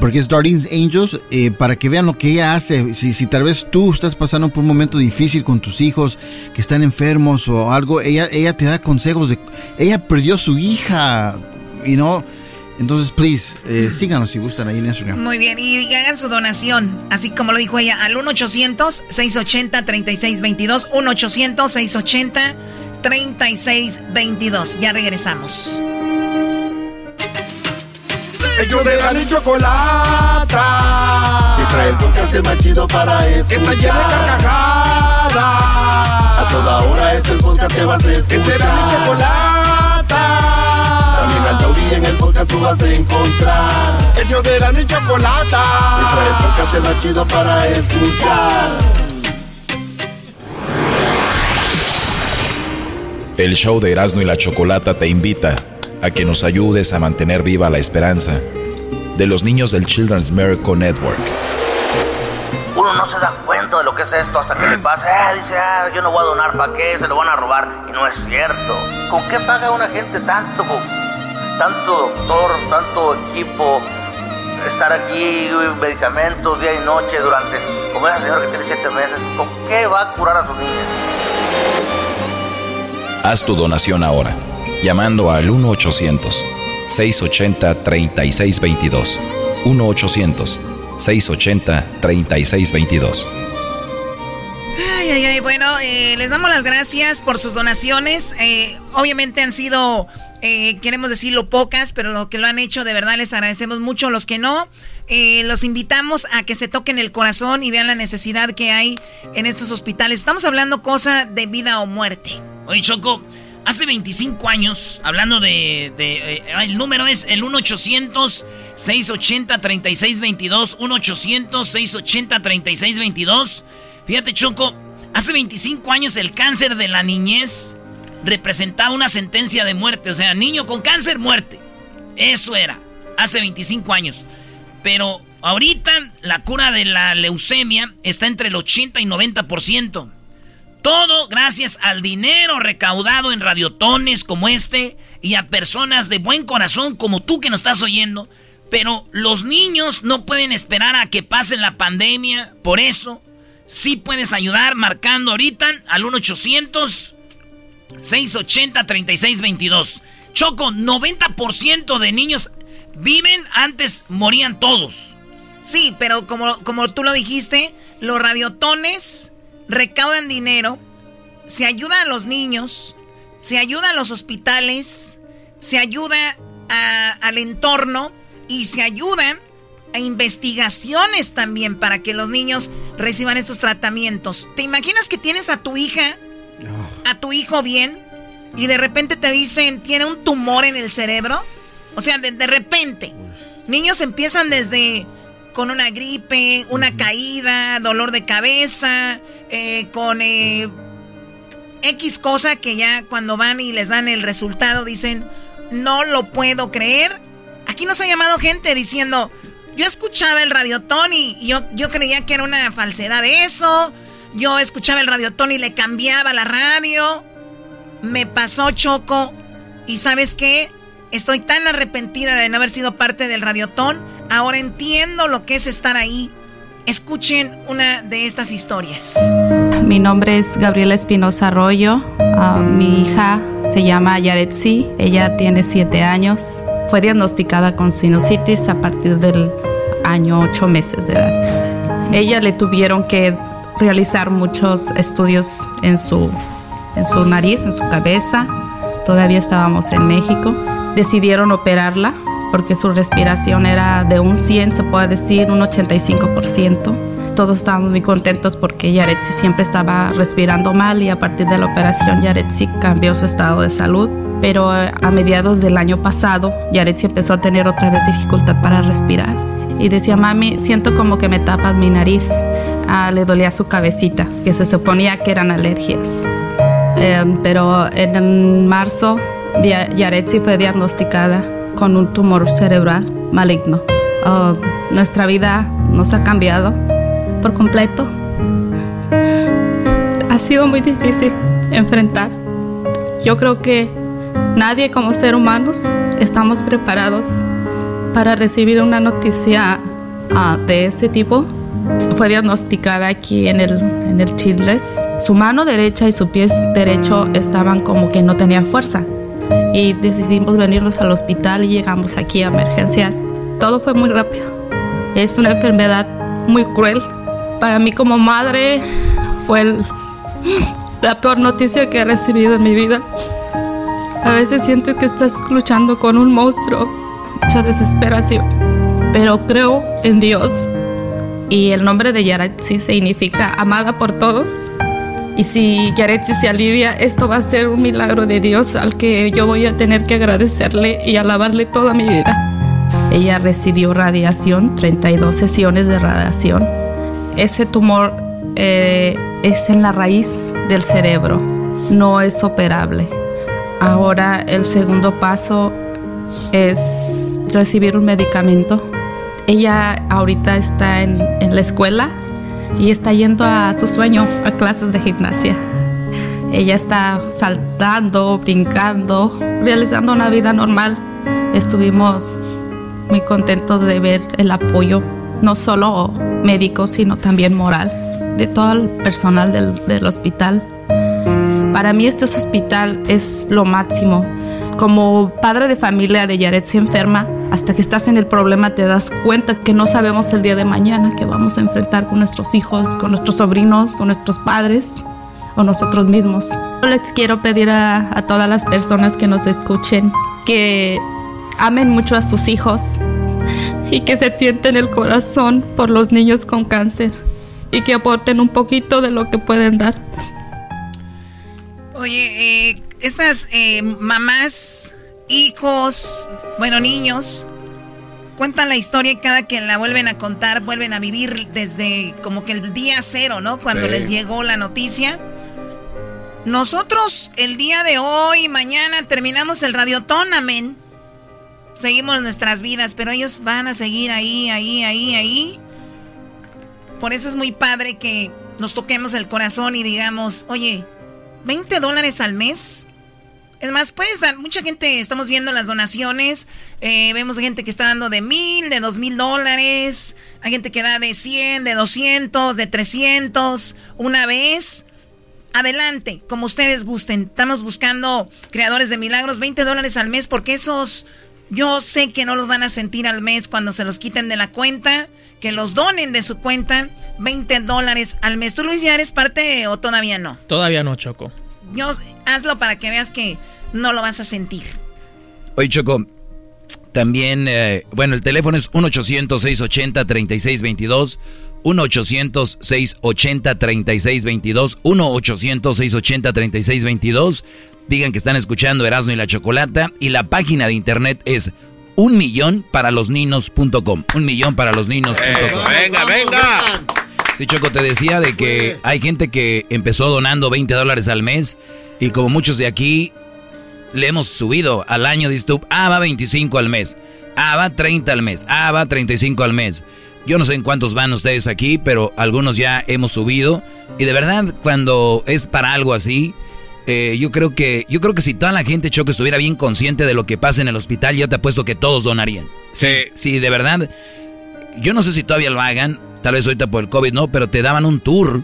porque es Darlene's Angels, eh, para que vean lo que ella hace. Si, si, tal vez tú estás pasando por un momento difícil con tus hijos que están enfermos o algo, ella, ella te da consejos de. Ella perdió su hija, y no. Entonces, please, eh, síganos si gustan ahí en Instagram. Muy bien, y hagan su donación, así como lo dijo ella, al 1-800-680-3622. 1-800-680-3622. Ya regresamos. Ellos de la ni chocolata. Que trae el podcast más chido para escuchar. Que está llena de carcajadas. A toda hora es el podcast que vas a escuchar. Que será mi chocolata. También al taurí en el podcast tú vas a encontrar. Ellos de la ni chocolata. Que trae el podcast más chido para escuchar. El show de Erasmo y la Chocolata te invita a que nos ayudes a mantener viva la esperanza de los niños del Children's Miracle Network. Uno no se da cuenta de lo que es esto hasta que le pasa. Ah, dice, ah, yo no voy a donar, ¿para qué? Se lo van a robar. Y no es cierto. ¿Con qué paga una gente tanto? Tanto doctor, tanto equipo, estar aquí, medicamentos día y noche durante, como esa señora que tiene siete meses, ¿con qué va a curar a su niña? Haz tu donación ahora, llamando al 1-800-680-3622. 1-800-680-3622. Ay, ay, ay, bueno, eh, les damos las gracias por sus donaciones. Eh, obviamente han sido, eh, queremos decirlo, pocas, pero lo que lo han hecho, de verdad les agradecemos mucho. Los que no, los invitamos a que se toquen el corazón y vean la necesidad que hay en estos hospitales. Estamos hablando cosa de vida o muerte. Oye, Choco, hace 25 años, hablando de... de el número es el 1-800-680-3622. 1-800-680-3622. Fíjate, Choco, hace 25 años el cáncer de la niñez representaba una sentencia de muerte. O sea, niño con cáncer, muerte. Eso era, hace 25 años. Pero ahorita la cura de la leucemia está entre el 80 y 90%. Todo gracias al dinero recaudado en radiotones como este y a personas de buen corazón como tú que nos estás oyendo. Pero los niños no pueden esperar a que pase la pandemia. Por eso, sí puedes ayudar marcando ahorita al 1-800-680-3622. Choco, 90% de niños viven antes, morían todos. Sí, pero como, como tú lo dijiste, los radiotones recaudan dinero, se ayuda a los niños, se ayuda a los hospitales, se ayuda al entorno y se ayuda a investigaciones también para que los niños reciban estos tratamientos. ¿Te imaginas que tienes a tu hija, a tu hijo bien, y de repente te dicen, tiene un tumor en el cerebro? O sea, de, repente, niños empiezan desde con una gripe, una caída, dolor de cabeza, eh, con eh, X cosa que ya cuando van y les dan el resultado dicen, no lo puedo creer. Aquí nos ha llamado gente diciendo, yo escuchaba el radiotón y yo, yo creía que era una falsedad de eso. Yo escuchaba el radiotón y le cambiaba la radio. Me pasó choco. Y sabes qué? Estoy tan arrepentida de no haber sido parte del radiotón. Ahora entiendo lo que es estar ahí. Escuchen una de estas historias. Mi nombre es Gabriela Espinosa Arroyo. Ah, mi hija se llama Yaretsi. Ella tiene siete años. Fue diagnosticada con sinusitis a partir del año ocho meses de edad. Ella le tuvieron que realizar muchos estudios en su, en su nariz, en su cabeza. Todavía estábamos en México. Decidieron operarla porque su respiración era de un 100, se puede decir, un 85%. Todos estábamos muy contentos porque Yaretsi siempre estaba respirando mal y a partir de la operación Yaretsi cambió su estado de salud. Pero eh, a mediados del año pasado, Yaretsi empezó a tener otra vez dificultad para respirar. Y decía, mami, siento como que me tapas mi nariz. Ah, le dolía su cabecita, que se suponía que eran alergias. Eh, pero en marzo, Yaretsi fue diagnosticada con un tumor cerebral maligno. Oh, nuestra vida nos ha cambiado por completo. Ha sido muy difícil enfrentar. Yo creo que nadie como ser humanos estamos preparados para recibir una noticia ah, de ese tipo. Fue diagnosticada aquí en el, en el Childress. Su mano derecha y su pie derecho estaban como que no tenían fuerza y decidimos venirnos al hospital y llegamos aquí a emergencias. Todo fue muy rápido. Es una enfermedad muy cruel. Para mí como madre fue la peor noticia que he recibido en mi vida. A veces sientes que estás luchando con un monstruo, mucha desesperación, pero creo en Dios. Y el nombre de Yaretsi significa amada por todos. Y si Yaretsi se alivia, esto va a ser un milagro de Dios al que yo voy a tener que agradecerle y alabarle toda mi vida. Ella recibió radiación, 32 sesiones de radiación. Ese tumor eh, es en la raíz del cerebro, no es operable. Ahora el segundo paso es recibir un medicamento. Ella ahorita está en, en la escuela y está yendo a su sueño, a clases de gimnasia. Ella está saltando, brincando, realizando una vida normal. Estuvimos muy contentos de ver el apoyo, no solo médico, sino también moral, de todo el personal del, hospital. Para mí este hospital es lo máximo. Como padre de familia de Yaret se enferma, hasta que estás en el problema te das cuenta que no sabemos el día de mañana que vamos a enfrentar con nuestros hijos, con nuestros sobrinos, con nuestros padres o nosotros mismos. Les quiero pedir a, todas las personas que nos escuchen que amen mucho a sus hijos y que se tienten el corazón por los niños con cáncer y que aporten un poquito de lo que pueden dar. Oye, eh, estas eh, mamás, hijos, bueno, niños, cuentan la historia y cada que la vuelven a contar, vuelven a vivir desde como que el día cero, ¿no? Cuando Sí. les llegó la noticia. Nosotros el día de hoy, mañana, terminamos el radiotón, amén. Seguimos nuestras vidas, pero ellos van a seguir ahí, ahí, ahí, ahí. Por eso es muy padre que nos toquemos el corazón y digamos, oye, 20 dólares al mes. Es más, pues, mucha gente, estamos viendo las donaciones, eh, vemos gente que está dando de mil, de dos mil dólares, hay gente que da de 100, de 200, de 300, una vez. Adelante, como ustedes gusten. Estamos buscando creadores de milagros, 20 dólares al mes, porque esos yo sé que no los van a sentir al mes cuando se los quiten de la cuenta, que los donen de su cuenta, 20 dólares al mes. ¿Tú, Luis, ya eres parte o todavía no? Todavía no, Choco. Yo, hazlo para que veas que no lo vas a sentir. Oye, Choco, también, eh, bueno, el teléfono es 1-800-680-3622. 1-800-680-3622. 1-800-680-3622. Digan que están escuchando Erasmo y la Chocolata. Y la página de internet es un millón para los niños.com. Un millón para los niños.com. venga, venga. Sí, Choco, te decía de que hay gente que empezó donando 20 dólares al mes y como muchos de aquí le hemos subido al año, dices tú, ah, va 25 al mes, ah, va 30 al mes, ah, va 35 al mes. Yo no sé en cuántos van ustedes aquí, pero algunos ya hemos subido y de verdad cuando es para algo así, eh, yo creo que yo creo que si toda la gente Choco estuviera bien consciente de lo que pasa en el hospital, yo te apuesto que todos donarían. Sí. Sí, de verdad. Yo no sé si todavía lo hagan, tal vez ahorita por el COVID no, pero te daban un tour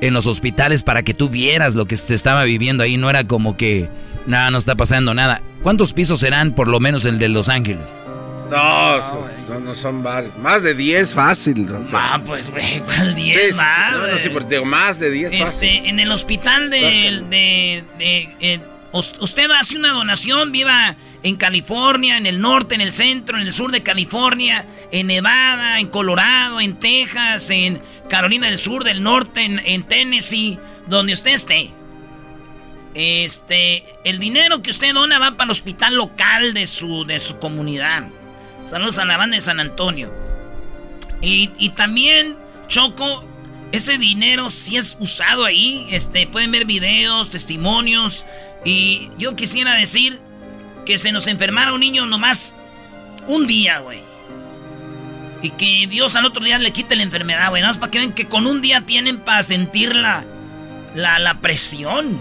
en los hospitales para que tú vieras lo que se estaba viviendo ahí. No era como que nada, no está pasando nada. ¿Cuántos pisos serán por lo menos el de Los Ángeles? No, no, no son varios. Más de 10 fácil. Ah, pues, güey, ¿cuál 10 Sí, sí, sí. más, No, no, sí, porque digo, más de 10 fácil. Este, en el hospital de, de, de- eh, usted hace una donación, viva en California, en el norte, en el centro, en el sur de California, en Nevada, en Colorado, en Texas, en Carolina del Sur, del norte, en, en Tennessee, donde usted esté. Este, el dinero que usted dona va para el hospital local de su, de su comunidad. Saludos a la banda de San Antonio. Y, y también, Choco, ese dinero si es usado ahí. Este, pueden ver videos, testimonios. Y yo quisiera decir que se nos enfermara un niño nomás un día, güey. Y que Dios al otro día le quite la enfermedad, güey. Nada más para que vean que con un día tienen para sentir la, la, la presión.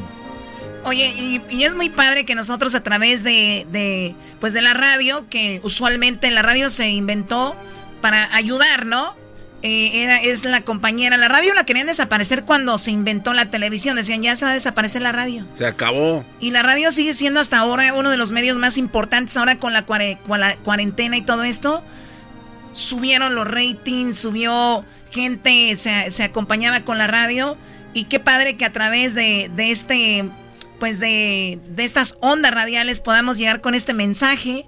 Oye, y, y es muy padre que nosotros a través de, de, pues de la radio, que usualmente la radio se inventó para ayudar, ¿no? Eh, era, es la compañera. La radio la querían desaparecer cuando se inventó la televisión. Decían, ya se va a desaparecer la radio. Se acabó. Y la radio sigue siendo hasta ahora uno de los medios más importantes. Ahora con la, cuarentena y todo esto, subieron los ratings, subió gente, se, acompañaba con la radio. Y qué padre que a través de, de este, pues de, de estas ondas radiales podamos llegar con este mensaje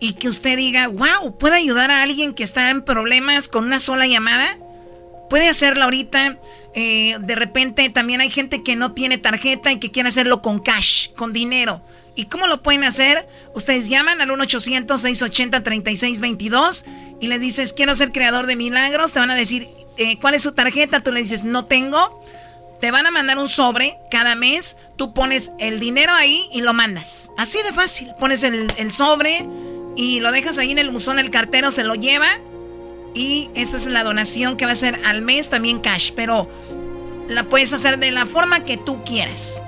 y que usted diga, wow, ¿puede ayudar a alguien que está en problemas con una sola llamada? Puede hacerlo ahorita. Eh, de repente también hay gente que no tiene tarjeta y que quiere hacerlo con cash, con dinero. ¿Y cómo lo pueden hacer? Ustedes llaman al 1-800-680-3622 y les dices, quiero ser creador de milagros. Te van a decir, eh, ¿cuál es su tarjeta? Tú le dices, no tengo. Te van a mandar un sobre cada mes. Tú pones el dinero ahí y lo mandas. Así de fácil. Pones el, el sobre y lo dejas ahí en el buzón, el cartero se lo lleva y eso es la donación que va a ser al mes también cash, pero la puedes hacer de la forma que tú quieras.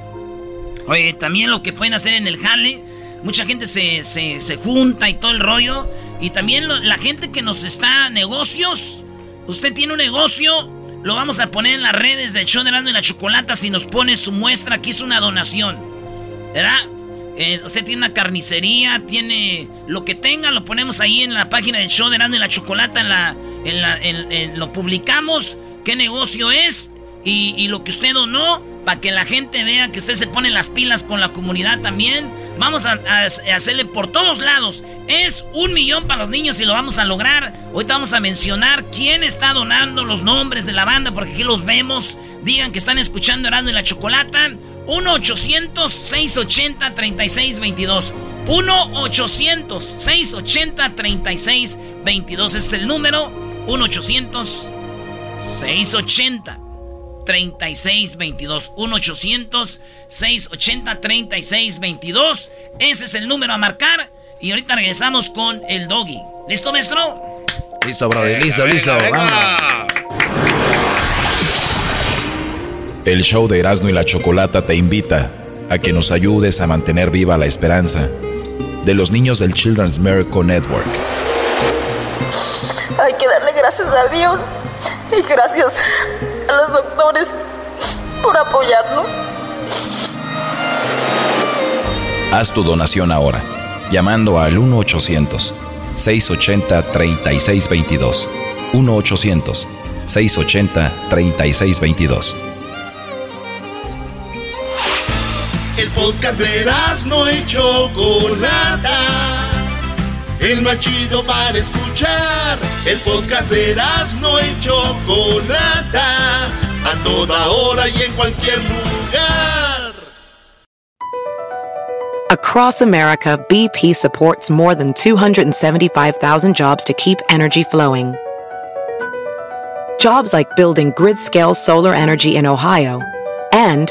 Oye, también lo que pueden hacer en el jale, mucha gente se, se, junta y todo el rollo, y también la gente que nos está negocios, usted tiene un negocio, lo vamos a poner en las redes de y la Chocolata si nos pone su muestra que hizo una donación, ¿verdad? Eh, usted tiene una carnicería, tiene lo que tenga, lo ponemos ahí en la página del show de Erasmo y la Chocolata, lo publicamos, qué negocio es y, lo que usted donó, para que la gente vea que usted se pone las pilas con la comunidad también. Vamos a, hacerle por todos lados. Es un millón para los niños y lo vamos a lograr. Ahorita vamos a mencionar quién está donando los nombres de la banda, porque aquí los vemos. Digan que están escuchando Erasmo y la Chocolata. 1-800-680-3622. 1-800-680-3622 es el número. 1-800-680-3622. 1-800-680-3622. Ese es el número a marcar. Y ahorita regresamos con el doggy. ¿Listo, maestro? Listo, brother. Listo, listo. El show de Erasmo y la Chocolata te invita a que nos ayudes a mantener viva la esperanza de los niños del Children's Miracle Network. Hay que darle gracias a Dios y gracias a los doctores por apoyarnos. Haz tu donación ahora, llamando al 1-800-680-3622. 1-800-680-3622 podcast de no y Chocolata. El más chido para escuchar. El podcast de no y Chocolata. A toda hora y en cualquier lugar. Across America, BP supports more than 275,000 jobs to keep energy flowing. Jobs like building grid-scale solar energy in Ohio and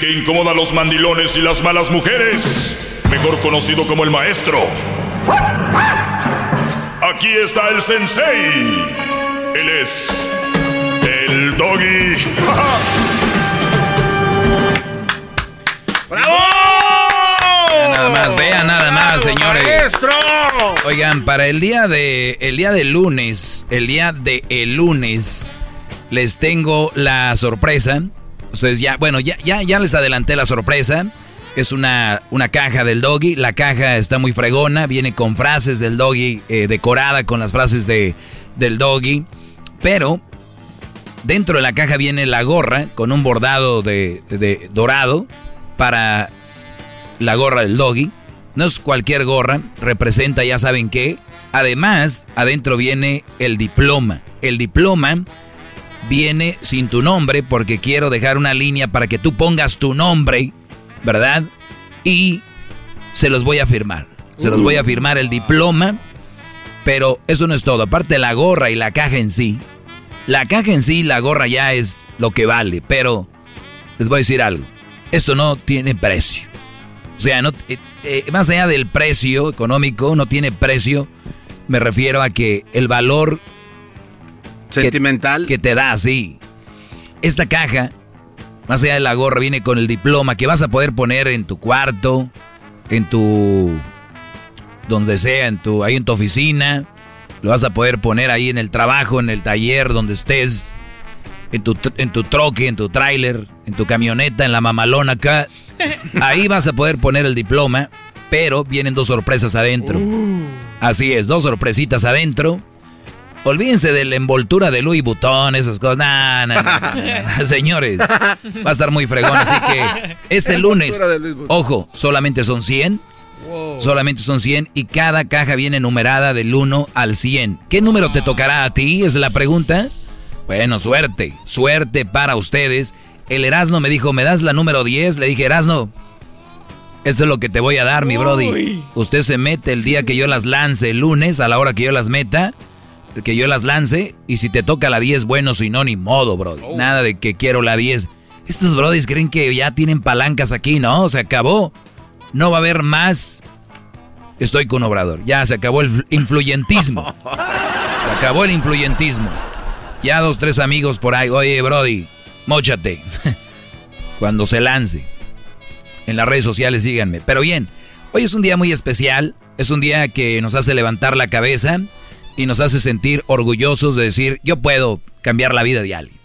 que incomoda a los mandilones y las malas mujeres, mejor conocido como el maestro. Aquí está el sensei. Él es el doggy. <laughs> ¡Bravo! nada más, vean nada más, señores. ¡Maestro! Oigan, para el día de el día de lunes, el día de el lunes les tengo la sorpresa Ustedes ya, bueno, ya, ya, ya les adelanté la sorpresa. Es una, una caja del doggy. La caja está muy fregona. Viene con frases del doggy, eh, decorada con las frases de, del doggy. Pero dentro de la caja viene la gorra con un bordado de, de dorado para la gorra del doggy. No es cualquier gorra, representa ya saben qué. Además, adentro viene el diploma. El diploma viene sin tu nombre porque quiero dejar una línea para que tú pongas tu nombre, ¿verdad? Y se los voy a firmar. Se los voy a firmar el diploma, pero eso no es todo. Aparte la gorra y la caja en sí, La caja en sí, la gorra ya es lo que vale, pero les voy a decir algo. Esto no tiene precio. O sea, no, eh, eh, más allá del precio económico, no tiene precio. Me refiero a que el valor sentimental que, te da, sí. Esta caja, más allá de la gorra, viene con el diploma que vas a poder poner en tu cuarto, en tu donde sea, en tu ahí en tu oficina, lo vas a poder poner ahí en el trabajo, en el taller, donde estés, en tu, en tu troque, en tu tráiler, en tu camioneta, en la mamalona acá. <laughs> Ahí vas a poder poner el diploma, pero vienen dos sorpresas adentro. Uh. Así es, dos sorpresitas adentro. Olvídense de la envoltura de Louis Vuitton, esas cosas. Nah, nah, <laughs> Señores, va a estar muy fregón. Así que este lunes, ojo, solamente son 100. Solamente son 100 y cada caja viene numerada del 1 al 100. ¿Qué número te tocará a ti? Es la pregunta. Bueno, suerte, suerte para ustedes. El Erasno me dijo, ¿me das la número 10? Le dije, Erasno, esto es lo que te voy a dar, mi Brody. Usted se mete el día que yo las lance, el lunes, a la hora que yo las meta, que yo las lance, y si te toca la 10, bueno, si no, ni modo, Brody. Oh. Nada de que quiero la 10. Estos Brodis creen que ya tienen palancas aquí, ¿no? Se acabó. No va a haber más. Estoy con Obrador. Ya se acabó el influyentismo. <laughs> Se acabó el influyentismo. Ya dos, tres amigos por ahí. Oye, Brody, mochate. <laughs> Cuando se lance. En las redes sociales síganme. Pero bien, hoy es un día muy especial. Es un día que nos hace levantar la cabeza y nos hace sentir orgullosos de decir, yo puedo cambiar la vida de alguien.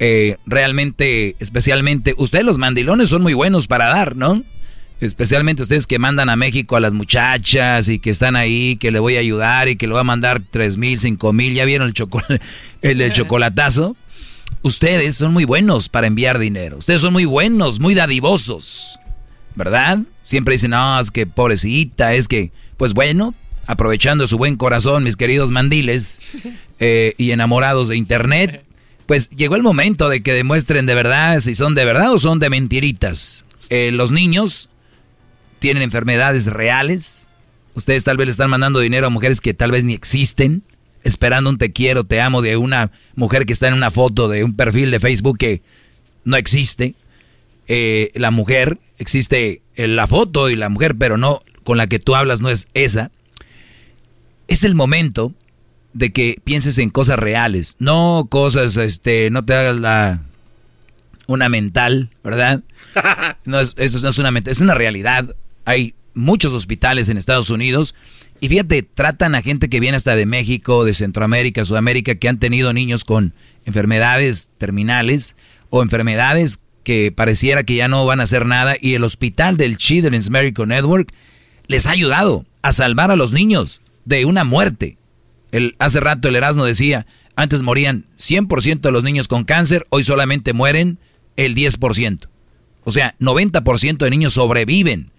Eh, realmente, especialmente, ustedes los mandilones son muy buenos para dar, ¿no? Especialmente ustedes que mandan a México a las muchachas y que están ahí, que le voy a ayudar y que le voy a mandar tres mil, cinco mil. ¿Ya vieron el, <laughs> el, el chocolatazo? Ustedes son muy buenos para enviar dinero. Ustedes son muy buenos, muy dadivosos. ¿Verdad? Siempre dicen, no, es que pobrecita, es que, pues bueno, aprovechando su buen corazón, mis queridos mandiles <laughs> eh, y enamorados de Internet, pues llegó el momento de que demuestren de verdad si son de verdad o son de mentiritas. Eh, los niños tienen enfermedades reales. Ustedes tal vez le están mandando dinero a mujeres que tal vez ni existen, esperando un te quiero, te amo de una mujer que está en una foto de un perfil de Facebook que no existe. Eh, la mujer, existe la foto y la mujer, pero no con la que tú hablas no es esa. Es el momento de que pienses en cosas reales, no cosas, este, no te hagas la una mental, ¿verdad? <laughs> No es, esto no es una mental, es una realidad. Hay muchos hospitales en Estados Unidos y fíjate, tratan a gente que viene hasta de México, de Centroamérica, Sudamérica, que han tenido niños con enfermedades terminales o enfermedades que pareciera que ya no van a hacer nada y el hospital del Children's Medical Network les ha ayudado a salvar a los niños de una muerte. El, hace rato el Erasmo decía, antes morían 100% de los niños con cáncer, hoy solamente mueren el 10%. O sea, 90% de niños sobreviven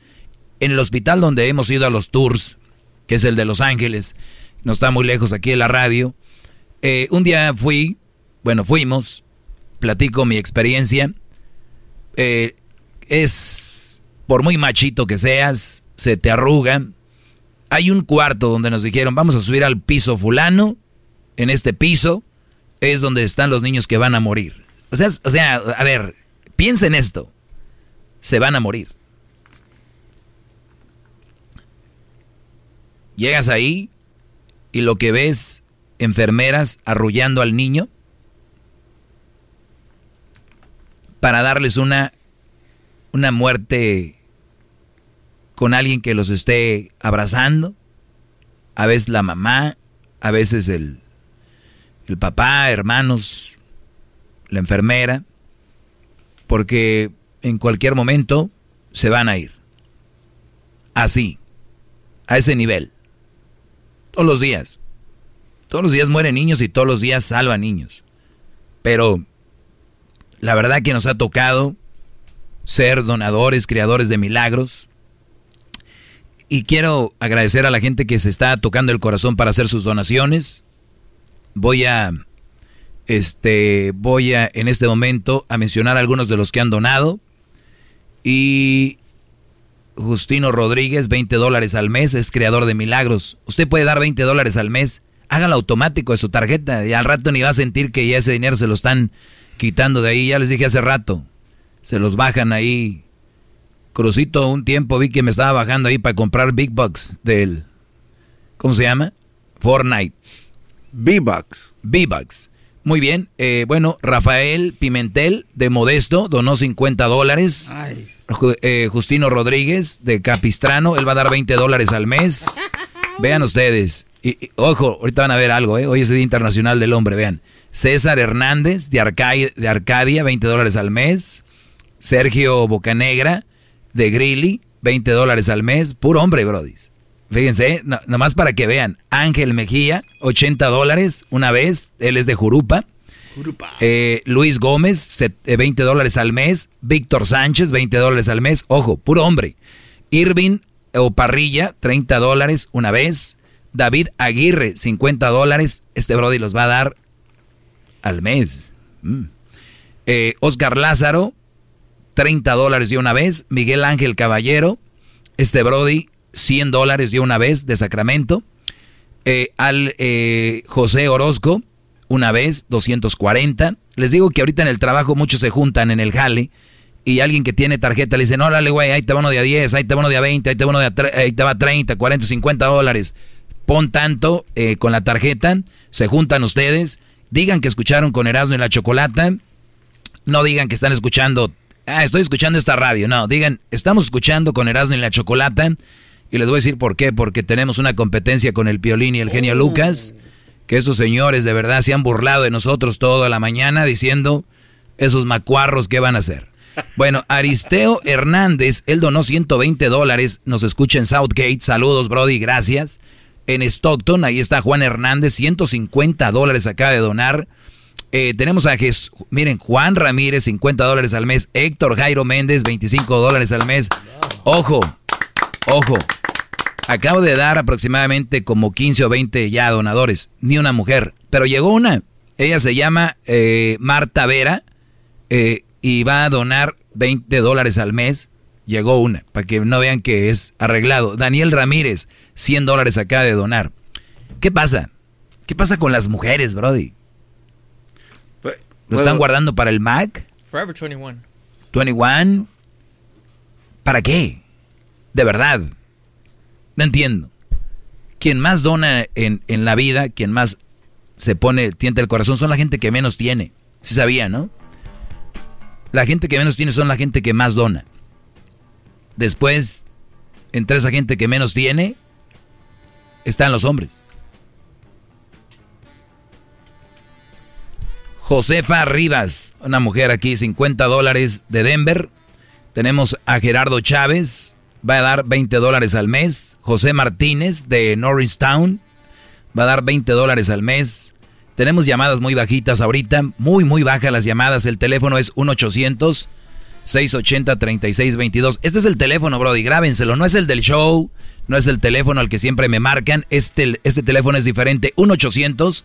en el hospital donde hemos ido a los tours, que es el de Los Ángeles, no está muy lejos aquí de la radio, eh, un día fui, bueno, fuimos, platico mi experiencia, eh, es, por muy machito que seas, se te arruga. Hay un cuarto donde nos dijeron, vamos a subir al piso fulano, en este piso es donde están los niños que van a morir. O sea, a ver, piensen esto, se van a morir. Llegas ahí y lo que ves, enfermeras arrullando al niño para darles una, una muerte con alguien que los esté abrazando. A veces la mamá, a veces el, el papá, hermanos, la enfermera, porque en cualquier momento se van a ir. Así, a ese nivel. Todos los días. Todos los días mueren niños y todos los días salvan niños. Pero la verdad que nos ha tocado ser donadores, creadores de milagros. Y quiero agradecer a la gente que se está tocando el corazón para hacer sus donaciones. Voy a este voy a en este momento a mencionar algunos de los que han donado. Y Justino Rodríguez, 20 dólares al mes, es creador de milagros. Usted puede dar 20 dólares al mes hágalo automático de su tarjeta y al rato ni va a sentir que ya ese dinero se lo están quitando de ahí. Ya les dije hace rato, se los bajan ahí. Crucito, un tiempo vi que me estaba bajando ahí para comprar Big Bucks del, ¿cómo se llama? Fortnite. B-Bucks. B-Bucks. Muy bien. Eh, bueno, Rafael Pimentel de Modesto donó 50 dólares. Eh, Justino Rodríguez de Capistrano, él va a dar 20 dólares al mes. <laughs> Vean ustedes. Y, ojo, ahorita van a ver algo, ¿eh? Hoy es el Día Internacional del Hombre, vean. César Hernández de, Arcadia, de Arcadia, 20 dólares al mes. Sergio Bocanegra de Grilly, 20 dólares al mes. Puro hombre, brodis. Fíjense, nomás para que vean. Ángel Mejía, 80 dólares una vez. Él es de Jurupa. Eh, Luis Gómez, 20 eh, dólares al mes. Víctor Sánchez, 20 dólares al mes. Ojo, puro hombre. Irving o Parrilla, 30 dólares una vez. David Aguirre, 50 dólares. Este Brody los va a dar al mes. Mm. Eh, Oscar Lázaro, 30 dólares de una vez. Miguel Ángel Caballero, este Brody, 100 dólares de una vez de Sacramento. Eh, al eh, José Orozco, una vez, 240. Les digo que ahorita en el trabajo muchos se juntan en el jale y alguien que tiene tarjeta le dice, no, dale, güey, ahí te va uno de a 10, ahí te va uno de a 20, ahí te va uno de a, ahí te va 30, 40, 50 dólares. Pon tanto eh, con la tarjeta, se juntan ustedes, digan que escucharon con Erasmo y la Chocolata, no digan que están escuchando, ah, estoy escuchando esta radio, no, digan, estamos escuchando con Erasmo y la Chocolata y les voy a decir por qué, porque tenemos una competencia con el Piolín y el genio Lucas, que esos señores de verdad se han burlado de nosotros toda la mañana diciendo esos macuarros que van a hacer. <laughs> Bueno, Aristeo Hernández, él donó 120 dólares, nos escucha en Southgate, saludos Brody, gracias. En Stockton, ahí está Juan Hernández, 150 dólares acaba de donar. Eh, tenemos a miren, Juan Ramírez, 50 dólares al mes. Héctor Jairo Méndez, 25 dólares al mes. Ojo, ojo, Acabo de dar aproximadamente como 15 o 20 ya donadores, ni una mujer, pero llegó una. Ella se llama eh, Marta Vera eh, y va a donar 20 dólares al mes. Llegó una, para que no vean que es arreglado. Daniel Ramírez, 100 dólares acaba de donar. ¿Qué pasa? ¿Qué pasa con las mujeres, Brody? ¿Lo están guardando para el Mac? Forever 21. 21. ¿Para qué? De verdad. No entiendo. Quien más dona en, la vida, quien más se pone, tienta el corazón, son la gente que menos tiene. Se sabía, ¿no? La gente que menos tiene son la gente que más dona. Después, entre esa gente que menos tiene, están los hombres. Josefa Rivas, una mujer aquí, 50 dólares de Denver. Tenemos a Gerardo Chávez, va a dar 20 dólares al mes. José Martínez de Norristown va a dar 20 dólares al mes. Tenemos llamadas muy bajitas ahorita, muy, muy bajas las llamadas. El teléfono es 1-800-680-3622. Este es el teléfono, Brody, grábenselo. No es el del show, no es el teléfono al que siempre me marcan. Este, este teléfono es diferente. 1-800. 680-3622.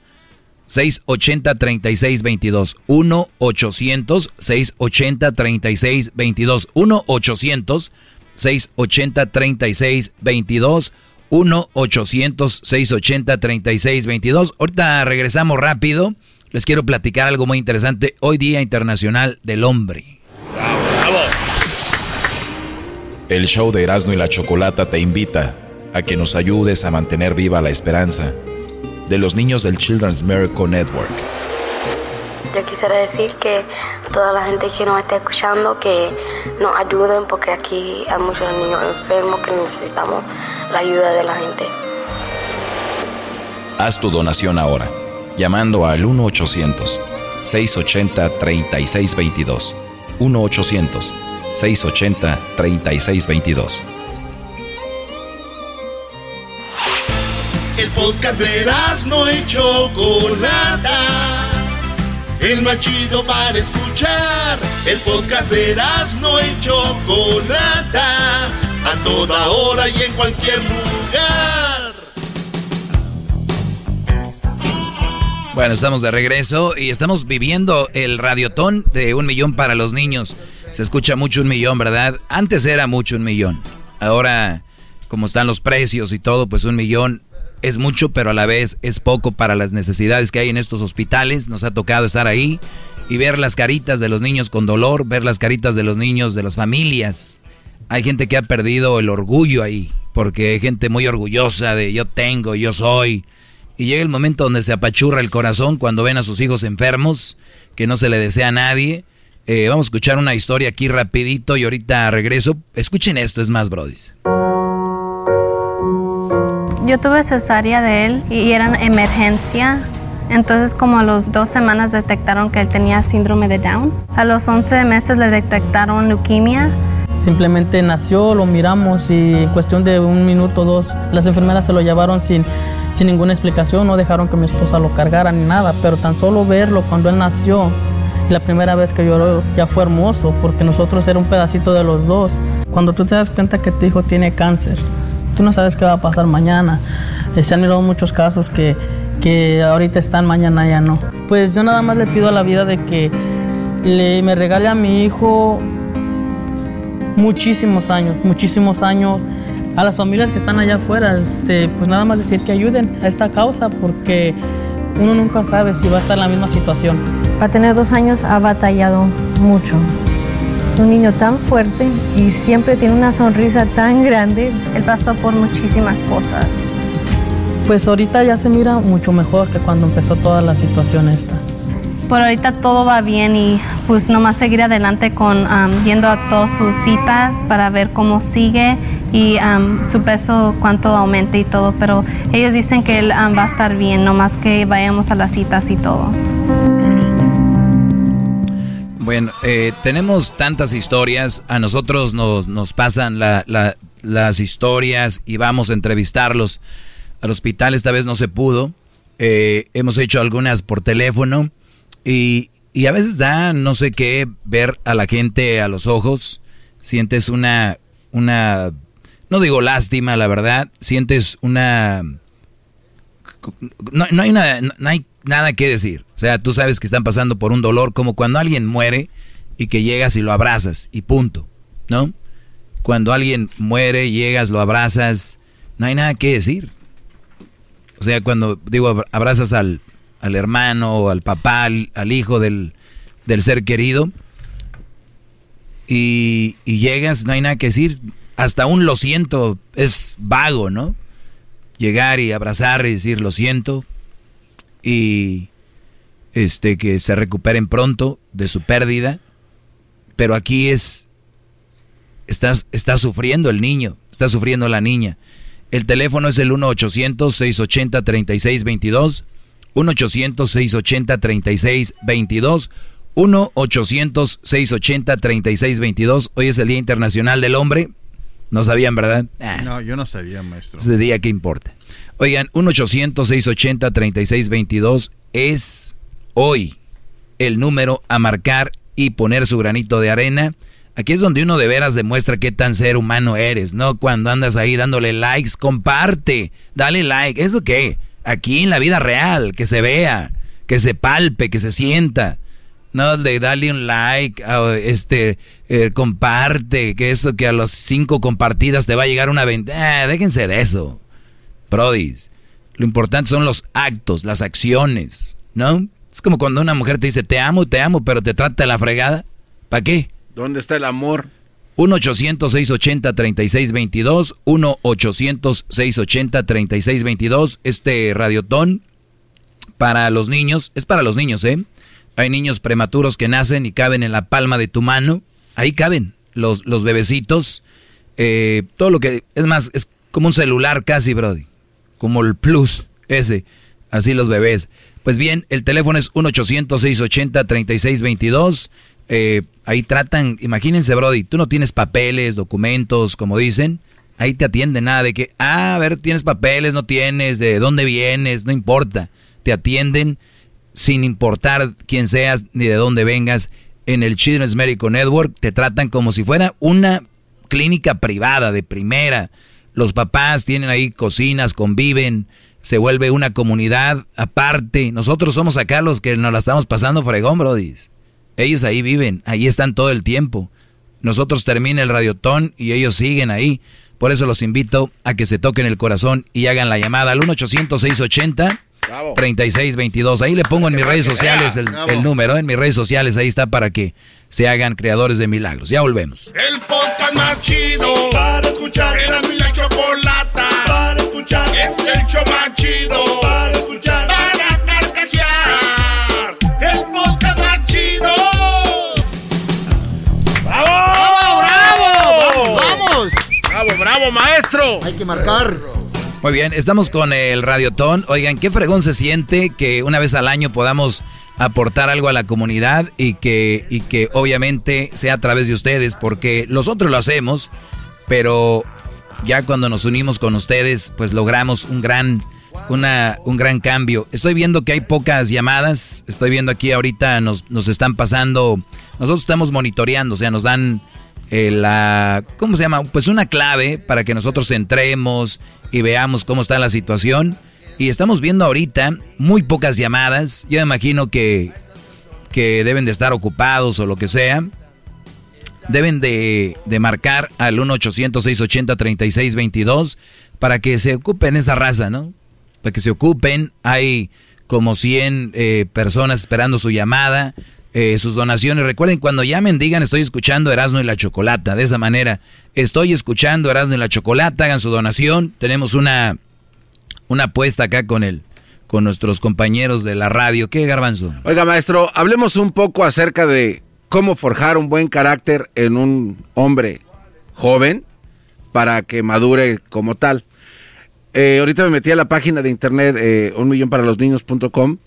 1-800-680-3622. 1-800 680-3622. 1-800-680-3622. Ahorita regresamos rápido. Les quiero platicar algo muy interesante. Hoy Día Internacional del Hombre. El show de Erasmo y la Chocolata te invita a que nos ayudes a mantener viva la esperanza de los niños del Children's Miracle Network. Yo quisiera decir que toda la gente que nos está escuchando que nos ayuden porque aquí hay muchos niños enfermos que necesitamos la ayuda de la gente. Haz tu donación ahora, llamando al 1-800-680-3622. 1-800-680-3622. El podcast de no hecho Chocolata el más chido para escuchar. El podcast de no y Chocolata, a toda hora y en cualquier lugar. Bueno, estamos de regreso y estamos viviendo el radiotón de un millón para los niños. Se escucha mucho un millón, ¿verdad? Antes era mucho un millón. Ahora, como están los precios y todo, pues un millón es mucho, pero a la vez es poco para las necesidades que hay en estos hospitales. Nos ha tocado estar ahí y ver las caritas de los niños con dolor, ver las caritas de los niños de las familias. Hay gente que ha perdido el orgullo ahí, porque hay gente muy orgullosa de yo tengo, yo soy. Y llega el momento donde se apachurra el corazón cuando ven a sus hijos enfermos, que no se le desea a nadie. Eh, vamos a escuchar una historia aquí rapidito y ahorita regreso. Escuchen esto, es más, brodis. Yo tuve cesárea de él y era emergencia. Entonces como a los dos semanas detectaron que él tenía síndrome de Down. A los 11 meses le detectaron leucemia. Simplemente nació, lo miramos y en cuestión de un minuto o dos las enfermeras se lo llevaron sin, sin ninguna explicación, no dejaron que mi esposa lo cargara ni nada, pero tan solo verlo cuando él nació, la primera vez que lloró ya fue hermoso porque nosotros era un pedacito de los dos. Cuando tú te das cuenta que tu hijo tiene cáncer, tú no sabes qué va a pasar mañana. Eh, se han mirado muchos casos que, que ahorita están, mañana ya no. Pues yo nada más le pido a la vida de que le, me regale a mi hijo muchísimos años, muchísimos años. A las familias que están allá afuera, este, pues nada más decir que ayuden a esta causa porque uno nunca sabe si va a estar en la misma situación. Para tener dos años ha batallado mucho un niño tan fuerte y siempre tiene una sonrisa tan grande. Él pasó por muchísimas cosas. Pues ahorita ya se mira mucho mejor que cuando empezó toda la situación esta. Por ahorita todo va bien y pues nomás seguir adelante con yendo a todas sus citas para ver cómo sigue y su peso cuánto aumenta y todo, pero ellos dicen que él va a estar bien, nomás que vayamos a las citas y todo. Bueno, eh, tenemos tantas historias, a nosotros nos, nos pasan las historias y vamos a entrevistarlos. Al hospital, esta vez no se pudo, eh, hemos hecho algunas por teléfono y, y a veces da no sé qué ver a la gente a los ojos, sientes una, una, no digo lástima, la verdad, sientes una... No, no hay, una, no hay nada que decir. O sea, tú sabes que están pasando por un dolor como cuando alguien muere y que llegas y lo abrazas y punto, ¿no? Cuando alguien muere, llegas, lo abrazas, no hay nada que decir. O sea, cuando digo abrazas al, al hermano al papá, al, hijo del, del, ser querido y, y llegas, no hay nada que decir. Hasta un lo siento es vago, ¿no? Llegar y abrazar y decir lo siento, y este que se recuperen pronto de su pérdida. Pero aquí es estás está sufriendo el niño, está sufriendo la niña. El teléfono es el 1-800-680-3622. 1-800-680-3622. 1-800-680-3622. Hoy es el Día Internacional del Hombre. No sabían, ¿verdad? No, yo no sabía, maestro. Ese día que importa. Oigan, 1-800-680-3622 es hoy el número a marcar y poner su granito de arena. Aquí es donde uno de veras demuestra qué tan ser humano eres, ¿no? Cuando andas ahí dándole likes, comparte, dale like. ¿Eso qué? Aquí en la vida real, que se vea, que se palpe, que se sienta. No, de dale un like, este, eh, comparte, que eso que a los cinco compartidas te va a llegar una venta. Eh, déjense de eso. Prodis. Lo importante son los actos, las acciones, ¿no? Es como cuando una mujer te dice, te amo, te amo, pero te trata la fregada. ¿Para qué? ¿Dónde está el amor? 1-800-680-3622. 1-800-680-3622. Este radiotón para los niños, es para los niños, ¿eh? Hay niños prematuros que nacen y caben en la palma de tu mano. Ahí caben los, los bebecitos. Eh, todo lo que... Es más, es como un celular casi, Brody como el Plus, ese, así los bebés. Pues bien, el teléfono es 1-800-680-3622. Eh, ahí tratan, imagínense, Brody, tú no tienes papeles, documentos, como dicen. Ahí te atienden nada de que, ah, a ver, tienes papeles, no tienes, de dónde vienes, no importa. Te atienden sin importar quién seas ni de dónde vengas. En el Children's Medical Network te tratan como si fuera una clínica privada de primera los papás tienen ahí cocinas, conviven, se vuelve una comunidad aparte. Nosotros somos acá los que nos la estamos pasando fregón, Brody. Ellos ahí viven, ahí están todo el tiempo. Nosotros termina el radiotón y ellos siguen ahí. Por eso los invito a que se toquen el corazón y hagan la llamada al 1-800-680. 3622. Ahí le pongo en mis redes sociales el, el, número, en mis redes sociales, ahí está para que se hagan creadores de milagros. Ya volvemos. El podcast más chido para escuchar. Era mi la chocolata para escuchar. Es el show más chido para escuchar. Para carcajear. El podcast más chido. ¡Bravo! ¡Bravo! ¡Vamos! ¡Bravo, bravo, maestro! Hay que marcar. Muy bien, estamos con el Radiotón. Oigan, qué fregón se siente que una vez al año podamos aportar algo a la comunidad y que, y que obviamente sea a través de ustedes, porque nosotros lo hacemos, pero ya cuando nos unimos con ustedes, pues logramos un gran, una, un gran cambio. Estoy viendo que hay pocas llamadas, estoy viendo aquí ahorita nos, nos están pasando, nosotros estamos monitoreando, o sea, nos dan eh, la, ¿cómo se llama? Pues una clave para que nosotros entremos y veamos cómo está la situación. Y estamos viendo ahorita muy pocas llamadas. Yo imagino que, que deben de estar ocupados o lo que sea. Deben de, de marcar al 1-800-680-3622 para que se ocupen esa raza, ¿no? Para que se ocupen. Hay como 100 eh, personas esperando su llamada. Eh, sus donaciones. Recuerden, cuando llamen, digan estoy escuchando Erasmo y la Chocolata. De esa manera, estoy escuchando Erasmo y la Chocolata, hagan su donación. Tenemos una, una apuesta acá con el, con nuestros compañeros de la radio. ¿Qué, Garbanzo? Oiga, maestro, hablemos un poco acerca de cómo forjar un buen carácter en un hombre joven para que madure como tal. Eh, ahorita me metí a la página de internet eh, unmillonparalosniños.com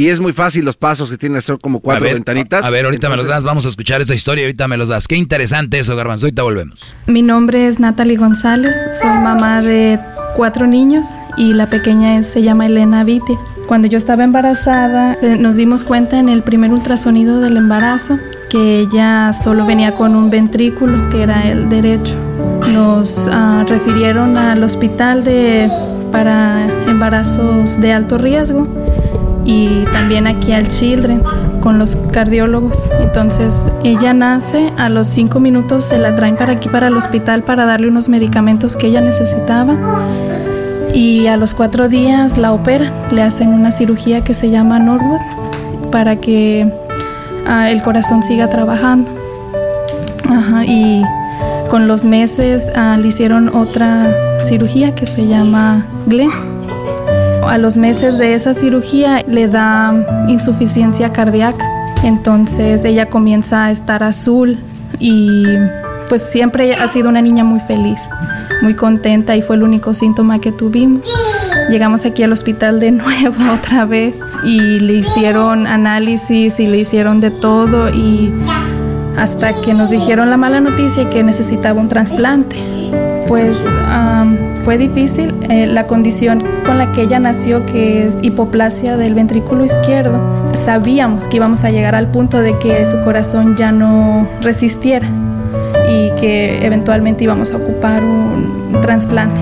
y es muy fácil los pasos que tiene que hacer como cuatro a ver, ventanitas. A ver, ahorita Entonces, me los das, vamos a escuchar esa historia, ahorita me los das. Qué interesante eso, Garbanzo, ahorita volvemos. Mi nombre es Natalie González, soy mamá de cuatro niños y la pequeña es, se llama Elena Viti. Cuando yo estaba embarazada, eh, nos dimos cuenta en el primer ultrasonido del embarazo que ella solo venía con un ventrículo, que era el derecho. Nos uh, refirieron al hospital de, para embarazos de alto riesgo y también aquí al Children's con los cardiólogos. Entonces ella nace, a los cinco minutos se la traen para aquí, para el hospital, para darle unos medicamentos que ella necesitaba. Y a los cuatro días la operan, le hacen una cirugía que se llama Norwood para que uh, el corazón siga trabajando. Y con los meses uh, le hicieron otra cirugía que se llama Glenn a los meses de esa cirugía le da insuficiencia cardíaca. Entonces ella comienza a estar azul y pues siempre ha sido una niña muy feliz, muy contenta y fue el único síntoma que tuvimos. Llegamos aquí al hospital de <laughs> nuevo otra vez y le hicieron análisis y le hicieron de todo y hasta que nos dijeron la mala noticia que necesitaba un trasplante. Pues fue difícil. Eh, la condición con la que ella nació, que es hipoplasia del ventrículo izquierdo, sabíamos que íbamos a llegar al punto de que su corazón ya no resistiera y que eventualmente íbamos a ocupar un, trasplante.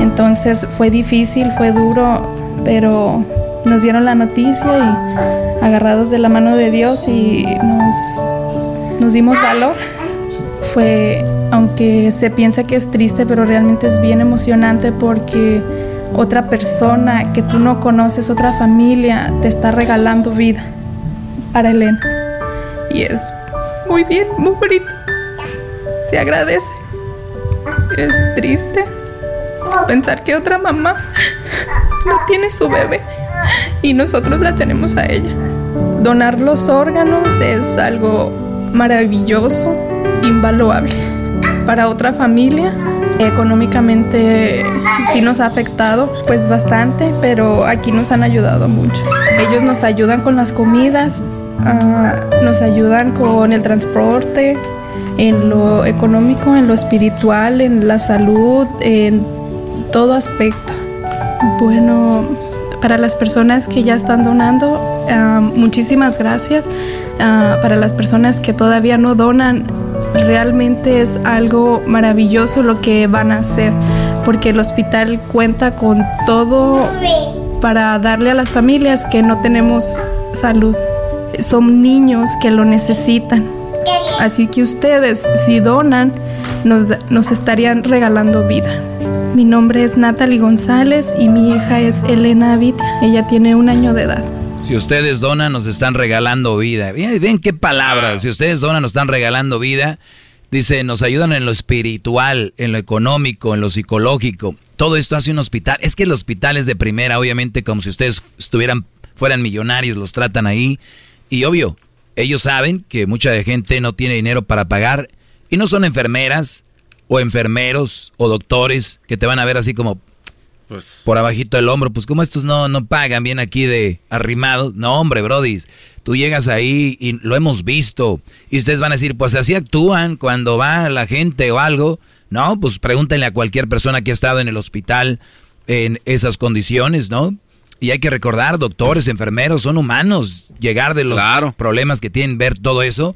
Entonces fue difícil, fue duro, pero nos dieron la noticia y agarrados de la mano de Dios y nos, nos dimos valor. Fue aunque se piensa que es triste, pero realmente es bien emocionante porque otra persona que tú no conoces, otra familia, te está regalando vida para Elena. Y es muy bien, muy bonito. Se agradece. Es triste pensar que otra mamá no tiene su bebé y nosotros la tenemos a ella. Donar los órganos es algo maravilloso, invaluable para otra familia. Económicamente sí nos ha afectado pues bastante, pero aquí nos han ayudado mucho. Ellos nos ayudan con las comidas, uh, nos ayudan con el transporte, en lo económico, en lo espiritual, en la salud, en todo aspecto. Bueno, para las personas que ya están donando, uh, muchísimas gracias. Uh, para las personas que todavía no donan, realmente es algo maravilloso lo que van a hacer, porque el hospital cuenta con todo para darle a las familias que no tenemos salud. Son niños que lo necesitan Así que ustedes, si donan, nos, nos estarían regalando vida. Mi nombre es Natalie González y mi hija es Elena Avitia. Ella tiene un año de edad. Si ustedes donan, nos están regalando vida. Ven qué palabras. Si ustedes donan, nos están regalando vida. Dice, nos ayudan en lo espiritual, en lo económico, en lo psicológico. Todo esto hace un hospital. Es que el hospital es de primera, obviamente, como si ustedes estuvieran, fueran millonarios, los tratan ahí. Y obvio, ellos saben que mucha gente no tiene dinero para pagar y no son enfermeras o enfermeros o doctores que te van a ver así como pues. por abajito del hombro. Pues como estos no, no pagan bien aquí de arrimados. No, hombre, Brody, tú llegas ahí y lo hemos visto. Y ustedes van a decir, pues así actúan cuando va la gente o algo. No, pues pregúntenle a cualquier persona que ha estado en el hospital en esas condiciones, ¿no? Y hay que recordar, doctores, enfermeros, son humanos. Llegar de los problemas que tienen, ver todo eso,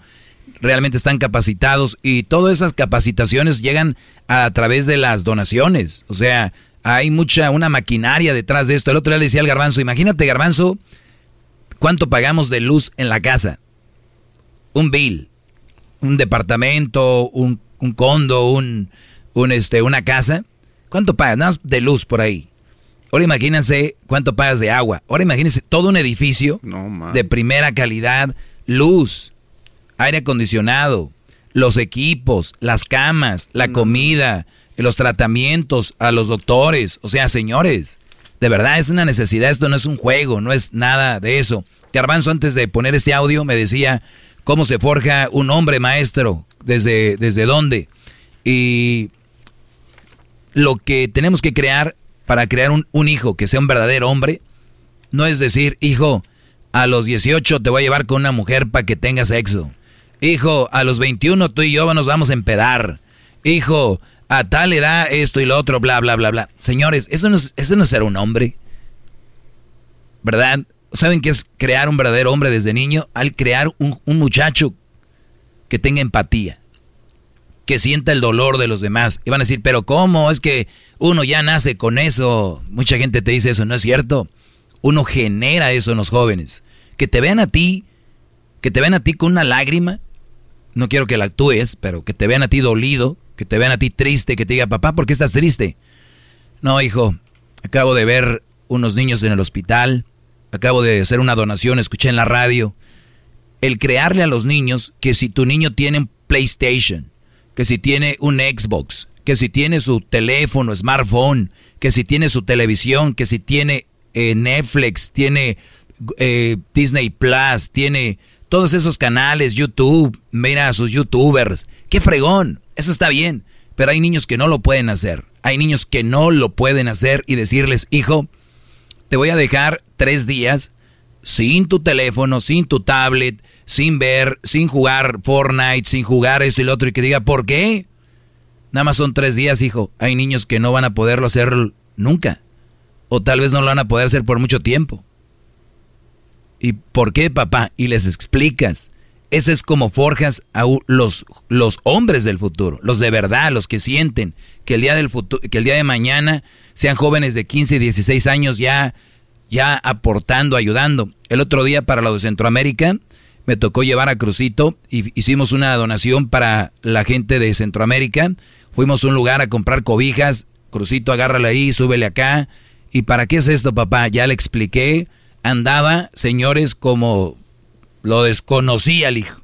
realmente están capacitados y todas esas capacitaciones llegan a, través de las donaciones. O sea, hay mucha, una maquinaria detrás de esto. El otro día le decía al garbanzo, imagínate garbanzo, ¿cuánto pagamos de luz en la casa? Un bill, un departamento, un, un condo, un, un, este, una casa. ¿Cuánto pagas? Nada más de luz por ahí. Ahora imagínense cuánto pagas de agua. Ahora imagínense todo un edificio de primera calidad, luz, aire acondicionado, los equipos, las camas, la comida, los tratamientos a los doctores. O sea, señores, de verdad es una necesidad. Esto no es un juego, no es nada de eso. Garbanzo, antes de poner este audio, me decía cómo se forja un hombre maestro, desde, desde dónde. Y lo que tenemos que crear para crear un, un, hijo que sea un verdadero hombre, no es decir, hijo, a los 18 te voy a llevar con una mujer para que tengas sexo. Hijo, a los 21 tú y yo nos vamos a empedar. Hijo, a tal edad esto y lo otro, bla, bla, bla, bla. Señores, eso no es, eso no ser un hombre. ¿Verdad? ¿Saben qué es crear un verdadero hombre desde niño? Al crear un, un muchacho que tenga empatía que sienta el dolor de los demás. Y van a decir, pero ¿cómo? Es que uno ya nace con eso. Mucha gente te dice eso, ¿no es cierto? Uno genera eso en los jóvenes. Que te vean a ti, que te vean a ti con una lágrima. No quiero que la actúes, pero que te vean a ti dolido, que te vean a ti triste, que te diga, papá, ¿por qué estás triste? No, hijo, acabo de ver unos niños en el hospital, acabo de hacer una donación, escuché en la radio. El crearle a los niños que si tu niño tiene un PlayStation, que si tiene un Xbox, que si tiene su teléfono, smartphone, que si tiene su televisión, que si tiene eh, Netflix, tiene eh, Disney Plus, tiene todos esos canales, YouTube, mira a sus youtubers, qué fregón, eso está bien, pero hay niños que no lo pueden hacer, hay niños que no lo pueden hacer y decirles, hijo, te voy a dejar tres días sin tu teléfono, sin tu tablet, sin ver, sin jugar Fortnite, sin jugar esto y lo otro, y que diga, ¿por qué? Nada más son tres días, hijo. Hay niños que no van a poderlo hacer nunca. O tal vez no lo van a poder hacer por mucho tiempo. ¿Y por qué, papá? Y les explicas. Ese es como forjas a los, los hombres del futuro, los de verdad, los que sienten que el día del futuro, que el día de mañana sean jóvenes de 15 y 16 años ya, ya aportando, ayudando. El otro día para lo de Centroamérica, me tocó llevar a Crucito y hicimos una donación para la gente de Centroamérica. Fuimos a un lugar a comprar cobijas. Crucito, agárrala ahí, súbele acá. ¿Y para qué es esto, papá? Ya le expliqué. Andaba, señores, como lo desconocía el hijo.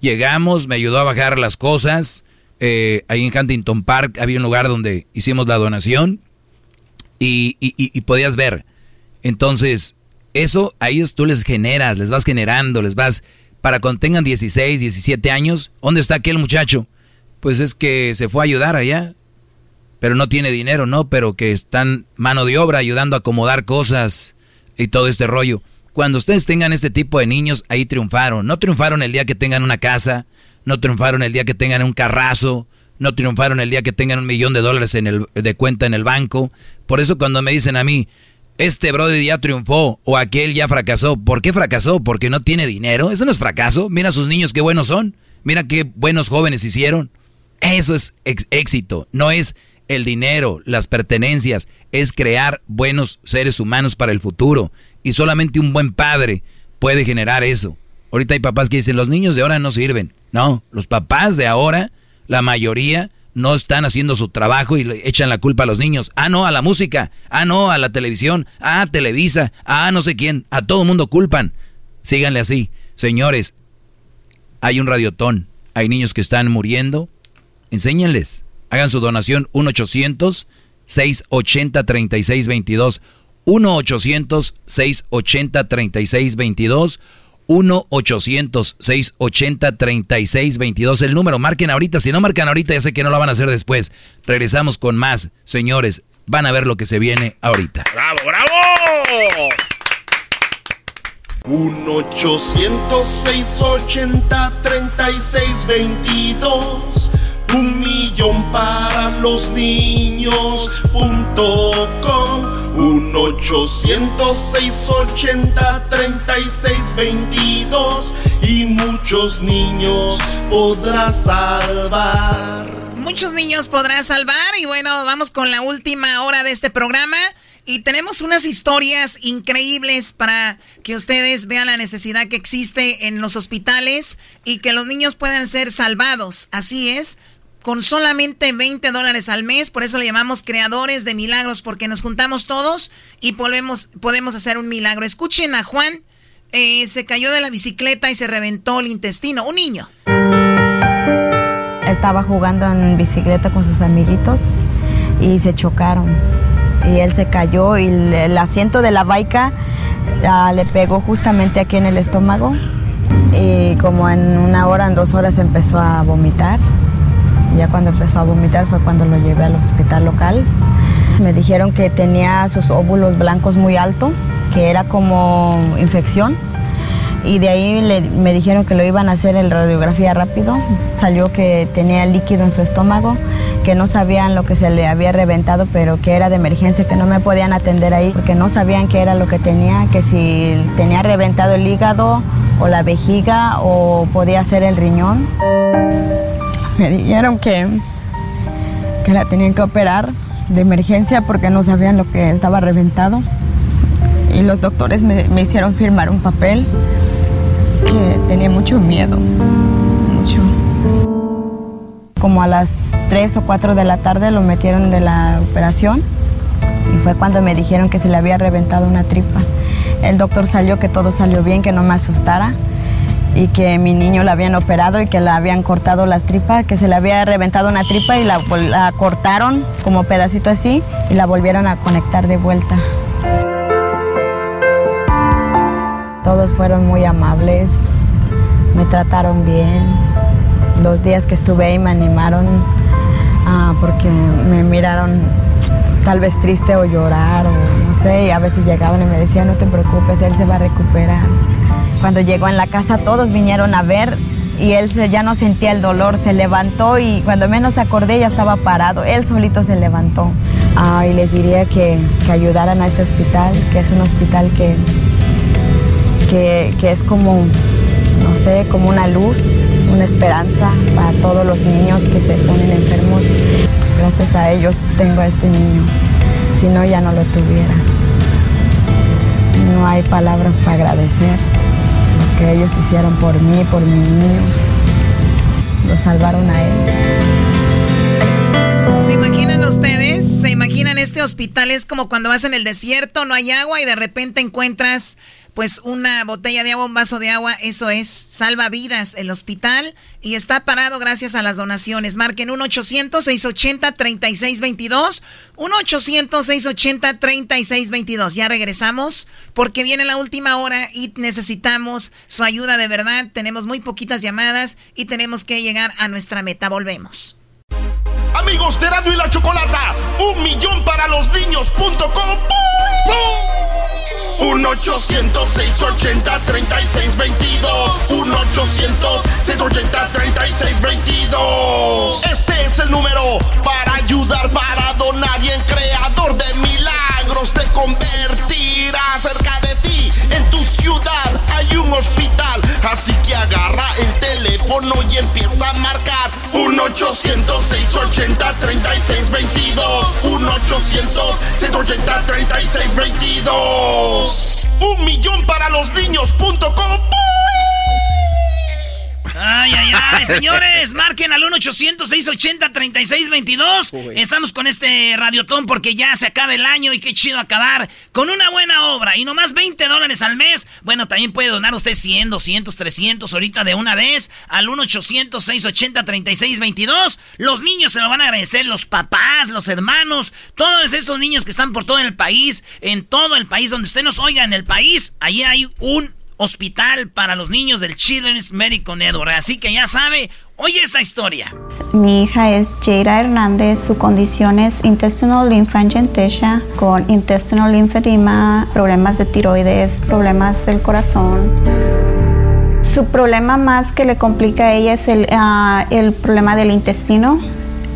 Llegamos, me ayudó a bajar las cosas. Eh, ahí en Huntington Park había un lugar donde hicimos la donación y, y podías ver. Entonces, eso a ellos tú les generas, les vas generando, les vas, para cuando tengan 16, 17 años, ¿dónde está aquel muchacho? Pues es que se fue a ayudar allá, pero no tiene dinero, ¿no? Pero que están mano de obra ayudando a acomodar cosas y todo este rollo. Cuando ustedes tengan este tipo de niños, ahí triunfaron. No triunfaron el día que tengan una casa, no triunfaron el día que tengan un carrazo, no triunfaron el día que tengan un millón de dólares en el, de cuenta en el banco. Por eso cuando me dicen a mí, este brother ya triunfó o aquel ya fracasó. ¿Por qué fracasó? ¿Porque no tiene dinero? Eso no es fracaso. Mira a sus niños qué buenos son. Mira qué buenos jóvenes hicieron. Eso es éxito. No es el dinero, las pertenencias. Es crear buenos seres humanos para el futuro. Y solamente un buen padre puede generar eso. Ahorita hay papás que dicen, los niños de ahora no sirven. No, los papás de ahora, la mayoría, no están haciendo su trabajo y le echan la culpa a los niños. Ah, no, a la música. Ah, no, a la televisión. Ah, Televisa. Ah, no sé quién. A todo mundo culpan. Síganle así. Señores, hay un radiotón. Hay niños que están muriendo. Enséñenles. Hagan su donación 1-800-680-3622. 1-800-680-3622. 1-800-680-3622. El número, marquen ahorita. Si no marcan ahorita, ya sé que no lo van a hacer después. Regresamos con más. Señores, van a ver lo que se viene ahorita. ¡Bravo, bravo! 1-800-680-3622. Un millón para los niños punto com. 1-800-680-3622 y muchos niños podrás salvar. Muchos niños podrás salvar y bueno, vamos con la última hora de este programa. Y tenemos unas historias increíbles para que ustedes vean la necesidad que existe en los hospitales y que los niños puedan ser salvados. Así es, con solamente 20 dólares al mes. Por eso le llamamos creadores de milagros, porque nos juntamos todos y podemos, podemos hacer un milagro. Escuchen a Juan, eh, se cayó de la bicicleta y se reventó el intestino. Un niño. Estaba jugando en bicicleta con sus amiguitos y se chocaron. Y él se cayó y el, asiento de la baica ah, le pegó justamente aquí en el estómago. Y como en una hora, en dos horas empezó a vomitar ya cuando empezó a vomitar fue cuando lo llevé al hospital local. Me dijeron que tenía sus óvulos blancos muy alto, que era como infección. Y de ahí me dijeron que lo iban a hacer en radiografía rápido. Salió que tenía líquido en su estómago, que no sabían lo que se le había reventado, pero que era de emergencia, que no me podían atender ahí, porque no sabían qué era lo que tenía, que si tenía reventado el hígado o la vejiga o podía ser el riñón me dijeron que, que la tenían que operar de emergencia porque no sabían lo que estaba reventado. Y los doctores me, hicieron firmar un papel que tenía mucho miedo, mucho. Como a las 3 o 4 de la tarde lo metieron de la operación y fue cuando me dijeron que se le había reventado una tripa. El doctor salió que todo salió bien, que no me asustara y que mi niño la habían operado y que le habían cortado las tripas, que se le había reventado una tripa y la, cortaron como pedacito así y la volvieron a conectar de vuelta. Todos fueron muy amables, me trataron bien. Los días que estuve ahí me animaron ah, porque me miraron tal vez triste o llorar o no sé, y a veces llegaban y me decían, no te preocupes, él se va a recuperar. Cuando llegó en la casa todos vinieron a ver y él ya no sentía el dolor, se levantó y cuando menos acordé ya estaba parado, él solito se levantó. Ah, y les diría que, ayudaran a ese hospital, que es un hospital que, que, es como, no sé, como una luz, una esperanza para todos los niños que se ponen enfermos. Gracias a ellos tengo a este niño, si no ya no lo tuviera. No hay palabras para agradecer que ellos hicieron por mí, por mi niño. Lo salvaron a él. ¿Se imaginan ustedes? ¿Se imaginan este hospital? Es como cuando vas en el desierto, no hay agua y de repente encuentras pues una botella de agua, un vaso de agua, eso es, salva vidas el hospital y está parado gracias a las donaciones. Marquen 1-800-680-3622, 1-800-680-3622. Ya regresamos porque viene la última hora y necesitamos su ayuda de verdad. Tenemos muy poquitas llamadas y tenemos que llegar a nuestra meta. Volvemos. Amigos de Radio y la Chocolata, un millón para los niños.com. 1-800-680-3622. 1-800-680-3622. Este es el número para ayudar, para donar y en creador de milagros te convertirá cerca de ti. En tu ciudad hay un hospital, así que agarra el teléfono y empieza a marcar. 1-800-680-3622. 1-800-680-3622. Un millón para los niños.com. Ay, ay, ay, <laughs> señores, marquen al 1-800-680-3622. Estamos con este radiotón porque ya se acaba el año y qué chido acabar con una buena obra. Y nomás 20 dólares al mes. Bueno, también puede donar usted 100, 200, 300 ahorita de una vez al 1-800-680-3622. Los niños se lo van a agradecer, los papás, los hermanos, todos esos niños que están por todo el país, en todo el país, donde usted nos oiga en el país, allí hay un hospital para los niños del Children's Medical Network. Así que ya sabe, oye esta historia. Mi hija es Jaira Hernández, su condición es intestinal lymphangiectasia con intestinal lymphedema, problemas de tiroides, problemas del corazón. Su problema más que le complica a ella es el, ah, el problema del intestino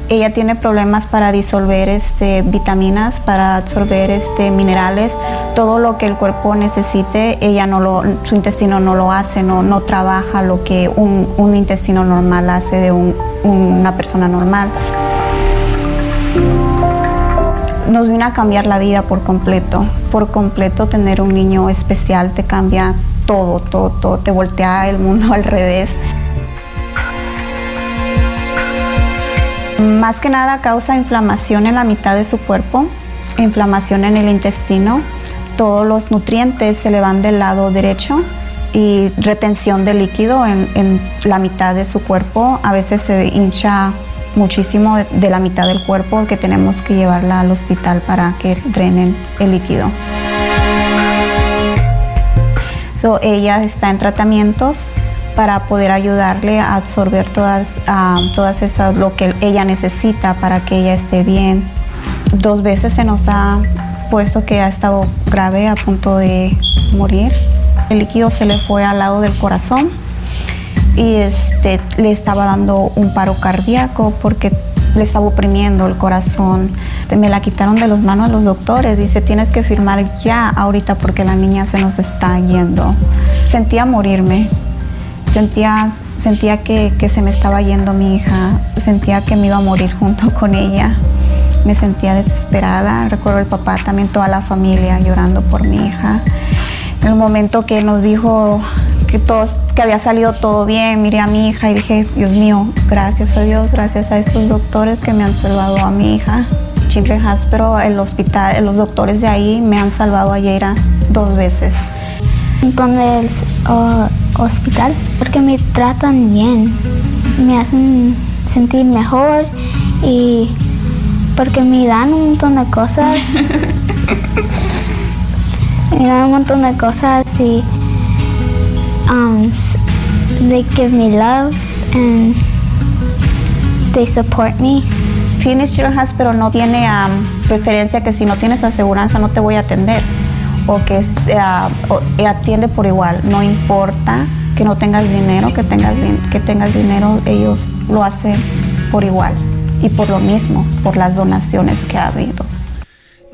ella tiene problemas para disolver este, vitaminas, para absorber este, minerales, todo lo que el cuerpo necesite, ella no lo, su intestino no lo hace, no, no trabaja lo que un, intestino normal hace de una persona normal. Nos vino a cambiar la vida por completo, por completo tener un niño especial te cambia todo, todo, todo, te voltea el mundo <laughs> al revés. Más que nada causa inflamación en la mitad de su cuerpo, inflamación en el intestino, todos los nutrientes se le van del lado derecho y retención de líquido en, la mitad de su cuerpo. A veces se hincha muchísimo de, la mitad del cuerpo que tenemos que llevarla al hospital para que drenen el líquido. ella está en tratamientos para poder ayudarle a absorber todas, todas esas, lo que ella necesita para que ella esté bien. Dos veces se nos ha puesto que ha estado grave a punto de morir. El líquido se le fue al lado del corazón y este, le estaba dando un paro cardíaco porque le estaba oprimiendo el corazón. Me la quitaron de las manos los doctores. Dice, tienes que firmar ya ahorita porque la niña se nos está yendo. Sentía morirme. Sentía, sentía que, se me estaba yendo mi hija, sentía que me iba a morir junto con ella. Me sentía desesperada. Recuerdo el papá, también toda la familia llorando por mi hija. En el momento que nos dijo que, todos, que había salido todo bien, miré a mi hija y dije, Dios mío, gracias a Dios, gracias a estos doctores que me han salvado a mi hija. Children's Hospital, el hospital, los doctores de ahí me han salvado a Yeira dos veces. Con el hospital porque me tratan bien, me hacen sentir mejor y porque me dan un montón de cosas. <laughs> me dan un montón de cosas y um, they give me love and they support me. Phoenix Children's Hospital no tiene um, preferencia que si no tienes aseguranza no te voy a atender o que sea, eh, atiende por igual, no importa que no tengas dinero, que tengas, que tengas dinero, ellos lo hacen por igual y por lo mismo, por las donaciones que ha habido.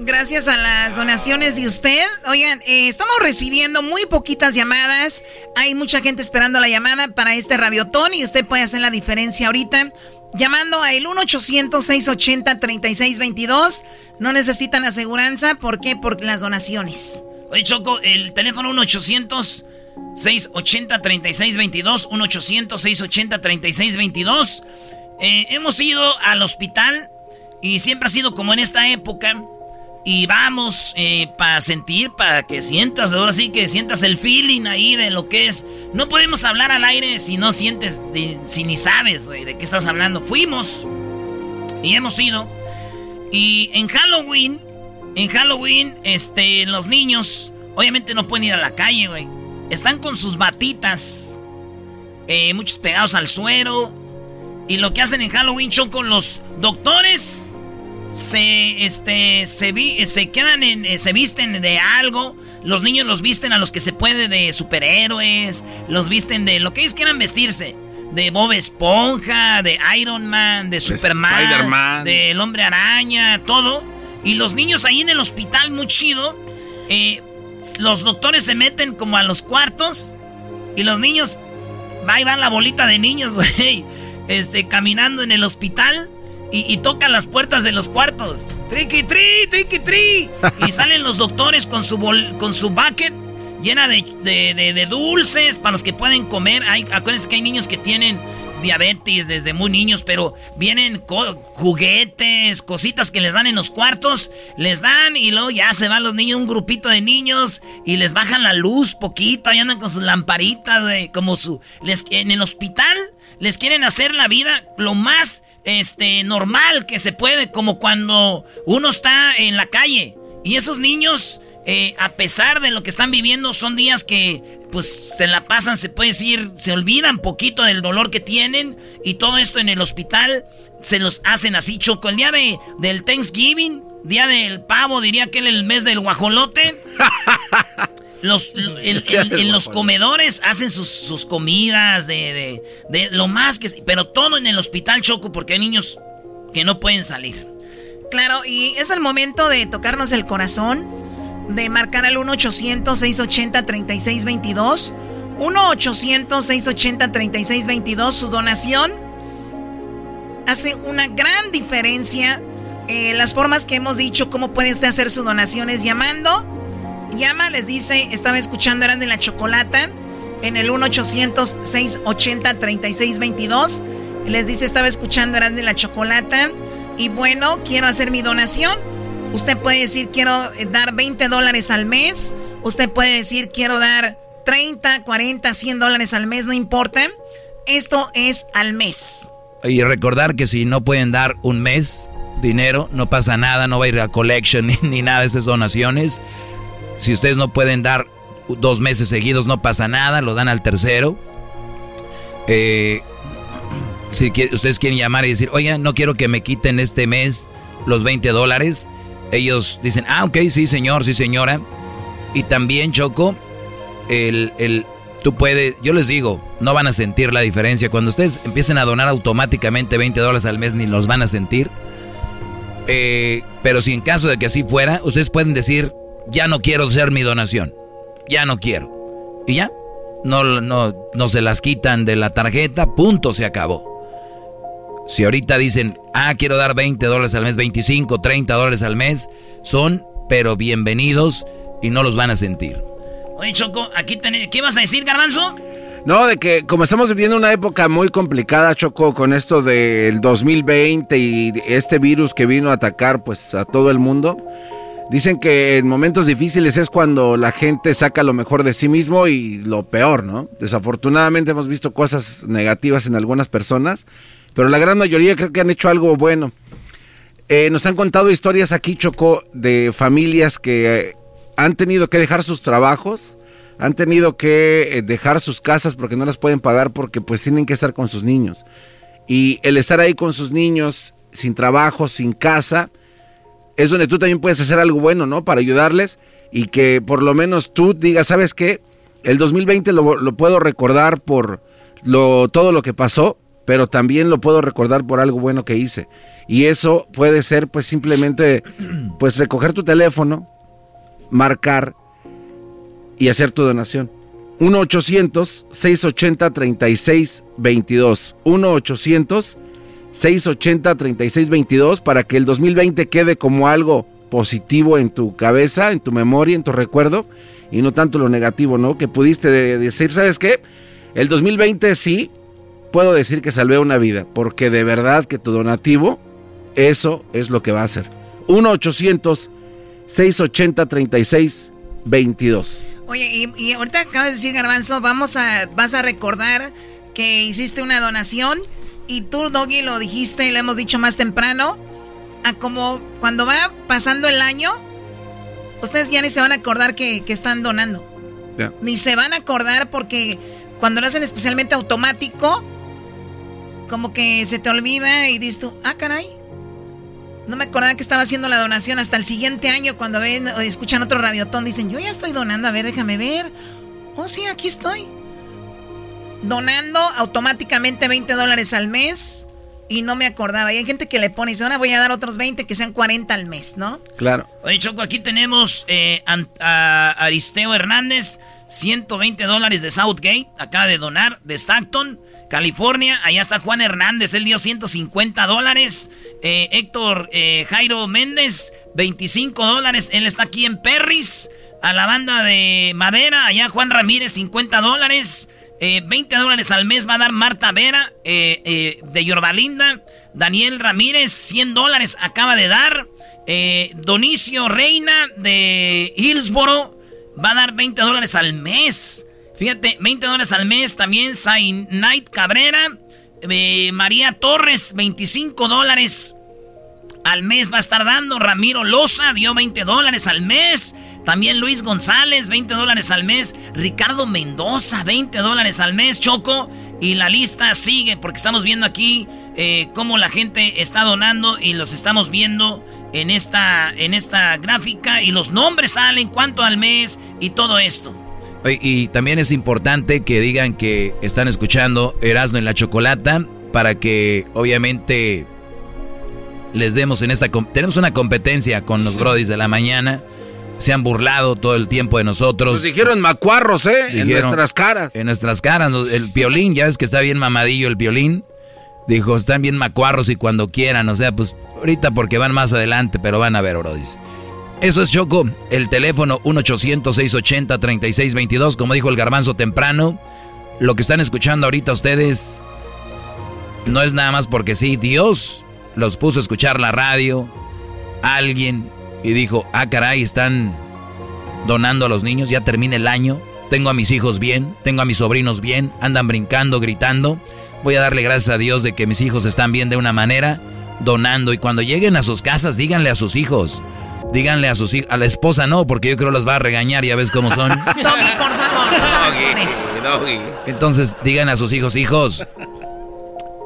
Gracias a las donaciones de usted. Oigan, eh, estamos recibiendo muy poquitas llamadas. Hay mucha gente esperando la llamada para este radiotón y usted puede hacer la diferencia ahorita. Llamando a el 1-800-680-3622. No necesitan aseguranza. ¿Por qué? Por las donaciones. Oye, Choco, el teléfono 1-800-680-3622. 1-800-680-3622. Eh, hemos ido al hospital y siempre ha sido como en esta época. Y vamos eh, para sentir, para que sientas, ahora sí que sientas el feeling ahí de lo que es. No podemos hablar al aire si no sientes, si ni sabes de qué estás hablando. Fuimos y hemos ido. Y en Halloween, en Halloween, este, los niños, obviamente no pueden ir a la calle, güey. Están con sus batitas, eh, muchos pegados al suero. Y lo que hacen en Halloween son con los doctores se este se, vi, se quedan en eh, se visten de algo. Los niños los visten a los que se puede de superhéroes. Los visten de lo que ellos quieran vestirse. De Bob Esponja de Iron Man de Superman del Hombre Araña todo. Y los niños ahí en el hospital muy chido eh, los doctores se meten como a los cuartos y los niños ahí van la bolita de niños <laughs> este caminando en el hospital y, tocan las puertas de los cuartos. Triqui, tri, triqui, tri. <laughs> y salen los doctores con su, con su bucket llena de, de, dulces para los que pueden comer. Hay, acuérdense que hay niños que tienen diabetes desde muy niños, pero vienen juguetes, cositas que les dan en los cuartos, les dan y luego ya se van los niños, un grupito de niños y les bajan la luz poquito, y andan con sus lamparitas, de, como su... Les, en el hospital les quieren hacer la vida lo más este, normal que se puede, como cuando uno está en la calle y esos niños eh, a pesar de lo que están viviendo, son días que pues se la pasan, se puede decir, se olvidan poquito del dolor que tienen y todo esto en el hospital se los hacen así, Choco. El día de, del Thanksgiving, día del pavo, diría que el mes del guajolote. <laughs> Los, en los comedores hacen sus, comidas de, de, lo más que... Pero todo en el hospital, Choco, porque hay niños que no pueden salir. Claro, y es el momento de tocarnos el corazón de marcar al 1-800-680-3622. 1-800-680-3622. Su donación hace una gran diferencia. Eh, las formas que hemos dicho, cómo puede usted hacer su donación es llamando. Llama, les dice, estaba escuchando, eran de la chocolata. En el 1-800-680-3622. Les dice, estaba escuchando, eran de la chocolata. Y bueno, quiero hacer mi donación Usted puede decir quiero eh, dar 20 dólares al mes. Usted puede decir quiero dar 30, 40, 100 dólares al mes, no importa. Esto es al mes. Y recordar que si no pueden dar un mes dinero, no pasa nada, no va a ir a collection <laughs> ni, nada de esas donaciones. Si ustedes no pueden dar dos meses seguidos, no pasa nada, lo dan al tercero. Eh, si ustedes quieren llamar y decir, oye, no quiero que me quiten este mes los 20 dólares, ellos dicen, ah, ok, sí, señor, sí, señora. Y también, Choco, el, el, tú puedes, yo les digo, no van a sentir la diferencia. Cuando ustedes empiecen a donar automáticamente 20 dólares al mes, ni los van a sentir. Eh, pero si en caso de que así fuera, ustedes pueden decir, ya no quiero hacer mi donación. Ya no quiero. Y ya, no, no, no se las quitan de la tarjeta, punto, se acabó. Si ahorita dicen, ah, quiero dar 20 dólares al mes, 25, 30 dólares al mes, son, pero bienvenidos y no los van a sentir. Oye, Choco, aquí tenés, ¿qué vas a decir, Garbanzo? No, de que como estamos viviendo una época muy complicada, Choco, con esto del 2020 y este virus que vino a atacar pues a todo el mundo, dicen que en momentos difíciles es cuando la gente saca lo mejor de sí mismo y lo peor, ¿no? Desafortunadamente hemos visto cosas negativas en algunas personas pero la gran mayoría creo que han hecho algo bueno. Eh, nos han contado historias aquí, Choco, de familias que han tenido que dejar sus trabajos, han tenido que eh, dejar sus casas porque no las pueden pagar porque pues tienen que estar con sus niños. Y el estar ahí con sus niños, sin trabajo, sin casa, es donde tú también puedes hacer algo bueno, ¿no? Para ayudarles y que por lo menos tú digas, ¿sabes qué? El 2020 lo, lo puedo recordar por lo, todo lo que pasó, pero también lo puedo recordar por algo bueno que hice. Y eso puede ser pues simplemente pues recoger tu teléfono, marcar y hacer tu donación. 1-800-680-3622. 1-800-680-3622 para que el 2020 quede como algo positivo en tu cabeza, en tu memoria, en tu recuerdo y no tanto lo negativo, ¿no? Que pudiste decir, ¿sabes qué? El 2020 sí, puedo decir que salvé una vida, porque de verdad que tu donativo, eso es lo que va a hacer. 1-800-680-3622. Oye, y, ahorita acabas de decir, Garbanzo, vamos a, vas a recordar que hiciste una donación y tú, Doggy, lo dijiste, lo hemos dicho más temprano, a como cuando va pasando el año, ustedes ya ni se van a acordar que, están donando. Ni se van a acordar porque cuando lo hacen especialmente automático, como que se te olvida y dices tú, ah, caray. No me acordaba que estaba haciendo la donación hasta el siguiente año cuando ven o escuchan otro radiotón. Dicen, yo ya estoy donando, a ver, déjame ver. Oh, sí, aquí estoy. Donando automáticamente 20 dólares al mes y no me acordaba. Y hay gente que le pone, dice, ahora voy a dar otros 20 que sean 40 al mes, ¿no? Claro. Oye, Choco, aquí tenemos eh, a Aristeo Hernández, 120 dólares de Southgate, acaba de donar, de Stockton. California, allá está Juan Hernández, él dio 150 dólares. Eh, Héctor eh, Jairo Méndez, 25 dólares. Él está aquí en Perris. A la banda de Madera, allá Juan Ramírez, 50 dólares. 20 eh, dólares al mes va a dar Marta Vera de Yorbalinda. Daniel Ramírez, 100 dólares acaba de dar. Donicio Reina de Hillsboro va a dar 20 dólares al mes. Fíjate, 20 dólares al mes. También Sai Knight Cabrera. María Torres, 25 dólares al mes va a estar dando. Ramiro Loza dio 20 dólares al mes. También Luis González, 20 dólares al mes. Ricardo Mendoza, 20 dólares al mes. Choco. Y la lista sigue porque estamos viendo aquí eh, cómo la gente está donando y los estamos viendo en esta, en esta gráfica. Y los nombres salen, cuánto al mes y todo esto. Y también es importante que digan que están escuchando Erasmo en la Chocolata para que obviamente les demos en esta... Tenemos una competencia con los brodis de la mañana. Se han burlado todo el tiempo de nosotros. Nos dijeron macuarros, ¿eh? en nuestras caras. En nuestras caras. El violín, ya ves que está bien mamadillo el violín. Dijo, están bien macuarros y cuando quieran. O sea, pues ahorita porque van más adelante, pero van a ver, brodis. Eso es Choco. El teléfono 1-800-680-3622. Como dijo el garbanzo temprano. Lo que están escuchando ahorita ustedes no es nada más porque sí. Dios los puso a escuchar la radio, alguien, y dijo, ah, caray, están donando a los niños, ya termina el año, tengo a mis hijos bien, tengo a mis sobrinos bien, andan brincando, gritando, voy a darle gracias a Dios de que mis hijos están bien de una manera, donando, y cuando lleguen a sus casas, díganle a sus hijos, díganle a sus hijos, a la esposa no, porque yo creo las va a regañar, ya ves cómo son. <laughs> Doggy, por favor, Entonces, digan a sus hijos, hijos,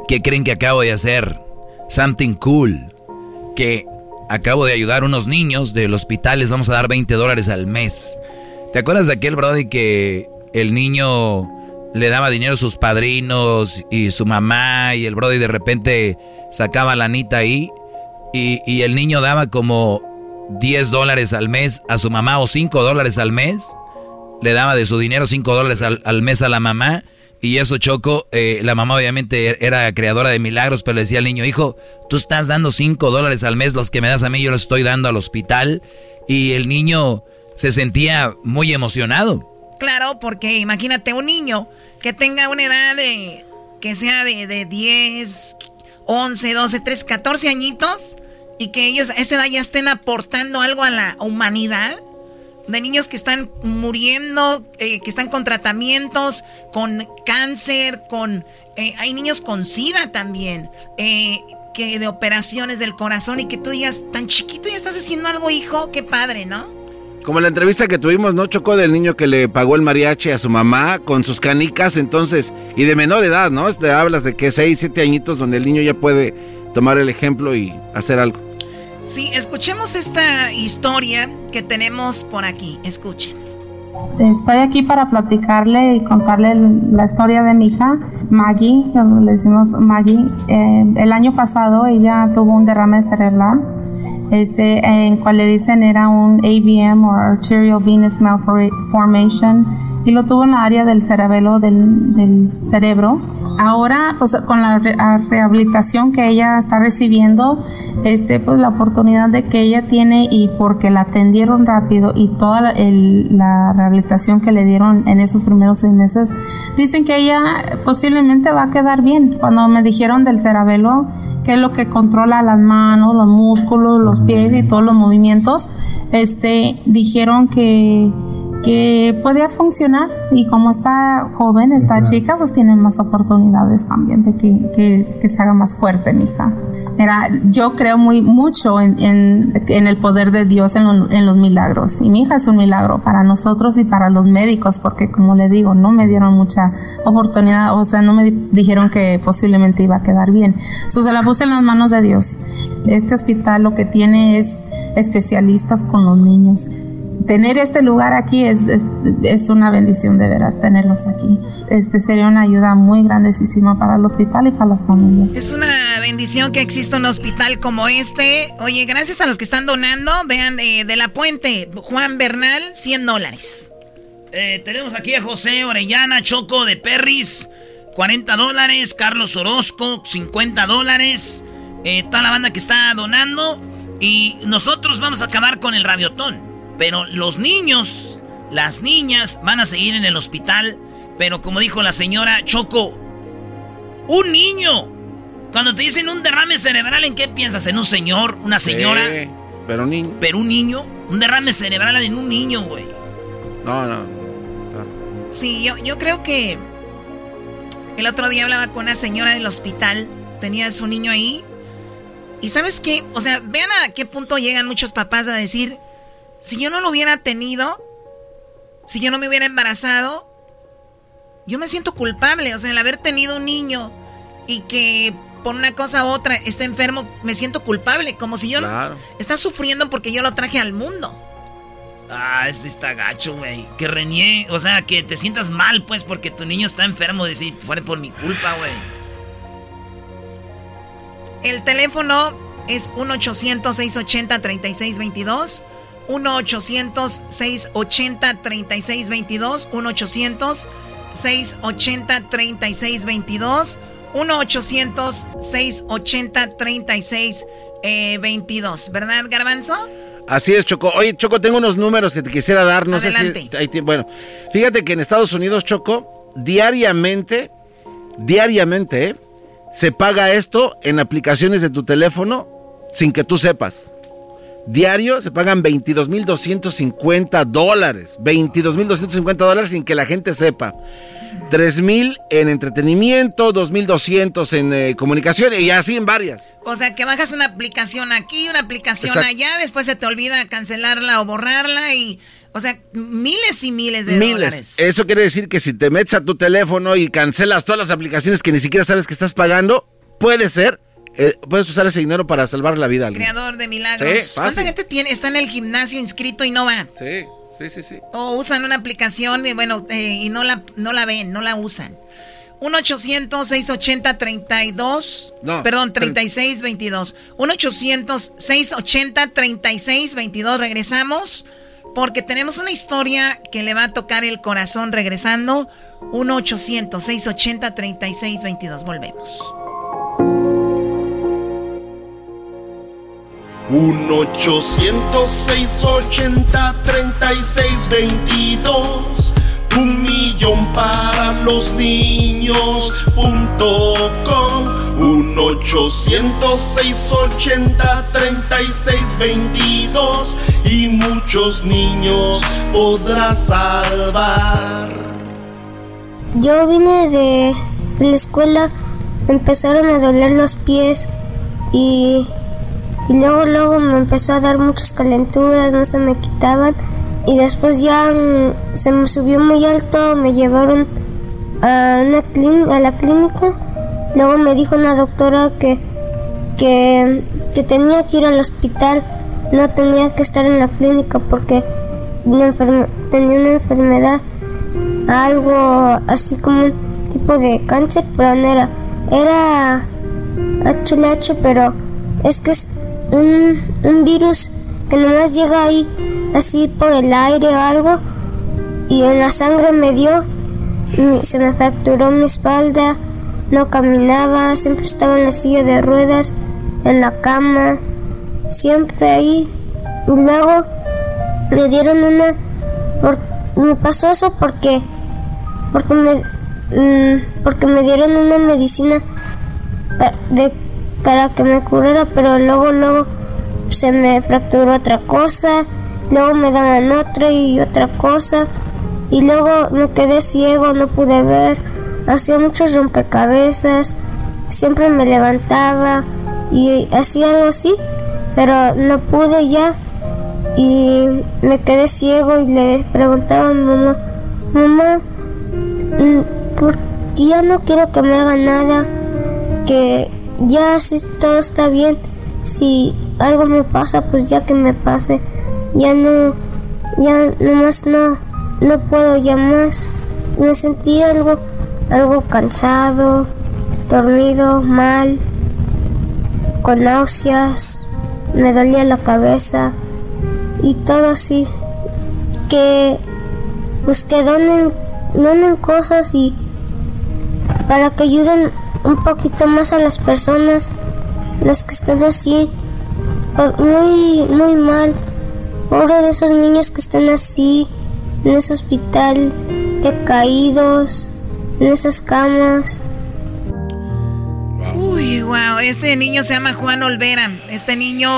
¿qué creen que acabo de hacer? something cool. Que acabo de ayudar a unos niños del hospital, les vamos a dar 20 dólares al mes. ¿Te acuerdas de aquel brody que el niño le daba dinero a sus padrinos y su mamá y el brody de repente sacaba la anita ahí y, el niño daba como 10 dólares al mes a su mamá o 5 dólares al mes? Le daba de su dinero 5 dólares al, al mes a la mamá y eso Choco, eh, la mamá obviamente era creadora de milagros, pero le decía al niño, hijo, tú estás dando 5 dólares al mes, los que me das a mí yo los estoy dando al hospital. Y el niño se sentía muy emocionado. Claro, porque imagínate un niño que tenga una edad de, que sea de, de 10, 11, 12, 13, 14 añitos y que ellos a esa edad ya estén aportando algo a la humanidad de niños que están muriendo, eh, que están con tratamientos, con cáncer, con... Eh, hay niños con SIDA también, eh, que de operaciones del corazón y que tú digas, tan chiquito ya estás haciendo algo, hijo, qué padre, ¿no? Como la entrevista que tuvimos, ¿no? Chocó del niño que le pagó el mariachi a su mamá con sus canicas, entonces, y de menor edad, ¿no? Te hablas de que 6, 7 añitos donde el niño ya puede tomar el ejemplo y hacer algo. Sí, escuchemos esta historia que tenemos por aquí. Escuchen. Estoy aquí para platicarle y contarle la historia de mi hija, Maggie, le decimos Maggie. Eh, el año pasado ella tuvo un derrame cerebral, este, en cual le dicen era un AVM o Arterial Venous Malformation y lo tuvo en la área del cerebelo del, del cerebro ahora pues, con la rehabilitación que ella está recibiendo, este, pues la oportunidad de que ella tiene y porque la atendieron rápido y toda la, rehabilitación que le dieron en esos primeros seis meses, dicen que ella posiblemente va a quedar bien. Cuando me dijeron del cerebelo, que es lo que controla las manos, los músculos, los pies y todos los movimientos, este, dijeron que que podía funcionar y como está joven, está chica, pues tiene más oportunidades también de que, que, se haga más fuerte mi hija. Mira, yo creo muy mucho en, en, el poder de Dios en, en, los milagros y mi hija es un milagro para nosotros y para los médicos porque como le digo, no me dieron mucha oportunidad, o sea, no me dijeron que posiblemente iba a quedar bien. Entonces se la puse en las manos de Dios. Este hospital lo que tiene es especialistas con los niños tener este lugar aquí es, es, una bendición de veras tenerlos aquí. Este sería una ayuda muy grandísima para el hospital y para las familias. Es una bendición que exista un hospital como este. Oye, gracias a los que están donando. Vean, eh, de la puente, Juan Bernal, 100 dólares. Eh, tenemos aquí a José Orellana, Choco de Perris, 40 dólares. Carlos Orozco, 50 dólares. Eh, toda la banda que está donando. Y nosotros vamos a acabar con el radiotón. Pero los niños, las niñas van a seguir en el hospital. Pero como dijo la señora Choco, un niño. Cuando te dicen un derrame cerebral, ¿en qué piensas? ¿En un señor? ¿Una señora? pero un niño. ¿Pero un niño? Un derrame cerebral en un niño, güey. No, no. Sí, yo, yo creo que el otro día hablaba con una señora del hospital. Tenía a su niño ahí. Y sabes qué? O sea, vean a qué punto llegan muchos papás a decir, si yo no lo hubiera tenido, si yo no me hubiera embarazado, yo me siento culpable. O sea, el haber tenido un niño y que por una cosa u otra esté enfermo, me siento culpable. Como si yo claro. está sufriendo porque yo lo traje al mundo. Ah, ese está gacho, güey. Que reniegue, o sea, que te sientas mal, pues, porque tu niño está enfermo. Decir, fue por mi culpa, güey. El teléfono es 1-800-680-3622. 1-800-680-3622. 1-800-680-3622. 1-800-680-3622. ¿Verdad, Garbanzo? Así es, Choco. Oye, Choco, tengo unos números que te quisiera dar. No sé si hay tiempo. Bueno, fíjate que en Estados Unidos, Choco, diariamente, diariamente, ¿eh? se paga esto en aplicaciones de tu teléfono sin que tú sepas. Diario se pagan 22.250 dólares. 22.250 dólares sin que la gente sepa. 3.000 en entretenimiento, 2.200 en eh, comunicación y así en varias. O sea, que bajas una aplicación aquí, una aplicación allá, después se te olvida cancelarla o borrarla y... O sea, miles y miles de miles. dólares. Eso quiere decir que si te metes a tu teléfono y cancelas todas las aplicaciones que ni siquiera sabes que estás pagando, puede ser eh, puedes usar ese dinero para salvar la vida alguien. Creador de milagros. ¿Cuánta gente tiene, está en el gimnasio inscrito y no va? Sí, sí, sí, sí. O usan una aplicación y bueno, eh, y no la, no la ven, no la usan. 1-800-680-32. No. Perdón, 3622. 1-800-680-3622. Regresamos porque tenemos una historia que le va a tocar el corazón regresando. 1-800-680-3622. Volvemos. 1-800-680-3622. Un millón para los niños punto com. 1-800-680-3622. Y muchos niños podrás salvar. Yo vine de, la escuela, empezaron a doler los pies y y luego luego me empezó a dar muchas calenturas, no se me quitaban. Y después ya mm, se me subió muy alto, me llevaron a, una a la clínica, luego me dijo una doctora que, que, que tenía que ir al hospital, no tenía que estar en la clínica porque tenía una enfermedad, algo así como un tipo de cáncer, pero no era, era HLH, pero es que es un, virus que nomás llega ahí así por el aire o algo y en la sangre me dio, se me fracturó mi espalda, no caminaba, siempre estaba en la silla de ruedas, en la cama, siempre ahí. Y luego me dieron una, me pasó eso porque, porque me, mm, porque me dieron una medicina de para que me curara, pero luego, luego se me fracturó otra cosa, luego me daban otra y otra cosa, y luego me quedé ciego, no pude ver, hacía muchos rompecabezas, siempre me levantaba y hacía algo así, pero no pude ya, y me quedé ciego y le preguntaba a mi mamá, mamá, mm, ¿por qué ya no quiero que me haga nada? Que ya si todo está bien, si algo me pasa, pues ya que me pase, ya no, ya nomás no, no puedo ya más. Me sentí algo, algo cansado, dormido, mal, con náuseas, me dolía la cabeza y todo así. Que, pues que donen, donen cosas y para que ayuden un poquito más a las personas, las que están así, muy, muy mal, Pobre de esos niños que están así, en ese hospital, decaídos, en esas camas. Uy, wow, ese niño se llama Juan Olvera. Este niño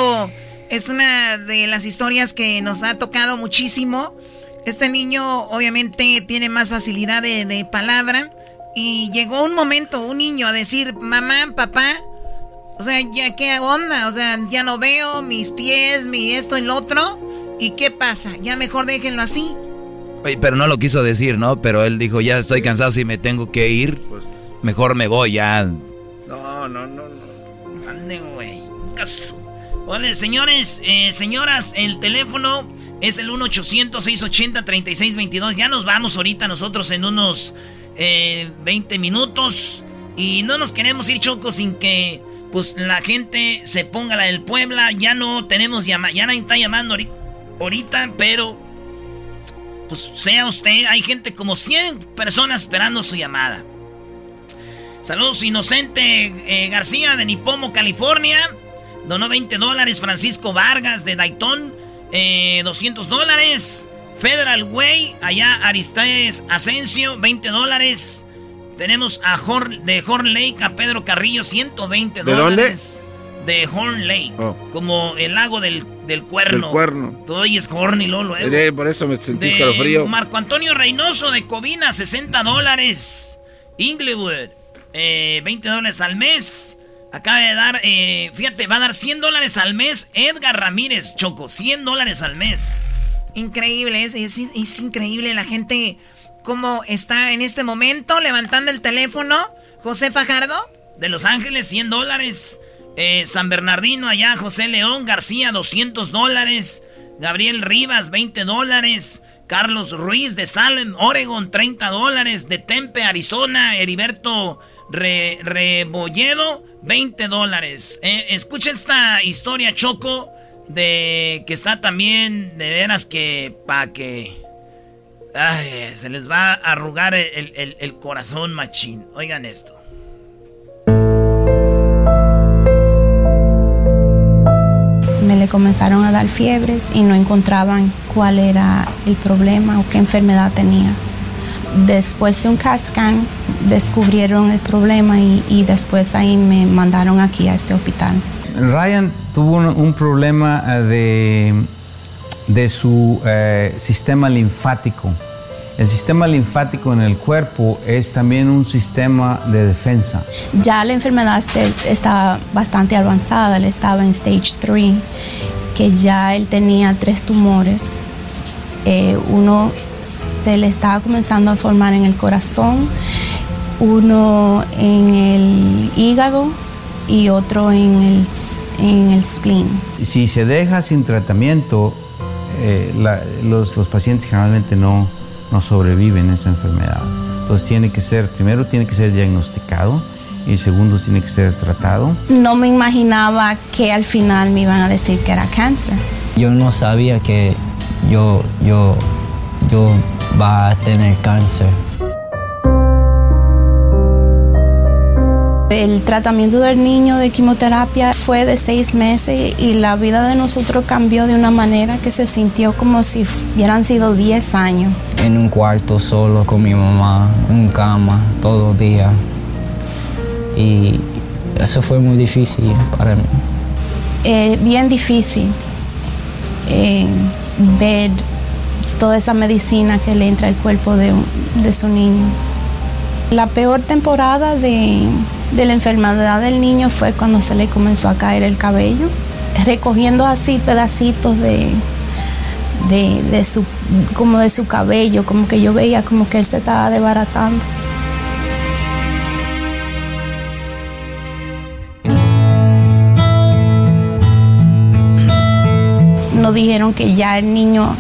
es una de las historias que nos ha tocado muchísimo. Este niño obviamente tiene más facilidad de, de palabra y llegó un momento, un niño a decir, mamá, papá, o sea, ya qué onda, o sea, ya no veo mis pies, mi esto y lo otro. ¿Y qué pasa? Ya mejor déjenlo así. Oye, pero no lo quiso decir, ¿no? Pero él dijo, ya estoy cansado, si me tengo que ir, pues mejor me voy ya. No, no, no, no. Ande, güey. Vale, señores, eh, señoras, el teléfono es el 1-800-680-3622. Ya nos vamos ahorita nosotros en unos 20 eh, minutos. Y no nos queremos ir, Choco, sin que pues la gente se ponga la del Puebla. Ya no tenemos llamada, ya nadie está llamando ahorita, pero pues sea usted, hay gente como 100 personas esperando su llamada. Saludos, Inocente eh, García de Nipomo, California. Donó 20 dólares. Francisco Vargas de Dayton, 200 eh, dólares. Federal Way, allá Aristides Asensio, 20 dólares. Tenemos a Horn, de Horn Lake a Pedro Carrillo, 120 dólares. ¿De dónde? De Horn Lake. Oh. Como el lago del, del cuerno. Del cuerno. Todo es Horn y Lolo. por eso me sentí frío. Marco Antonio Reynoso de Covina, 60 dólares. Inglewood, 20 eh, dólares al mes. Acaba de dar, eh, fíjate, va a dar 100 dólares al mes. Edgar Ramírez, Choco, 100 dólares al mes. Increíble, es, es, increíble la gente cómo está en este momento levantando el teléfono. José Fajardo. De Los Ángeles, 100 dólares. Eh, San Bernardino, allá, José León García, 200 dólares. Gabriel Rivas, 20 dólares. Carlos Ruiz de Salem, Oregon, 30 dólares. De Tempe, Arizona, Heriberto Rebolledo, 20 dólares. Eh, escucha esta historia, Choco, de que está también, de veras que, pa' que... Se les va a arrugar el, el corazón, machín. Oigan esto. Me le comenzaron a dar fiebres y no encontraban cuál era el problema o qué enfermedad tenía. Después de un CAT scan descubrieron el problema y, después ahí me mandaron aquí a este hospital. Ryan tuvo un, problema eh, de, de su eh, sistema linfático. El sistema linfático en el cuerpo es también un sistema de defensa. Ya la enfermedad estaba bastante avanzada, él estaba en stage 3, que ya él tenía tres tumores. Eh, uno se le estaba comenzando a formar en el corazón, uno en el hígado y otro en el, en el spleen. Si se deja sin tratamiento, eh, los, los pacientes generalmente no, no sobreviven a esa enfermedad. Entonces tiene que ser, primero tiene que ser diagnosticado y segundo tiene que ser tratado. No me imaginaba que al final me iban a decir que era cáncer. Yo no sabía que yo, yo, yo va a tener cáncer. El tratamiento del niño de quimioterapia fue de seis meses y la vida de nosotros cambió de una manera que se sintió como si hubieran sido diez años. En un cuarto solo con mi mamá, en cama, todo el día. Y eso fue muy difícil para mí. Eh, bien difícil eh, ver toda esa medicina que le entra al cuerpo de, de su niño. La peor temporada de, de la enfermedad del niño fue cuando se le comenzó a caer el cabello, recogiendo así pedacitos de, de, su, como de su cabello, como que yo veía como que él se estaba desbaratando. Nos dijeron que ya el niño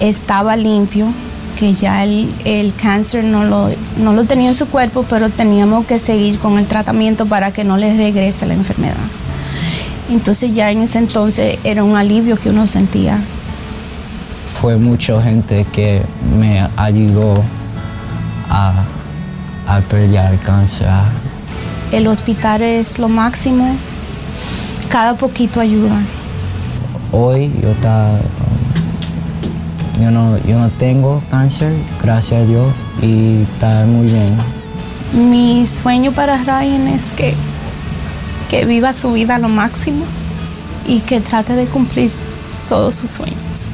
estaba limpio, que ya el, el cáncer no lo, no lo tenía en su cuerpo, pero teníamos que seguir con el tratamiento para que no le regrese la enfermedad. Entonces ya en ese entonces era un alivio que uno sentía. Fue mucha gente que me ayudó a, a pelear el cáncer. El hospital es lo máximo, cada poquito ayuda. Hoy yo estaba yo no, yo no tengo cáncer, gracias a Dios, y está muy bien. Mi sueño para Ryan es que, que viva su vida a lo máximo y que trate de cumplir todos sus sueños.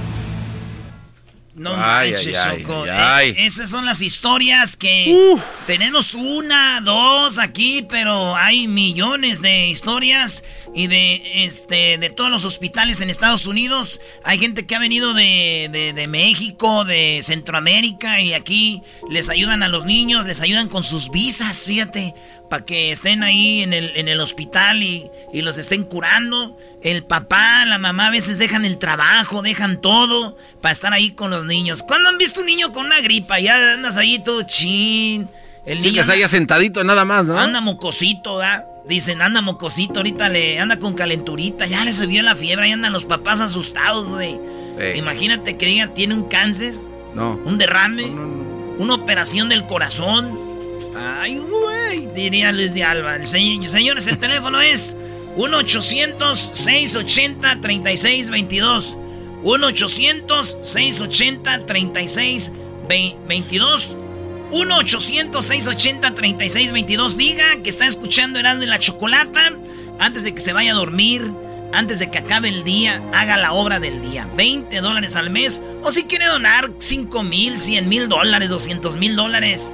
No Ay, manches, ay, ay, Choco. ay, Eh, esas son las historias que tenemos una, dos aquí, pero hay millones de historias y de este de todos los hospitales en Estados Unidos. Hay gente que ha venido de, de- de México, de Centroamérica y aquí les ayudan a los niños, les ayudan con sus visas, fíjate, para que estén ahí en el, en el hospital y, y los estén curando. El papá, la mamá a veces dejan el trabajo, dejan todo para estar ahí con los niños. ¿Cuándo han visto un niño con una gripa? Ya andas ahí todo chin. El Sí, que está anda- sentadito nada más, ¿no? Anda mocosito, ¿verdad? Dicen, anda mocosito, ahorita le anda con calenturita, ya le subió la fiebre, ahí andan los papás asustados, güey. Ey. Imagínate que digan, tiene un cáncer, No. un derrame, una operación del corazón. Ay, güey, diría Luis de Alba. El señor- señores, el teléfono es 1-800-680-3622. 1-800-680-3622. 1-800-680-3622. Diga que está escuchando Herando y la Chocolata antes de que se vaya a dormir, antes de que acabe el día, haga la obra del día. 20 dólares al mes. O si quiere donar 5 mil, 100 mil dólares, 200 mil dólares.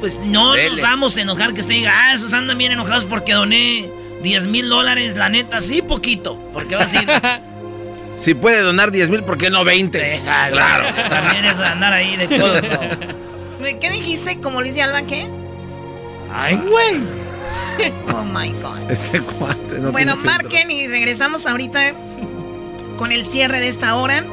Pues no nos vamos a enojar que usted diga, ah, esos andan bien enojados porque doné 10 mil dólares. La neta, sí, poquito. Porque va a decir, <laughs> Si puede donar 10 mil, ¿por qué no 20? Claro. también eso de andar ahí de codo. ¿Qué dijiste? ¿Como Luis de Alba qué? Ay, güey. <laughs> Oh my God. Ese cuate no bueno, tiene filtro. marquen y regresamos ahorita con el cierre de esta hora.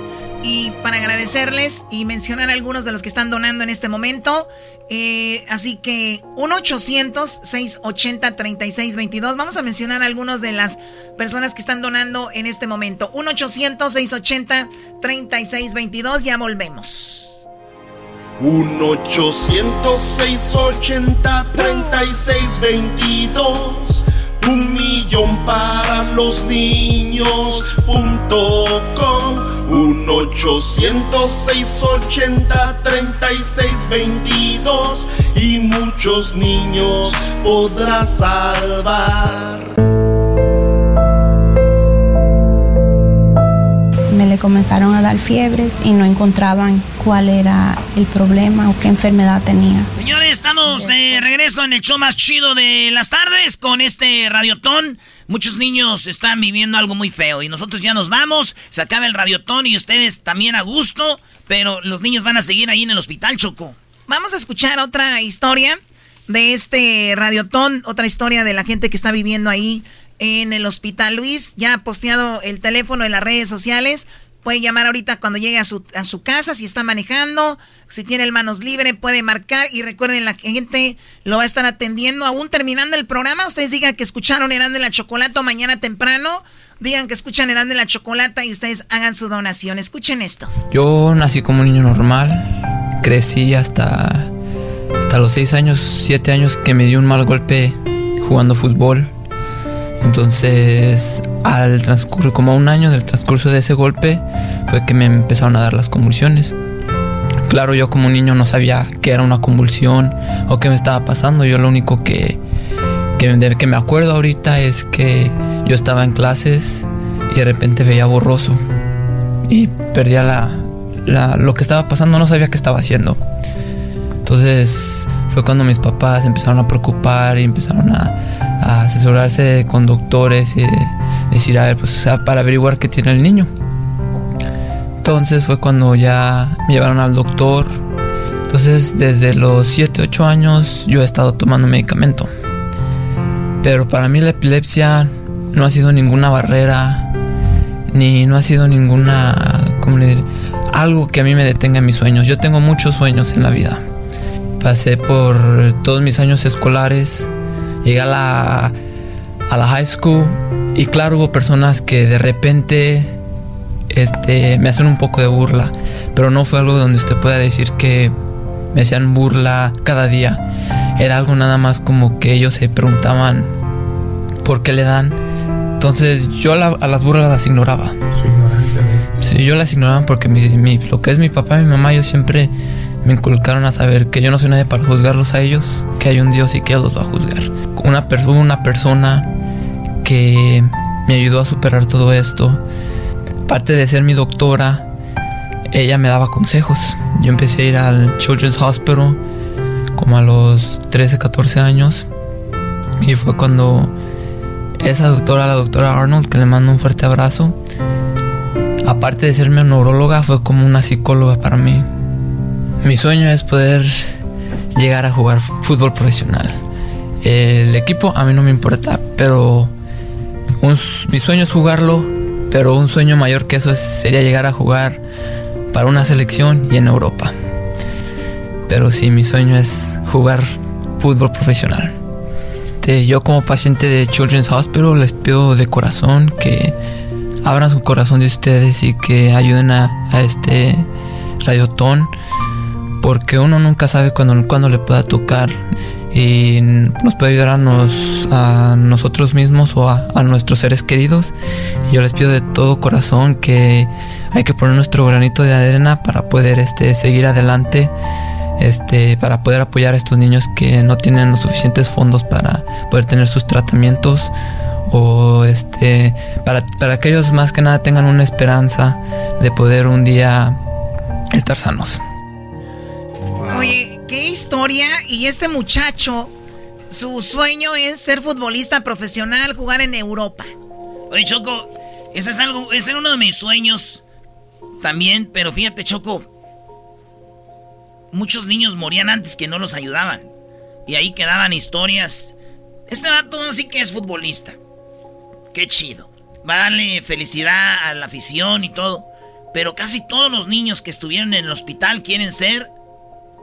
Y para agradecerles y mencionar a algunos de los que están donando en este momento. Eh, así que 1-800-680-3622. Vamos a mencionar a algunos de las personas que están donando en este momento. 1-800-680-3622. Ya volvemos. 1-800-680-3622 Un millón para los niños punto com. 1-800-680-3622 Y muchos niños podrás salvar Me le comenzaron a dar fiebres y no encontraban cuál era el problema o qué enfermedad tenía. Señores, estamos de regreso en el show más chido de las tardes con este radiotón. Muchos niños están viviendo algo muy feo y nosotros ya nos vamos. Se acaba el radiotón y ustedes también a gusto, pero los niños van a seguir ahí en el hospital, Choco. Vamos a escuchar otra historia de este radiotón, otra historia de la gente que está viviendo ahí en el hospital. Luis ya ha posteado el teléfono en las redes sociales. Puede llamar ahorita cuando llegue a su, a su casa, si está manejando, si tiene el manos libre, puede marcar. Y recuerden, la gente lo va a estar atendiendo aún terminando el programa. Ustedes digan que escucharon Herando en la Chocolata mañana temprano. Digan que escuchan Herando en la Chocolata y ustedes hagan su donación. Escuchen esto. Yo nací como un niño normal, crecí hasta, hasta los 6 años, 7 años que me dio un mal golpe jugando fútbol. Entonces, al transcurrir, como a un año del transcurso de ese golpe, fue que me empezaron a dar las convulsiones. Claro, yo como niño no sabía qué era una convulsión o qué me estaba pasando. Yo lo único que, que, que me acuerdo ahorita es que yo estaba en clases y de repente veía borroso y perdía la, la- lo que estaba pasando, no sabía qué estaba haciendo. Entonces fue cuando mis papás empezaron a preocupar y empezaron a, asesorarse con doctores y de- decir, a ver, pues para averiguar qué tiene el niño. Entonces fue cuando ya me llevaron al doctor. Entonces desde los 7, 8 años yo he estado tomando medicamento. Pero para mí la epilepsia no ha sido ninguna barrera, ni no ha sido ninguna, ¿cómo le diré? Algo que a mí me detenga en mis sueños. Yo tengo muchos sueños en la vida. Pasé por todos mis años escolares, llegué a la, a la high school y claro, hubo personas que de repente este, me hacen un poco de burla, pero no fue algo donde usted pueda decir que me hacían burla cada día. Era algo nada más como que ellos se preguntaban por qué le dan. Entonces yo a, la- a las burlas las ignoraba. Sí, yo las ignoraba porque mi, lo que es mi papá y mi mamá, yo siempre me inculcaron a saber que yo no soy nadie para juzgarlos a ellos, que hay un Dios y que Él los va a juzgar. Una, una persona que me ayudó a superar todo esto, aparte de ser mi doctora, ella me daba consejos. Yo empecé a ir al Children's Hospital como a los 13, 14 años y fue cuando esa doctora, la doctora Arnold, que le mando un fuerte abrazo, aparte de ser mi neuróloga, fue como una psicóloga para mí. Mi sueño es poder llegar a jugar fútbol profesional. El equipo a mí no me importa, pero mi sueño es jugarlo, pero un sueño mayor que eso sería llegar a jugar para una selección y en Europa. Pero sí, mi sueño es jugar fútbol profesional. Este, yo como paciente de Children's Hospital les pido de corazón que abran su corazón de ustedes y que ayuden a, a este radiotón porque uno nunca sabe cuándo, cuando le pueda tocar y nos puede ayudar a, a nosotros mismos o a, nuestros seres queridos. Y yo les pido de todo corazón que hay que poner nuestro granito de arena para poder este, seguir adelante, este, para poder apoyar a estos niños que no tienen los suficientes fondos para poder tener sus tratamientos o este, para, para que ellos más que nada tengan una esperanza de poder un día estar sanos. Oye, qué historia. Y este muchacho, su sueño es ser futbolista profesional, jugar en Europa. Oye, Choco, ese es algo, ese era uno de mis sueños también, pero fíjate, Choco, muchos niños morían antes que no los ayudaban. Y ahí quedaban historias. Este dato sí que es futbolista. Qué chido. Va a darle felicidad a la afición y todo. Pero casi todos los niños que estuvieron en el hospital quieren ser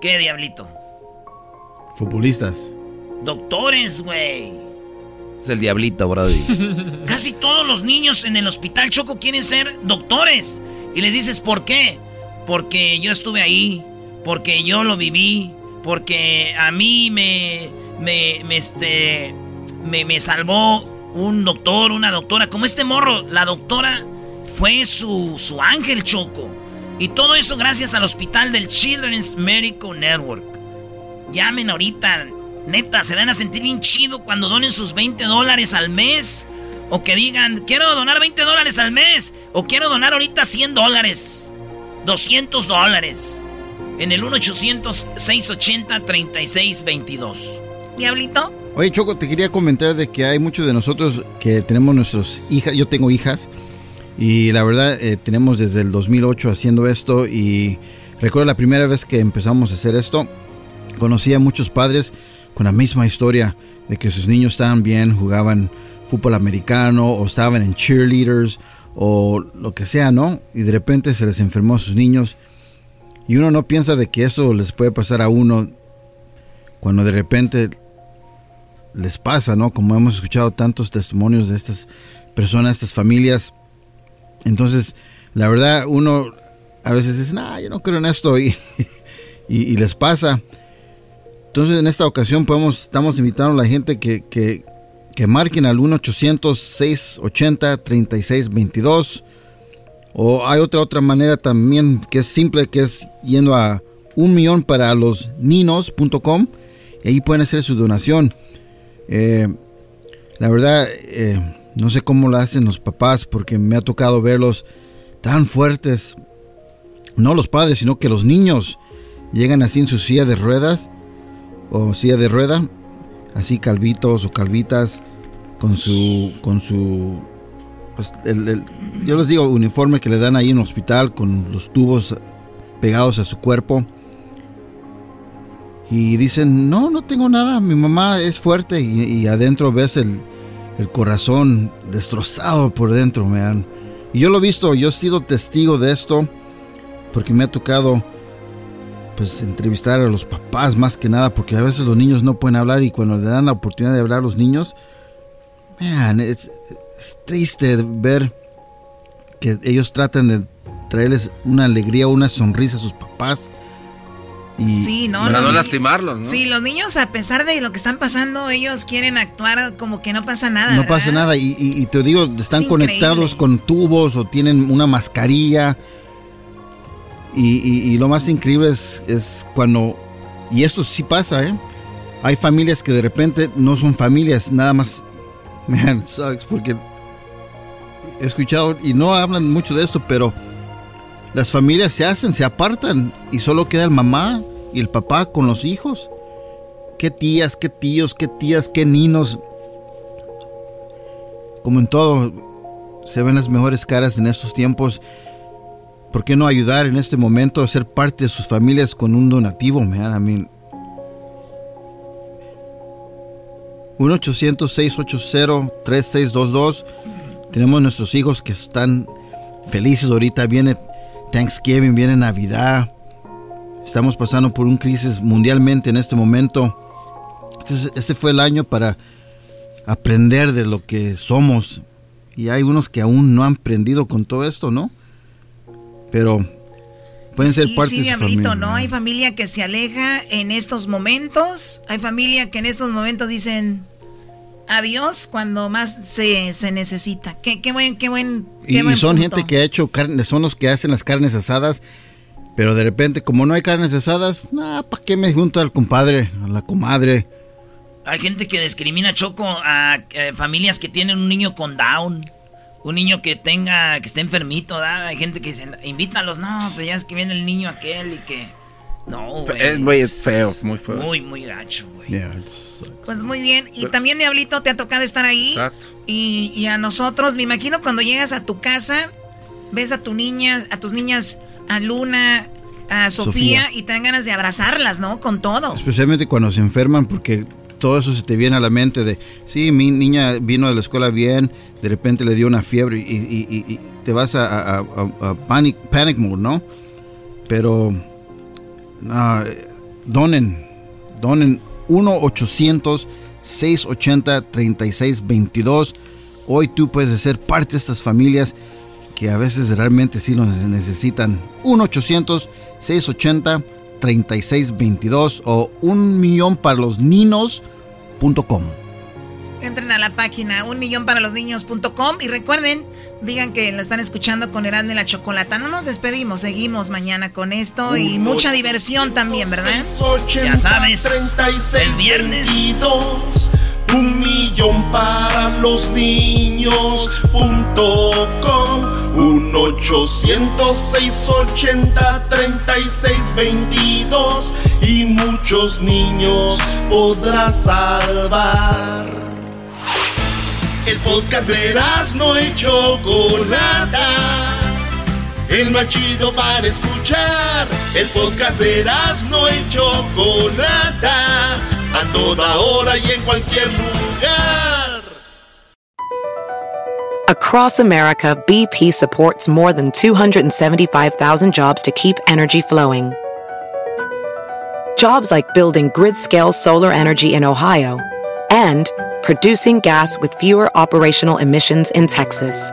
¿Qué, diablito? Futbolistas. Doctores, güey. Es el diablito, Brody. <laughs> Casi todos los niños en el hospital Choco quieren ser doctores. Y les dices, ¿por qué? Porque yo estuve ahí, porque yo lo viví, porque a mí me, me, me, este, me, me salvó un doctor, una doctora. Como este morro, la doctora fue su, su ángel Choco. Y todo eso gracias al hospital del Children's Medical Network. Llamen ahorita. Neta, se van a sentir bien chido cuando donen sus 20 dólares al mes. O que digan, quiero donar 20 dólares al mes. O quiero donar ahorita 100 dólares. 200 dólares. En el 1-800-680-3622. Diablito. Oye, Choco, te quería comentar de que hay muchos de nosotros que tenemos nuestros hijas. Yo tengo hijas y la verdad, eh, tenemos desde el 2008 haciendo esto y recuerdo la primera vez que empezamos a hacer esto, conocí a muchos padres con la misma historia de que sus niños estaban bien, jugaban fútbol americano o estaban en cheerleaders o lo que sea, ¿no? Y de repente se les enfermó a sus niños y uno no piensa de que eso les puede pasar a uno cuando de repente les pasa, ¿no? Como hemos escuchado tantos testimonios de estas personas, estas familias entonces, la verdad, uno a veces dice, nah, yo no creo en esto <laughs> y, y, les pasa. Entonces, en esta ocasión podemos, estamos invitando a la gente que, que, que marquen al 1-800-680-3622. O hay otra, otra manera también que es simple, que es yendo a un millón para los ninos.com y ahí pueden hacer su donación. Eh, la verdad, eh, no sé cómo lo hacen los papás porque me ha tocado verlos tan fuertes. No los padres, sino que los niños llegan así en su silla de ruedas o silla de rueda, así calvitos o calvitas con su con su pues, yo les digo uniforme que le dan ahí en el hospital con los tubos pegados a su cuerpo y dicen no no tengo nada mi mamá es fuerte y adentro ves el, el corazón destrozado por dentro, me Y yo lo he visto, yo he sido testigo de esto, porque me ha tocado pues entrevistar a los papás más que nada, porque a veces los niños no pueden hablar y cuando le dan la oportunidad de hablar a los niños, man, es, triste ver que ellos tratan de traerles una alegría, una sonrisa a sus papás. Y, Sí, no, Para no lastimarlos, ¿no? Sí, los niños, a pesar de lo que están pasando, ellos quieren actuar como que no pasa nada. No ¿verdad? pasa nada y, y- y te digo, están Es conectados con tubos o tienen una mascarilla. Y, lo más increíble es, es cuando, y esto sí pasa, ¿eh? Hay familias que de repente no son familias, nada más, <laughs> man, sucks porque he escuchado, y no hablan mucho de esto, pero las familias se hacen, se apartan y solo queda el mamá y el papá con los hijos. Qué tías, qué tíos, qué tías, qué ninos como en todo, se ven las mejores caras en estos tiempos. ¿Por qué no ayudar en este momento a ser parte de sus familias con un donativo, man? I mean, 1-800-680-3622. Tenemos nuestros hijos que están felices ahorita. Viene Thanksgiving, viene Navidad. Estamos pasando por un crisis mundialmente en este momento. Este, es- este fue el año para aprender de lo que somos. Y hay unos que aún no han aprendido con todo esto, ¿no? Pero pueden ser Sí, parte sí, de su diablito, familia. ¿no? Hay familia que se aleja en estos momentos. Hay familia que en estos momentos dicen adiós cuando más se, se necesita. Qué, qué buen, qué buen, qué y buen son punto. gente que ha hecho carne, son los que hacen las carnes asadas. Pero de repente, como no hay carnes asadas, nah, ¿para qué me junto al compadre, a la comadre? Hay gente que discrimina Choco a eh, familias que tienen un niño con Down. Un niño que tenga, que esté enfermito, ¿verdad? Hay gente que dice, invítalos, no, pero ya es que viene el niño aquel y que... No, güey. Es, güey, es feo, muy feo. Muy, muy gacho, güey. Pues muy bien. Y también, Diablito, te ha tocado estar ahí. Exacto. Y, y a nosotros, me imagino cuando llegas a tu casa, ves a tu niña, a tus niñas, a Luna, a Sofía, Sofía. y te dan ganas de abrazarlas, ¿no? Con todo. Especialmente cuando se enferman, porque todo eso se te viene a la mente de, sí, mi niña vino de la escuela bien, de repente le dio una fiebre y, y- y- y te vas a, a- a- a panic, panic mode, ¿no? Pero, eh, donen, donen 1-800-680-3622. Hoy tú puedes ser parte de estas familias que a veces realmente sí nos necesitan. 1-800-680-3622 o un millón para los niños.com. Entren a la página un millón para los niños.com y recuerden, digan que lo están escuchando con Erasmo y la Chocolata. No nos despedimos, seguimos mañana con esto y mucha diversión también, ¿verdad? 80, Ya sabes, 36, es viernes. 22, un millón para los niños punto com, un 806 80 36 22 y muchos niños podrás salvar. El podcast de no y Chocolata. El más chido para escuchar. El podcast de no y Chocolata. A toda hora y en cualquier lugar. Across America, BP supports more than 275,000 jobs to keep energy flowing. Jobs like building grid scale solar energy in Ohio and producing gas with fewer operational emissions in Texas.